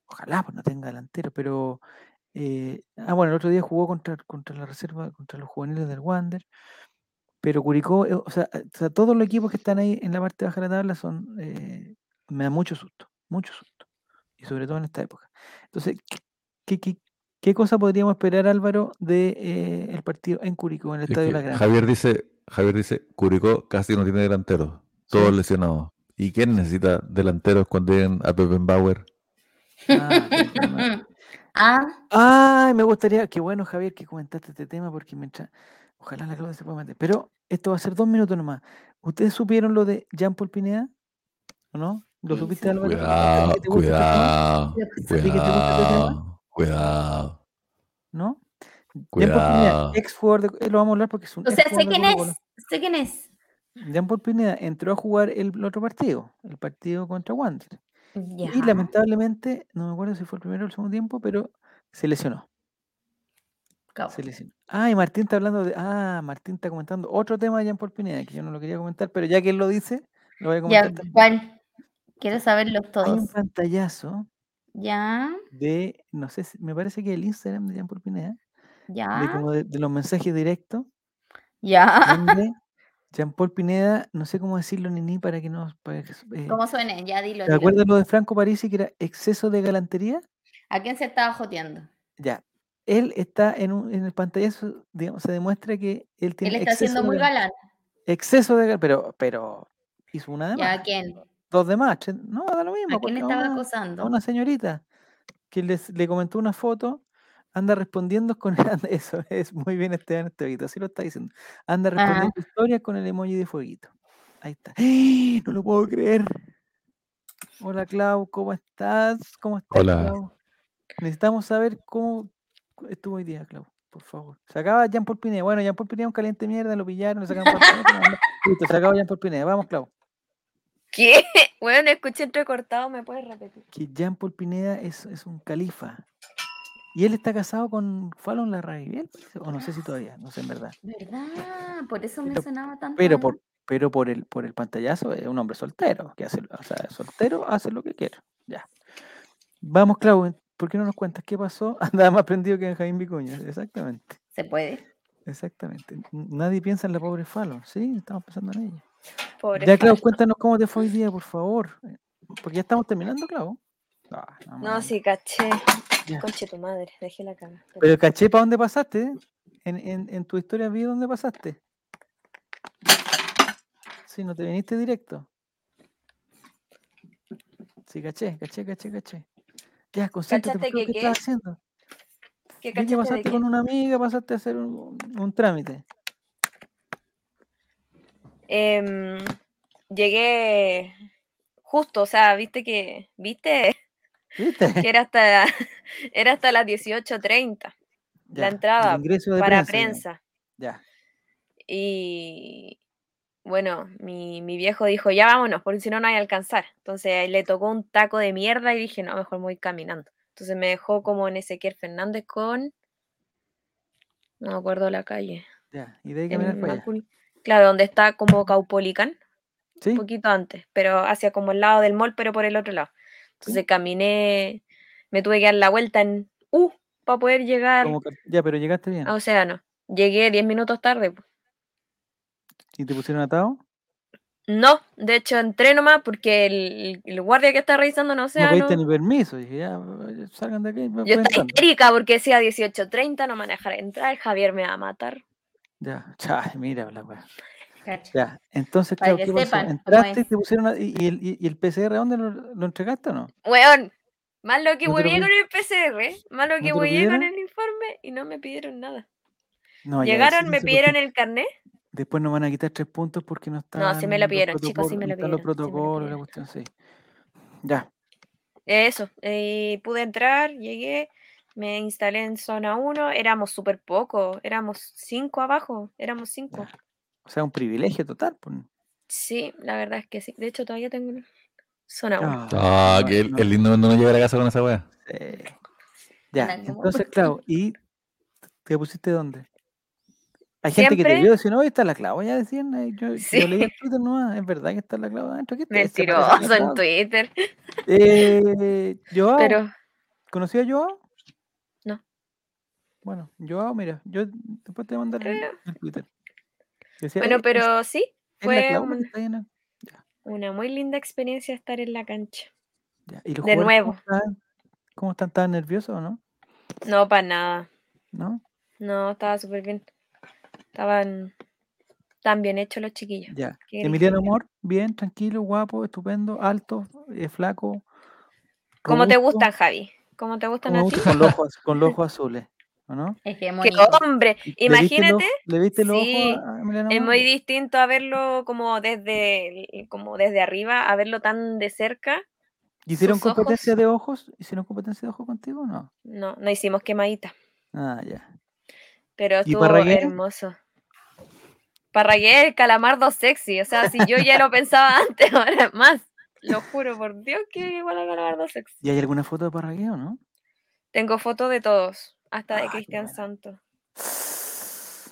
Ojalá pues no tenga delantero, pero... eh, ah, bueno, el otro día jugó contra, contra la reserva, contra los juveniles del Wander. Pero Curicó, eh, o sea, eh, o sea, todos los equipos que están ahí en la parte baja de la tabla son, eh, me da mucho susto, mucho susto. Y sobre todo en esta época. Entonces, ¿qué, qué, qué- cosa podríamos esperar, Álvaro, de eh, el partido en Curicó, en el Es Estadio que La Granja? Javier dice, Javier dice, Curicó casi no tiene delanteros, todos Sí. lesionados. ¿Y quién necesita delanteros cuando lleguen a Bauer? Ah. Ah, Ay, me gustaría, qué bueno, Javier, que comentaste este tema, porque mientras, ojalá la Claudia se pueda meter. Pero esto va a ser dos minutos nomás. ¿Ustedes supieron lo de Jean Paul Pineda? ¿O no? ¿Lo supiste. Álvaro? ¿A ti Cuidado, cuidado, cuidado, cuidado. ¿No? Jean Paul Pineda, Cuidado. ex jugador de, eh, lo vamos a hablar porque es un o sea, sé quién es. Sé quién es. Jean Paul Pineda entró a jugar el otro partido, el partido contra Wander. Ya. Y lamentablemente, no me acuerdo si fue el primero o el segundo tiempo, pero se lesionó. Ah, y Martín está hablando de. Ah, Martín está comentando otro tema de Jean Paul Pineda, que yo no lo quería comentar, pero ya que él lo dice, lo voy a comentar. Ya. ¿cuál? Quiero saberlos Hay un todos. pantallazo Ya, de, no sé, me parece que el Instagram de Jean Paul Pineda, de, ya, como de, de los mensajes directos, ya. donde Jean Paul Pineda, no sé cómo decirlo ni ni para que no. Para que, eh, ¿Cómo suene? Ya dilo. ¿Te acuerdas lo de Franco Parisi que era exceso de galantería? ¿A quién se estaba joteando? Ya. Él está en, un, en el pantallazo, digamos, se demuestra que él tiene Él está exceso siendo de muy gal- galán. Exceso de gal- pero, pero hizo una de ¿Ya más. a quién? Dos de más. No, da lo mismo. ¿A quién a estaba una- a acosando? una señorita que les, le comentó una foto, anda respondiendo con anda- eso, es muy bien Esteban Estevito, así lo está diciendo. Anda Ajá. respondiendo historias con el emoji de fueguito. Ahí está. ¡Ah! No lo puedo creer. Hola Clau, ¿cómo estás? ¿Cómo estás, Hola. Clau? Necesitamos saber cómo estuvo hoy día, Clau, por favor. Se acaba Jean Paul Pineda. Bueno, Jean Paul Pineda es un caliente mierda, lo pillaron, le sacaron no. Listo, se acabó Jean Paul Pineda. Vamos, Clau. ¿Qué? Bueno, escuché entrecortado, ¿me puedes repetir? Que Jean Paul Pineda es, es un califa. Y él está casado con Fallon Larraín, o no sé si todavía, no sé en verdad. ¿Verdad? Por eso me Pero- sonaba tanto. Pero por, pero por el por el pantallazo es un hombre soltero, que hace, o sea, soltero hace lo que quiere. Ya. Vamos, Clau, ¿por qué no nos cuentas qué pasó? Andaba más prendido que Benjamín Vicuña. Exactamente, Se puede. exactamente. Nadie piensa en la pobre Fallon, sí, estamos pensando en ella. Pobre Ya, Clau, Falo. cuéntanos cómo te fue hoy día, por favor. Porque ya estamos terminando, Clau. Ah, no, sí, caché. Ya. Conche tu madre, dejé la cama. Pero caché para dónde pasaste. eh? En, en, en tu historia vi dónde pasaste. Sí, no te viniste directo. Sí, caché, caché, caché, caché. Ya, concéntrate, ¿Cachaste ¿por qué, que ¿qué estás qué? haciendo? ¿Qué Vi que cachaste de pasaste qué? con una amiga, pasaste a hacer un, un trámite. Em, llegué justo, o sea, viste que, viste ¿Viste? que era hasta, era hasta las 18.30 Ya, el entrada para prensa. Ya, Y bueno, mi, mi viejo dijo, ya vámonos, porque si no, no hay a alcanzar. Entonces le tocó un taco de mierda y dije, no, mejor me voy caminando. Entonces me dejó como en Ezequiel Fernández con, no me acuerdo la calle. ya. Y de ahí caminar para allá. Claro, donde está como Caupolicán, ¿Sí? un poquito antes, pero hacia como el lado del mall, pero por el otro lado. Entonces caminé, me tuve que dar la vuelta en U para poder llegar Como que- ya, pero llegaste bien. a Océano. Llegué 10 minutos tarde. po. ¿Y te pusieron atado? No, de hecho entré nomás porque el, el guardia que está revisando No Océano. pediste ni permiso. Dije, ya, salgan de aquí. Yo estaba histérica porque decía 18.30, no dejar entrar, Javier me va a matar. Ya, cha, mira la weá. Ya, entonces, claro, que ¿qué pasó? Entraste y te pusieron. a- y, y el, y- y el PCR, ¿dónde lo, lo entregaste o no? Weón, más lo que ¿No con el PCR, más lo ¿No que huevié con el informe y no me pidieron nada. No, Llegaron, me pidieron el carnet. Después nos van a quitar tres puntos porque no están. No, sí me lo los pidieron, chicos, sí protocolos- me no lo los pidieron, sí me lo protocolos, la pidieron. cuestión, sí. Ya, Eso, eh, pude entrar, llegué, me instalé en zona 1, éramos súper pocos, éramos cinco abajo, éramos cinco. ya. O sea, un privilegio total. pues. Sí, la verdad es que sí. De hecho, todavía tengo una zona 1. Ah, no, que el, no, el lindo cuando no llega a la casa con esa wea. sí. Ya, entonces, claro, ¿y te pusiste dónde? Hay gente que te vio diciendo, oye, está la clavo, ya decían, eh, yo, Sí. yo leí en Twitter, no, es verdad que está la clavo adentro, ¿qué te- se parece a la Mentiroso en? Twitter. Eh, Joao, Pero ¿conocí a Joao? No. Bueno, Joao, mira, yo después te voy a mandar el, el Twitter. Decía, bueno, "Eh, es- pero sí, fue Clau la que un- está ahí en la-". una muy linda experiencia estar en la cancha. Ya, ¿Y los de nuevo. ¿Cómo están? ¿Cómo están? ¿Estaban nerviosos o no? No, para nada. ¿No? No, estaba súper bien. Estaban tan bien hechos los chiquillos. Ya. Emiliano. Amor, bien, tranquilo, guapo, estupendo, alto, eh, flaco. ¿Cómo te gustan, Javi? ¿Cómo te gustan como a ti? gusta, con los ojos, con los ojos azules, ¿o no? ¡Qué Hegemónico. hombre! ¿Le viste Imagínate, ¿Le viste el Sí, ojo a Emiliano es muy distinto a verlo como desde, como desde arriba, a verlo tan de cerca. ¿Hicieron sus competencia ojos. de ojos? ¿Hicieron competencia de ojos contigo o no? No, no hicimos quemadita, Ah, ya. pero ¿Y estuvo hermoso. Parragué, el calamardo sexy. O sea, si yo ya lo pensaba antes, ahora más. Lo juro por Dios que igual a calamardo sexy. ¿Y hay alguna foto de Parragué o no? Tengo fotos de todos, hasta de Ah, Cristian bueno. Santos.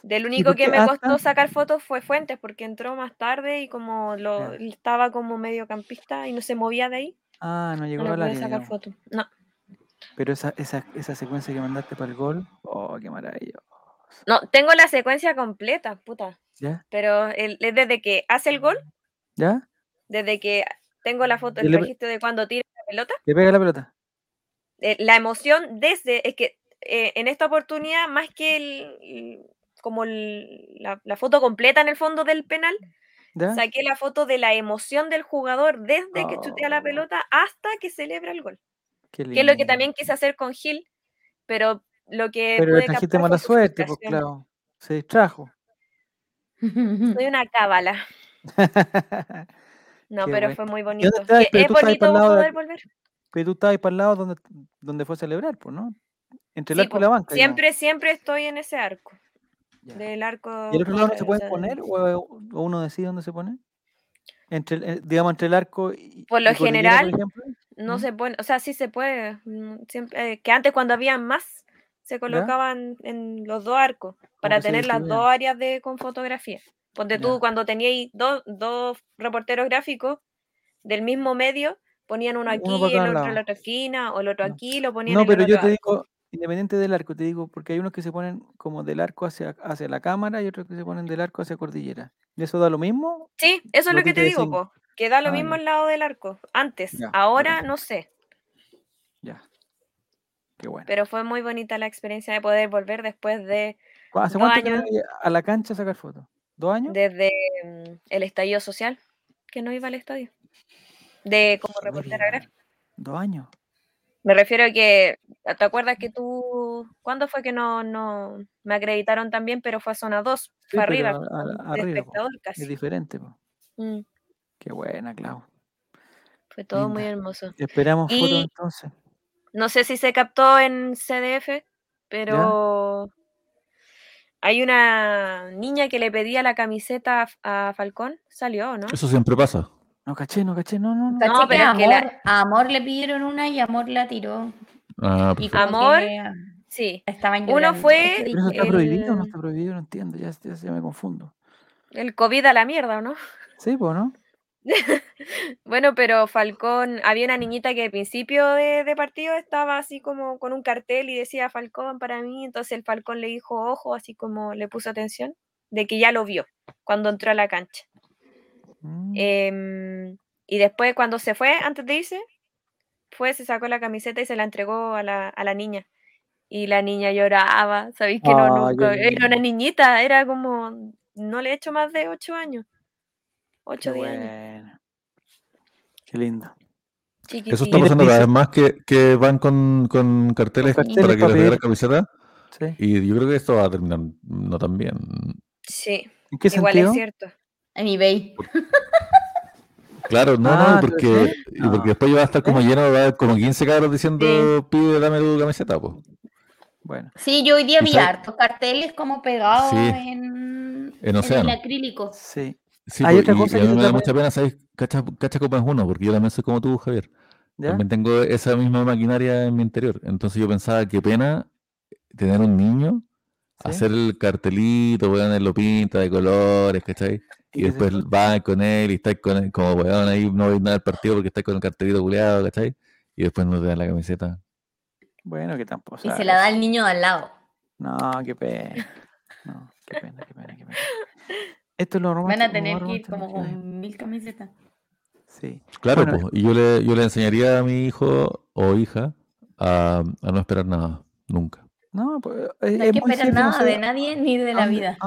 Del ¿Y único que me costó sacar fotos fue Fuentes, porque entró más tarde y como lo, estaba como mediocampista y no se movía de ahí, Ah, no llegó pude área, sacar fotos. No, Pero esa, esa, esa secuencia que mandaste para el gol, oh, qué maravilla. no, tengo la secuencia completa, puta. ¿Ya? Pero es desde que hace el gol, ¿Ya? desde que tengo la foto, el le- registro de cuando tira la pelota, ¿Le pega la pelota? eh, la emoción desde, es que eh, en esta oportunidad, más que el, el- como el- la, la foto completa en el fondo del penal, ¿Ya? saqué la foto de la emoción del jugador desde que chutea la Oh. pelota hasta que celebra el gol. Qué Que es lo que también quise hacer con Gil, pero lo que Pero le trajiste mala suerte, pues claro. Se distrajo. Soy una cábala. No, Qué pero bueno. fue muy bonito. estabas? Es bonito poder volver. Pero tú estabas ahí para el lado donde, donde fue a celebrar, pues, ¿no? Entre el Sí, arco y la banca. digamos. siempre, siempre estoy en ese arco. Ya. Del arco. ¿Y el otro lado no se sea, poner o, o uno decide dónde se pone? Entre, eh, digamos, entre el arco y. Por lo y general? No ¿Mm? se pone, o sea, sí se puede. mm, Siempre, eh, que antes cuando había más, se colocaban en los dos arcos para tener las dos áreas de con fotografía. Ponte tú, cuando teníais dos, dos reporteros gráficos del mismo medio, ponían uno aquí, Uno el otro en la otra esquina, o el otro No. aquí, lo ponían No, en pero el yo te arco. digo, independiente del arco, te digo, porque hay unos que se ponen como del arco hacia, hacia la cámara y otros que se ponen del arco hacia cordillera. ¿Y eso da lo mismo? Sí, eso es lo lo que que te te digo, po, que da lo Ah, mismo al lado del arco. Antes, Ya, ahora ya. no sé. Qué bueno. pero fue muy bonita la experiencia de poder volver después de, ¿Cu- ¿Hace dos cuánto años. a la cancha a sacar fotos? ¿Dos años? desde mm, el estallido social, que no iba al estadio, de como reportera gráfica. ¿Dos años? Me refiero a que, ¿te acuerdas que tú, ¿cuándo fue que no, no me acreditaron también, pero fue a zona 2, Sí, fue arriba, a- a- de arriba, po. espectador Es casi. diferente, po. Mm, Qué buena, Clau. fue todo muy hermoso. Esperamos fotos entonces. No sé si se captó en CDF, pero hay una niña que le pedía la camiseta a a Falcón, salió, ¿o ¿no? Eso siempre pasa. No caché, no caché, no, no, no. Caché No, que pero que la- Amor, a Amor le pidieron una y Amor la tiró. Ah, Y Amor, que Sí, estaban uno fue- Pero eso está el- prohibido, no está prohibido, no entiendo, ya, ya, ya me confundo. el COVID a la mierda, ¿o ¿no? Sí, pues, ¿no? Bueno, pero Falcón, había una niñita que al principio de, de partido estaba así como con un cartel y decía Falcón para mí, entonces el Falcón le dijo ojo, así como le puso atención, de que ya lo vio cuando entró a la cancha. Mm, Em, y después cuando se fue, antes de irse, fue, se sacó la camiseta y se la entregó a la, a la niña. Y la niña lloraba, ¿sabéis que no? Ah, Nunca, era una niñita, era como, no le he hecho más de ocho años. Ocho, diez años. Qué lindo. Eso está pasando cada vez más que, que van con, con carteles, carteles para que pa' les pedir. regalen camiseta. Sí. Y yo creo que esto va a terminar no tan bien. Sí, ¿En qué igual sentido? es cierto. En eBay. Claro, no, Ah, no, ¿tú porque, crees? y porque después va a estar como lleno, va como 15 cabros diciendo, pide, dame tu camiseta, pues. Bueno, Sí, yo hoy día ¿Y vi hartos carteles como pegados Sí, en, en océano. el acrílico. sí. Sí, Hay po, otra y, cosa y a mí me da mucha pena, ¿sabes? Cacha, cacha Copa es uno, porque yo también soy como tú, Javier. ¿Ya? También tengo esa misma maquinaria en mi interior. Entonces yo pensaba, qué pena tener un niño, ¿Sí? hacer el cartelito, weón, lo pinta de colores, ¿cachai? ¿Y después va con él y está con él, como weón, ahí no veis nada del partido porque está con el cartelito culeado, ¿cachai? Y después no te dan la camiseta. Bueno, que tampoco. o Y se la da al niño de al lado. No, qué pena. No, qué pena, qué pena, qué pena. Esto es lo romántico. Van a tener que ir como con mil camisetas. Sí. Claro, Bueno, po, y yo le, yo le enseñaría a mi hijo o hija a, a no esperar nada, nunca. No, pues es, No hay es que muy esperar simple, no nada sé, de nadie ni de la ¿dónde- vida.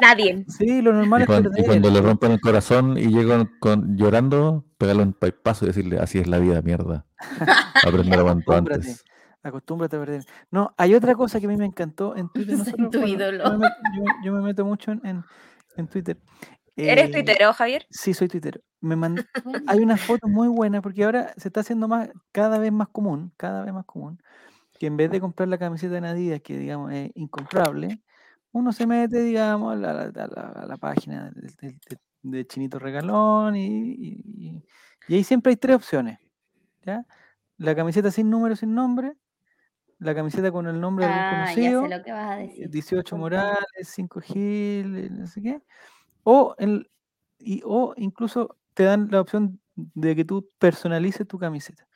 Nadie. Sí, lo normal Y, es cuan- y cuando le rompan el corazón y llegan con, llorando, pegarle un paipazo y decirle, así es la vida, mierda. Aprender cuanto antes. Acostúmbrate a perder. No, hay otra cosa que a mí me encantó en Twitter. Nosotros, tu ídolo. Yo me, met- yo- yo me meto mucho en, en, en Twitter. ¿Eres Eh, tuitero, Javier? Sí, soy tuitero. Me mand- Hay una foto muy buena porque ahora se está haciendo más, cada vez más común, cada vez más común, que en vez de comprar la camiseta de Adidas, que digamos es incomprable, uno se mete, digamos, a la, a la- a la- página del- del- del Chinito Regalón y, y- y- y ahí siempre hay tres opciones. ¿ya? La camiseta sin número, sin nombre, la camiseta con el nombre de algún Ah, ya conocido, sé lo que vas a decir. 18 Compa. Morales, 5 Gil, eh, no sé qué. O, el, y, o incluso te dan la opción de que tú personalices tu camiseta.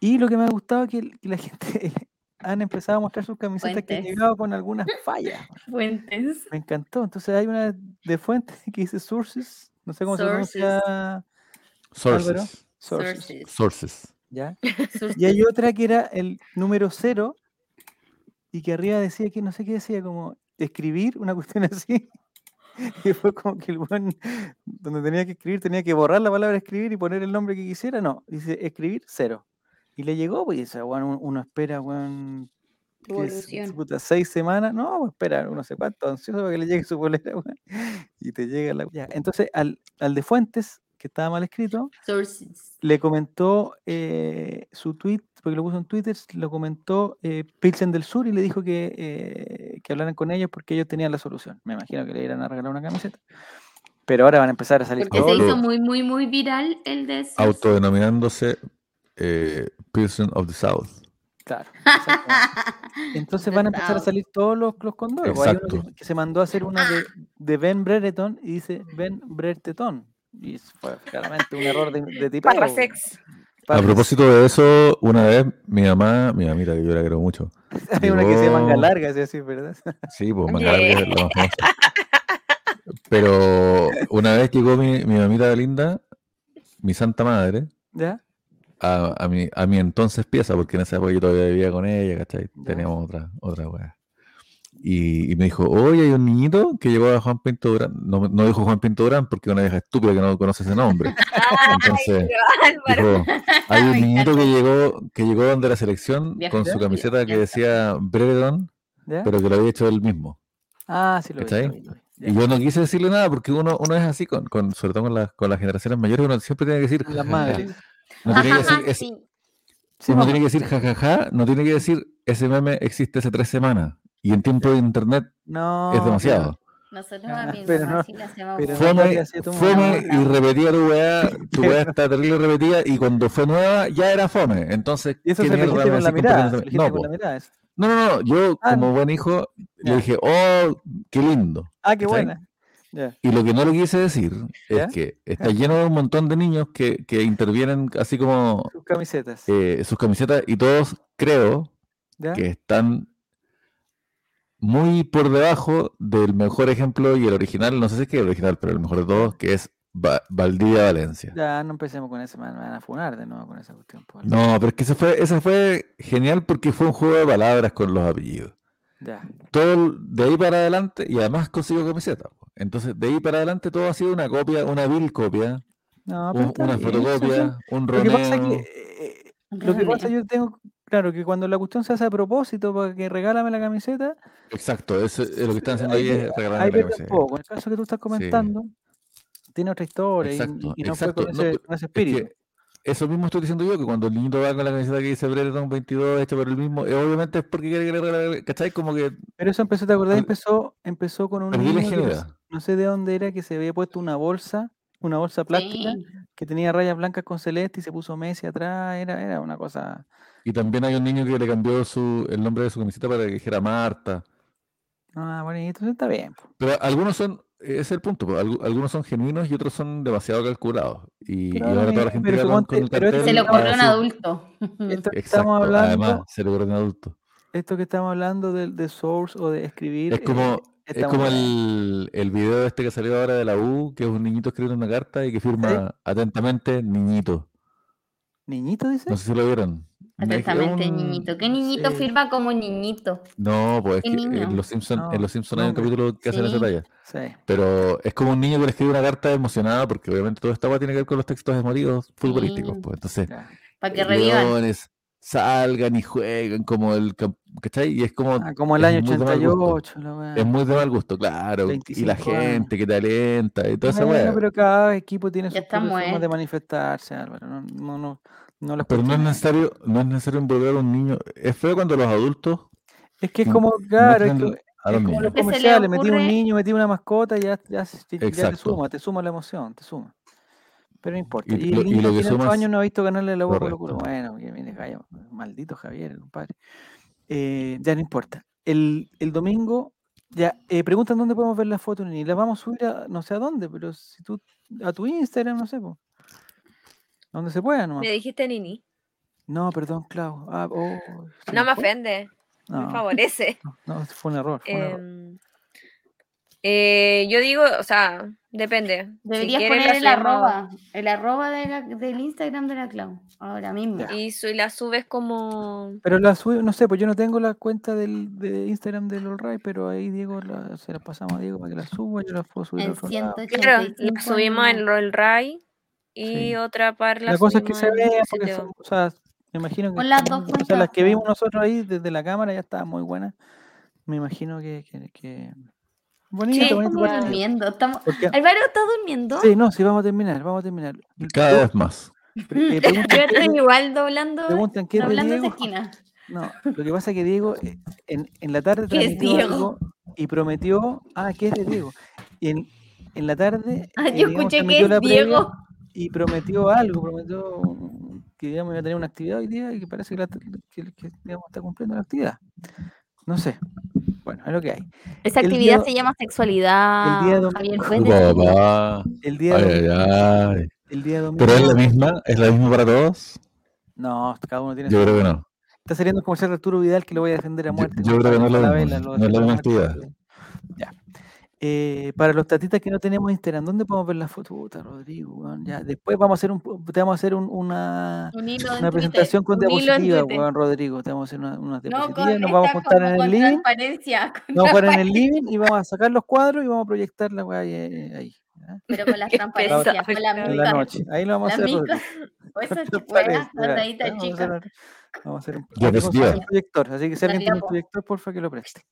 Y lo que me ha gustado es que, que la gente han empezado a mostrar sus camisetas que han Fuentes. llegado con algunas fallas. Fuentes. Me encantó. Entonces hay una de fuentes que dice sources, no sé cómo se pronuncia. Sources. Sources. Sources. Sources. ¿Ya? Y hay otra que era el número cero y que arriba decía que no sé qué decía, como escribir, una cuestión así. Y fue como que el buen, donde tenía que escribir, tenía que borrar la palabra escribir y poner el nombre que quisiera. No, dice escribir cero. Y le llegó, pues, esa, weón, un- uno espera, que es, puta, seis semanas. No, pues espera, uno se cuánto, ansioso para que le llegue su bolera, weón. Y te llega la. ya. Entonces, al, al de Fuentes, que estaba mal escrito, Sources. le comentó eh, su tweet, porque lo puso en Twitter, lo comentó eh, Pilsen del Sur y le dijo que, eh, que hablaran con ellos porque ellos tenían la solución. Me imagino que le iban a regalar una camiseta. Pero ahora van a empezar a salir Porque se hizo muy, muy, muy viral el de Sources. Autodenominándose eh, Pilsen of the South. Claro. Entonces van a empezar a salir todos los, los condoros. Hay uno Exacto. que, que se mandó a hacer una de, de Ben Brereton y dice Ben Brereton. Y fue claramente un error de, de tipeo. A propósito de eso, una vez mi mamá, mi mamita, que yo la quiero mucho. Hay una que se manga llegó- larga, así, así, ¿verdad? Sí, pues Yeah. Mangarga es la más famosa. Pero una vez llegó mi, mi mamita linda, mi santa madre, ¿Ya? a, a mi, a mi entonces pieza, porque en esa época yo todavía vivía con ella, ¿cachai? Ya. Teníamos otra, otra weá. Y, y me dijo, oye, hay un niñito que llegó a Juan Pinto Durán. No, no dijo Juan Pinto Durán porque es una vieja estúpida que no conoce ese nombre. Entonces, dijo, hay un niñito que llegó, que llegó donde la selección con su camiseta que decía Breredon, ¿Ya? pero que lo había hecho él mismo. Ah, sí, lo. Ya. Y yo no quise decirle nada porque uno, uno es así, con, con, sobre todo con, las con las generaciones mayores, uno siempre tiene que decir Las jajaja. madres. No tiene que decir, es- sí. Sí, uno mamá. tiene que decir jajaja, no tiene que decir ese meme existe hace tres semanas. Y en tiempo de internet No, es demasiado. Nosotros Ah, a mi pero no, hacemos pero que Fome, y repetía tu weá, tu weá está terrible repetida y cuando fue nueva ya era fome. Entonces, Y eso ¿qué se con la mirada. No, con la mirada. eso. no, no, no, yo Ah, como buen hijo Ya. le dije, oh, qué lindo. Ah, qué buena. Y lo que no le quise decir es que está lleno de un montón de niños que, que intervienen así como Sus camisetas. eh, sus camisetas y todos creo que están muy por debajo del mejor ejemplo y el original, no sé si es que el original, pero el mejor de todos, que es Va- Valdivia Valencia. Ya, no empecemos con eso, me van a funar de nuevo con esa cuestión. No, pero es que ese fue, ese fue genial porque fue un juego de palabras con los apellidos. Ya. Todo de ahí para adelante, y además consiguió camiseta. Entonces, de ahí para adelante todo ha sido una copia, una vil copia, No, un- una bien, fotocopia, un Lo que pasa es roneo. que, eh, lo que pasa, Roneo. yo tengo, claro, que cuando la cuestión se hace a propósito para que regálame la camiseta, Exacto, eso es lo que están haciendo ahí, ahí es regalarme ahí la camiseta. poco. En el caso que tú estás comentando, tiene otra historia y- Exacto, y, y no fue exacto. con No, ese, pero con ese Es que espíritu. eso mismo estoy diciendo yo, que cuando el niñito va con la camiseta que dice Brereton 22, hecha por el mismo, eh, obviamente es porque quiere que le regale, ¿cachai? Como que Pero eso empezó, ¿te acordás? Empezó, empezó con un niño que no sé de dónde era, que se había puesto una bolsa, una bolsa plástica, Sí. que tenía rayas blancas con celeste y se puso Messi atrás, era, era una cosa... Y también hay un niño que le cambió su, el nombre de su camiseta para que dijera Marta. Ah, bonito, eso está bien. Pero algunos son, ese es el punto, algu- algunos son genuinos y otros son demasiado calculados. Y, ahora toda la mira, gente pero con, con el pero cartel Se le ocurrió a un adulto. Esto que Exacto, estamos hablando, además, se le ocurrió a un adulto. esto que estamos hablando de, de source o de escribir, Es como, eh, es como muy bueno. el, el video este que salió ahora de la U, que es un niñito escribiendo una carta y que firma atentamente niñito. ¿Niñito dice? No sé si lo vieron. Atentamente, un- niñito. ¿Qué niñito sí. firma como niñito? No, pues es ¿Qué que niño? en Los Simpsons No, en Los Simpson hay un capítulo que hacen esa Sí. talla. Sí. Pero es como un niño que le escribe una carta emocionada, porque obviamente todo esta va tiene que ver con los textos emotivos futbolísticos. Sí. Pues entonces. Para que eh, revivan. leones salgan y jueguen como el ¿cachai? Y es como, Ah, como el año muy de mal gusto. 88. la weá. es muy de mal gusto, claro. Y la 25 años. gente que te alienta y toda esa Bueno, weá. pero cada equipo tiene Ya propias formas de muerto. manifestarse, Álvaro. No, no, no, no las Pero no es necesario, no es necesario involucrar a un niño. Es feo cuando los adultos Es que es como, claro, es, que- a los es como los comerciales, metí un niño, metí una mascota, ya, ya, ya te suma, te suma la emoción, te suma. Pero no importa. Y Y, lo- el y niño lo que tiene 8 sumas- años no ha visto ganarle la Colo Colo. Correcto. Bueno, que viene gallo, maldito Javier, compadre. Eh, ya no importa. El, el domingo, ya, eh, preguntan dónde podemos ver la foto, ni la vamos a subir a no sé a dónde, pero si tú, a tu Instagram, no sé, po. Donde se pueda, nomás. Me dijiste Nini. No, perdón, Clau. Ah, oh, ¿se No me ofende, me No, favorece. no, no, fue un error. Fue un error. Em, eh, yo digo, o sea, depende. Deberías poner la el arroba, el arroba de la- del Instagram de la Clau, ahora mismo. Ya. Y su- y la subes como. Pero la sube, no sé, pues yo no tengo la cuenta del, de Instagram del All pero ahí Diego la- se la pasamos a Diego para que la suba, yo la puedo subir En otro lado. Claro, 185 la subimos en el Rai y Sí. otra par la, La cosa es que se vea, porque son, o sea, me imagino que, las dos o sea, las que vimos nosotros ahí desde la cámara ya estaban muy buenas. Me imagino que, que, que- Bonito, Sí, bonito estamos partido. durmiendo. Estamos... Porque- Álvaro está durmiendo. Sí, no, sí, vamos a terminar, vamos a terminar. Cada vez más. Eh, Yo preguntan, estoy igual doblando, preguntan qué doblando esa Diego. esquina. No, lo que pasa es que Diego eh, en, en la tarde ¿Qué es transmitió Diego? algo y prometió, ah, ¿qué es de Diego? Y en, en la tarde Ah, eh, yo escuché que es la previa Diego. Y prometió algo, prometió que digamos iba a tener una actividad hoy día y que parece que, la- que- que, digamos, está cumpliendo la actividad. No sé. Bueno, es lo que hay. Esa El actividad día- se llama sexualidad. el día domingo-. El día domingo, ay, ay. el día domingo. Pero es la misma, es la misma para todos. No, cada uno tiene Yo su- creo que no. Está saliendo como ser Arturo Vidal que lo voy a defender a muerte. yo creo que no es no es la misma actividad. Eh, para los tatitas que no tenemos Instagram, ¿dónde podemos ver la foto? Puta, Rodrigo, weón, ya. Después vamos a hacer un, te vamos a hacer un- una, Un una presentación con diapositiva, weón, Rodrigo. Te vamos a hacer una, una No, diapositiva con, y nos vamos a juntar en el living. Vamos a jugar en el living y vamos a sacar los cuadros y vamos a proyectar la weá ahí. Pero con las transparencias, con la. En la noche. Ahí lo vamos a La hacer. O esa Con chicuela, transparencia, la ya. tallita Vamos a hacer- un, proyector, así que si alguien tiene un proyector, porfa que lo preste.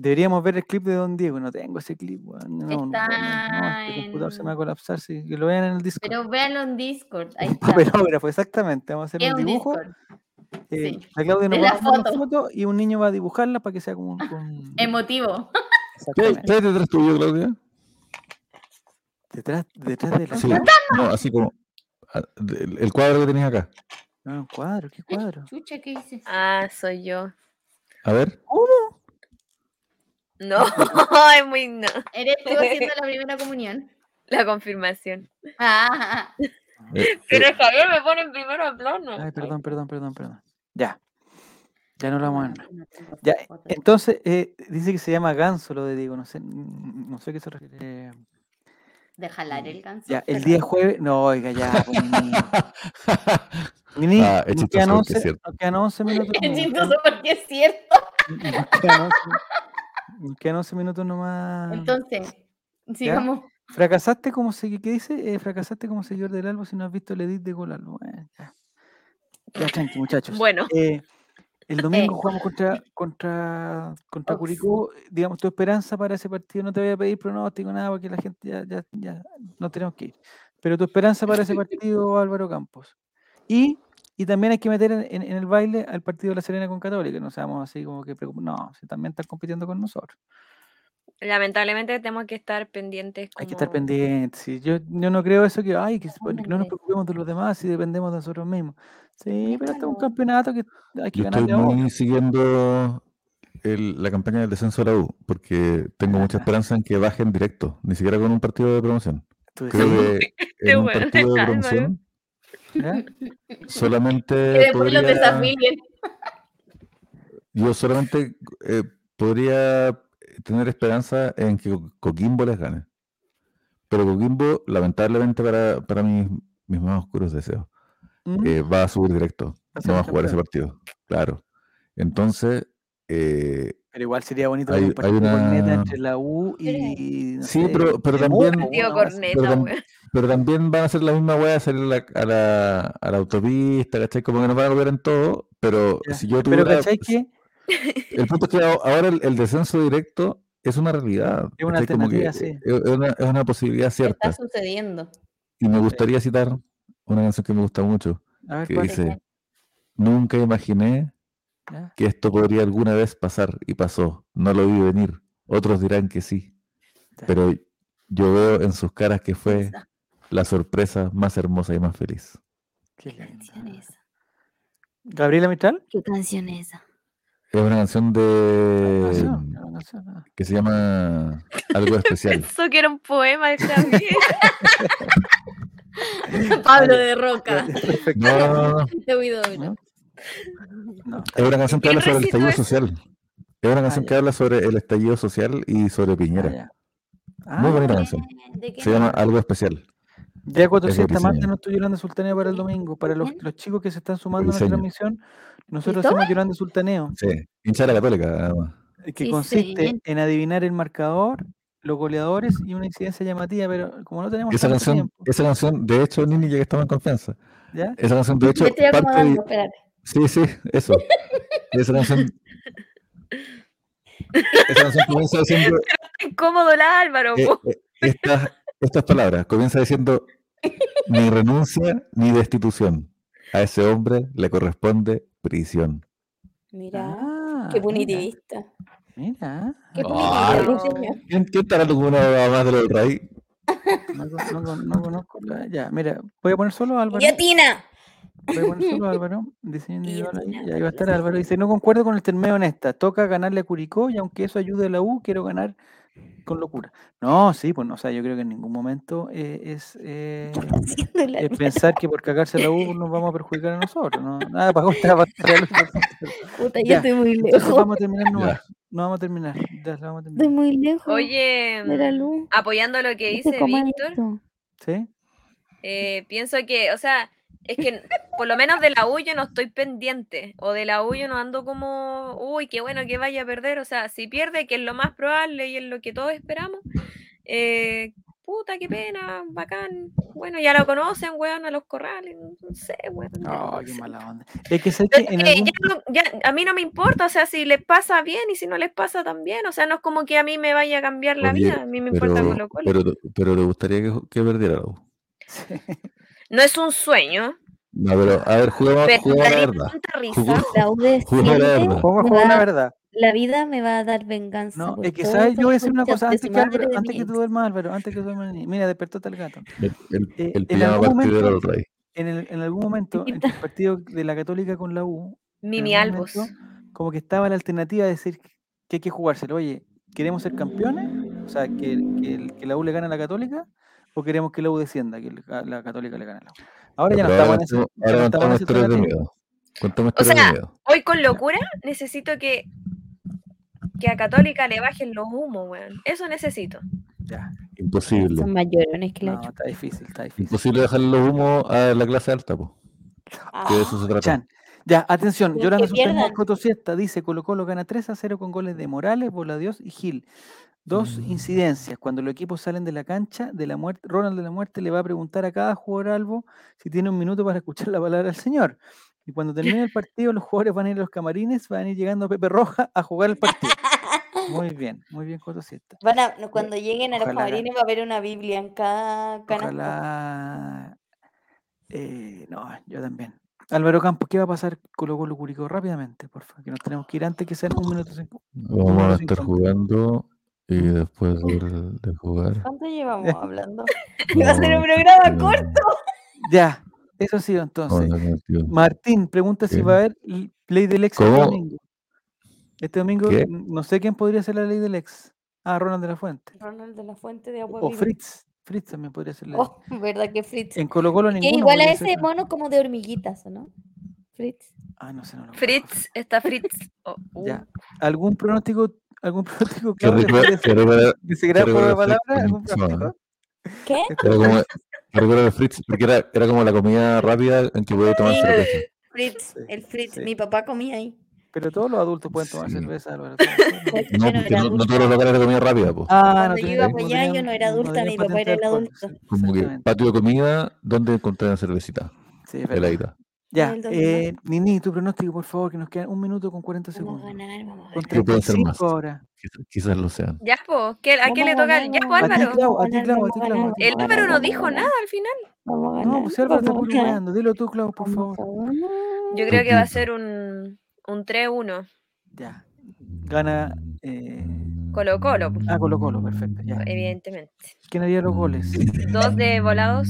Deberíamos ver el clip de Don Diego. No tengo ese clip, weón. No, no, Está no, no, este computador se me va a colapsar. Sí, que lo vean en el Discord. Pero véanlo en Discord. Ahí Un está. papelógrafo, exactamente. Vamos a hacer un un dibujo. Eh, sí. La Claudia nos va a mandar una foto. y un niño va a dibujarla para que sea como un. con- Emotivo. ¿Qué hay detrás tuyo, Claudia? Detrás, detrás de la Sí. No, así como ah, el cuadro que tenías acá. No, un cuadro, ¿qué cuadro? Chucha, ¿qué dices? Ah, soy yo. A ver. No, es muy no. Eres tú haciendo la primera comunión. La confirmación. Ah, eh, Pero eh, Javier me pone en primero plano. Ay, perdón, perdón, perdón, perdón. Ya. Ya no la vamos a ver. no tengo Ya, entonces, eh, dice que se llama ganso lo de Diego, no sé, no sé a qué se refiere. De jalar el ganso. Ya, el pero- día jueves, no, oiga, ya, pues. Nini, Ah, es chistoso quedan porque 11, es cierto. nos quedan 11 minutos. Es chistoso porque es cierto. Quedan 11 nos quedan 11 minutos nomás. Entonces, sigamos. Fracasaste como seguidor, ¿qué dice? Eh, fracasaste como seguidor del álbum si no has visto el edit de Golalo. Bueno, ya. Ya, tranqui, muchachos. Bueno. Eh, el domingo jugamos contra, contra, contra Ox. Curicó. Digamos, tu esperanza para ese partido, no te voy a pedir pronóstico, nada, porque la gente ya, ya, ya no tenemos que ir. Pero tu esperanza para ese partido, Álvaro Campos. Y, y también hay que meter en, en- en el baile al partido de la Serena con Católica, no seamos así como que No, si también están compitiendo con nosotros. Lamentablemente tenemos que estar pendientes. Hay que estar como- pendientes. sí, Yo, yo no creo eso que, ay, que, no nos preocupemos de los demás si dependemos de nosotros mismos. Sí, pero este es un campeonato que hay que Yo estoy a otro. muy siguiendo el- la campaña del descenso de la U, porque tengo mucha esperanza en que bajen directo, ni siquiera con un partido de promoción. Creo que en un partido de promoción ¿ya? solamente Que después los podría, desafíen. yo solamente eh, podría tener esperanza en que Co- Coquimbo les gane. Pero Coquimbo, lamentablemente para, para mis, mis más oscuros deseos, ¿Mm? eh, va a subir directo, no va a jugar ese partido. Claro. Entonces, eh, Pero igual sería bonito hay- ver un hay partido corneta una- entre la U y. no Sí, sé, pero- pero también- una Tío. Corneta, Pero tam-. Pero también van a hacer la misma weá, salir a la, a la, a la autopista, ¿cachai? Como que nos van a volver en todo, pero Ya, si yo Pero tuviera... ¿cachai que? El punto es que ahora el, el descenso directo es una realidad. Es una alternativa, sí. es, es una, es una posibilidad cierta. Está sucediendo. Y me gustaría citar una canción que me gusta mucho, A ver, que dice, nunca imaginé ¿Ya? que esto podría alguna vez pasar y pasó. No lo vi venir. Otros dirán que sí. Pero yo veo en sus caras que fue la sorpresa más hermosa y más feliz. Qué ¿Qué canción esa? ¿Gabriela Mistral? ¿Qué canción es esa? Es una canción de ah. que se llama Algo Especial. Eso que era un poema de Javier. Pablo de Roca. No, no, no. Es una canción que ¿Quién habla sobre el estallido eso? social. Es una canción ya. que habla sobre el estallido social y sobre Ah, Piñera. ya. Muy Ah, bonita canción. ¿De qué Se llama? Algo Especial. Ya 400 buenísima. martes no estoy Yolanda Sultaneo para el domingo. Para los, Bien. los chicos que se están sumando a nuestra transmisión, nosotros hacemos Yolanda Sultaneo, Sí, hincha la católica, eh, que Sí, consiste en adivinar el marcador, los goleadores y una incidencia llamativa, pero como no tenemos Esa canción, tiempo, esa canción, de hecho, Nini, ya que estamos en confianza. ¿ya? Esa canción, de Me hecho, parte de- espérate. Sí, sí, eso. Esa canción. Esa canción comienza diciendo incómodo la Álvaro. Eh, eh, estas, estas palabras comienza diciendo ni renuncia ni destitución. A ese hombre le corresponde prisión. Mira, Ah, qué mira, punitivista. Mira. Qué punitivista, señor. ¿Quién, quién estará alguna abogada más de los del rey? No conozco la. Ya, mira, voy a poner solo a Álvaro. ¡Guillotina! Voy a poner solo a Álvaro. Diseño individual ahí. Guillotina, Y ahí va a estar Carlos. Álvaro. Dice: No concuerdo con el termeo en esta. Toca ganarle a Curicó y aunque eso ayude a la U, quiero ganar con locura. No, sí, pues no, o sea, yo creo que en ningún momento eh, es, eh, es pensar que por cagarse la U nos vamos a perjudicar a nosotros. No, nada para contra para Puta, Ya, ya estoy muy Entonces lejos. vamos a terminar nomás. No vamos a terminar. Ya, la vamos a Estoy terminar. muy lejos Oye, apoyando lo que dice Víctor. ¿Sí? eh, pienso que, o sea, es que por lo menos de la U yo no estoy pendiente, o de la U yo no ando como, uy, qué bueno que vaya a perder, o sea, si pierde, que es lo más probable y es lo que todos esperamos, eh, puta, qué pena, bacán, bueno, ya lo conocen, weón, a los corrales, no sé, weón. ya No, qué mala onda. Es que sé que en algún... ya no- ya- a mí no me importa, o sea, si les pasa bien y si no les pasa también, o sea, no es como que a mí me vaya a cambiar la Oye, vida, a mí me importa Pero, Colo Colo. pero, pero le gustaría que, que perdiera la U. No es un sueño, No, pero a ver, juguemos, juguemos la verdad. Juguemos- La Juguemos verdad. Verdad. Vida me va a dar venganza. No, es que sabes, yo voy a decir una cosa antes que, Álvaro- antes que tú duermas, Álvaro, antes que duermas, mira, despertó el gato. El, el, Eh, el en algún del rey. En, el- en algún momento, entre el partido de la Católica con la U, Mimi Albos. momento, como que estaba la alternativa de decir que hay que jugárselo. Oye, ¿queremos ser campeones? O sea, que, que, el- que la U le gane a la Católica, o queremos que la U descienda, que la Católica le gane a la U. Ahora ya no estamos ahora en no ahora estamos en miedo. O sea, de miedo. Hoy con locura necesito que, que a Católica le bajen los humos, weón. Eso necesito. Ya, Imposible. Son más llorones que la no, está difícil, está difícil. Imposible dejarle los humos a la clase alta, po. Que de eso se trata. Chan. Ya, atención, Sultana pierdan. Coto Siesta dice Colo Colo gana 3 a 0 con goles de Morales, Boladios y Gil. Dos Mm. incidencias. Cuando los equipos salen de la cancha, de la muerte, Ronald de la Muerte le va a preguntar a cada jugador algo si tiene un minuto para escuchar la palabra del Señor. Y cuando termine el partido, los jugadores van a ir a los camarines, van a ir llegando a Pepe Roja a jugar el partido. Muy bien, muy bien, Coto Siesta. Van a, no, cuando lleguen a los camarines va a haber una Biblia en cada canasto. Ojalá. eh, no, yo también. Álvaro Campos, ¿qué va a pasar Colo Colo Curicó? Rápidamente, por favor, que nos tenemos que ir antes que sean un minuto cinco. Vamos a estar 50. jugando y después de, de jugar. ¿Cuánto llevamos hablando? Va a ser un programa corto. Ya, eso ha sido Vamos entonces. Martín pregunta si va a haber ley del ex este domingo. Este domingo no sé quién podría ser la ley del ex. Ah, Ronald de la Fuente. Ronald de la Fuente de Agua O Viva. Fritz. Fritz también podría ser la Oh, verdad que Fritz. En Colo Colo Que ninguno. igual a ese ser. mono como de hormiguitas, ¿o ¿no? Fritz. Ah, no sé, no lo. Fritz, está Fritz. Oh, uh. Ya. ¿Algún pronóstico? ¿Algún después de que juego de recuerda palabras? Fritz ¿Algún pronóstico? ¿Qué? Era como, recuerdo Fritz, porque era, era como la comida rápida en que podía tomar Sí. cerveza. Fritz, Sí, el Fritz. sí. Mi papá comía ahí. Pero todos los adultos pueden tomar Sí. cerveza, Álvaro. No, no no, todos los locales de comida rápida. Ah, Cuando no yo iba no para allá, yo no era adulta, mi papá era el adulto. Como que patio de comida donde encontraban cervecita, Sí, es verdad. Ya, eh, Nini, tu pronóstico, por favor, que nos quedan un minuto con 40 Vamos a segundos. ganar, vamos a ganar. ¿Qué puede ser 35 más? ahora. Quizás, quizás lo sean. Ya, po, ¿qué- ¿a qué le toca? Ya, po, vamos a ti, Álvaro. Clau, a ti, Clau, a ti, Clau. El Álvaro no dijo nada al final. Vamos a No, pues Álvaro está weando. Dilo tú, Clau, por favor. Yo creo que va a ser un, un 3-1. Ya. Gana. Eh... Colo Colo, po, Ah, Colo Colo, perfecto. Ya. evidentemente. ¿Quién haría los goles? Dos de volados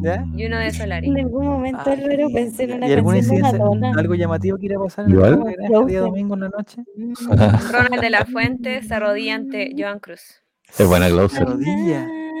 ¿Ya? y uno de Solari. En algún momento, Ah, pensé en una ¿Y alguna canción? Madonna. ¿Algo llamativo que irá a pasar en el el día domingo en la noche? Ronald de la Fuente se arrodilla ante Joan Cruz. Es buena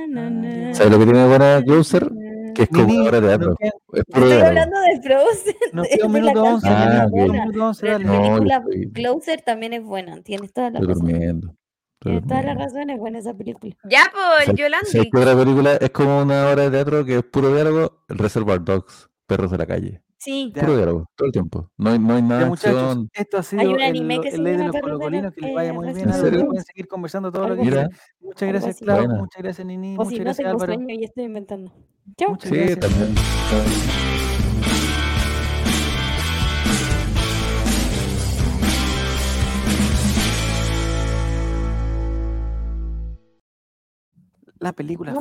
na, na, ¿Sabes lo que tiene buena Closer? na. Que es como obra de teatro. Es Estoy hablando de Frozen. nos de- queda un minuto once. canción Ah, de ok. Un Madonna. minuto once, Pero dale. la No, yo película Closer también es buena. Tienes toda la Estoy durmiendo. Tienes toda la durmiendo. razón, es buena esa película. Ya, po, el ¿Sabes- Yolandi. ¿Sabes qué otra película es como una obra de teatro que es puro diálogo? El Reservoir Dogs, Perros de la Calle. Sí. Ya. Puro diálogo, todo el tiempo. No hay, no hay nada Ya, de muchachos, acción. esto ha sido Hay un el, anime que el se ley de llama los Perros de la- colocolinos, que les vaya muy bien. Dogs. Pueden seguir conversando todo lo que quieran. Muchas gracias. Clau. Muchas gracias, Nini. Muchas si no gracias, tengo Álvaro. sueño y estoy inventando. Chao. Muchas sí, gracias. también. La película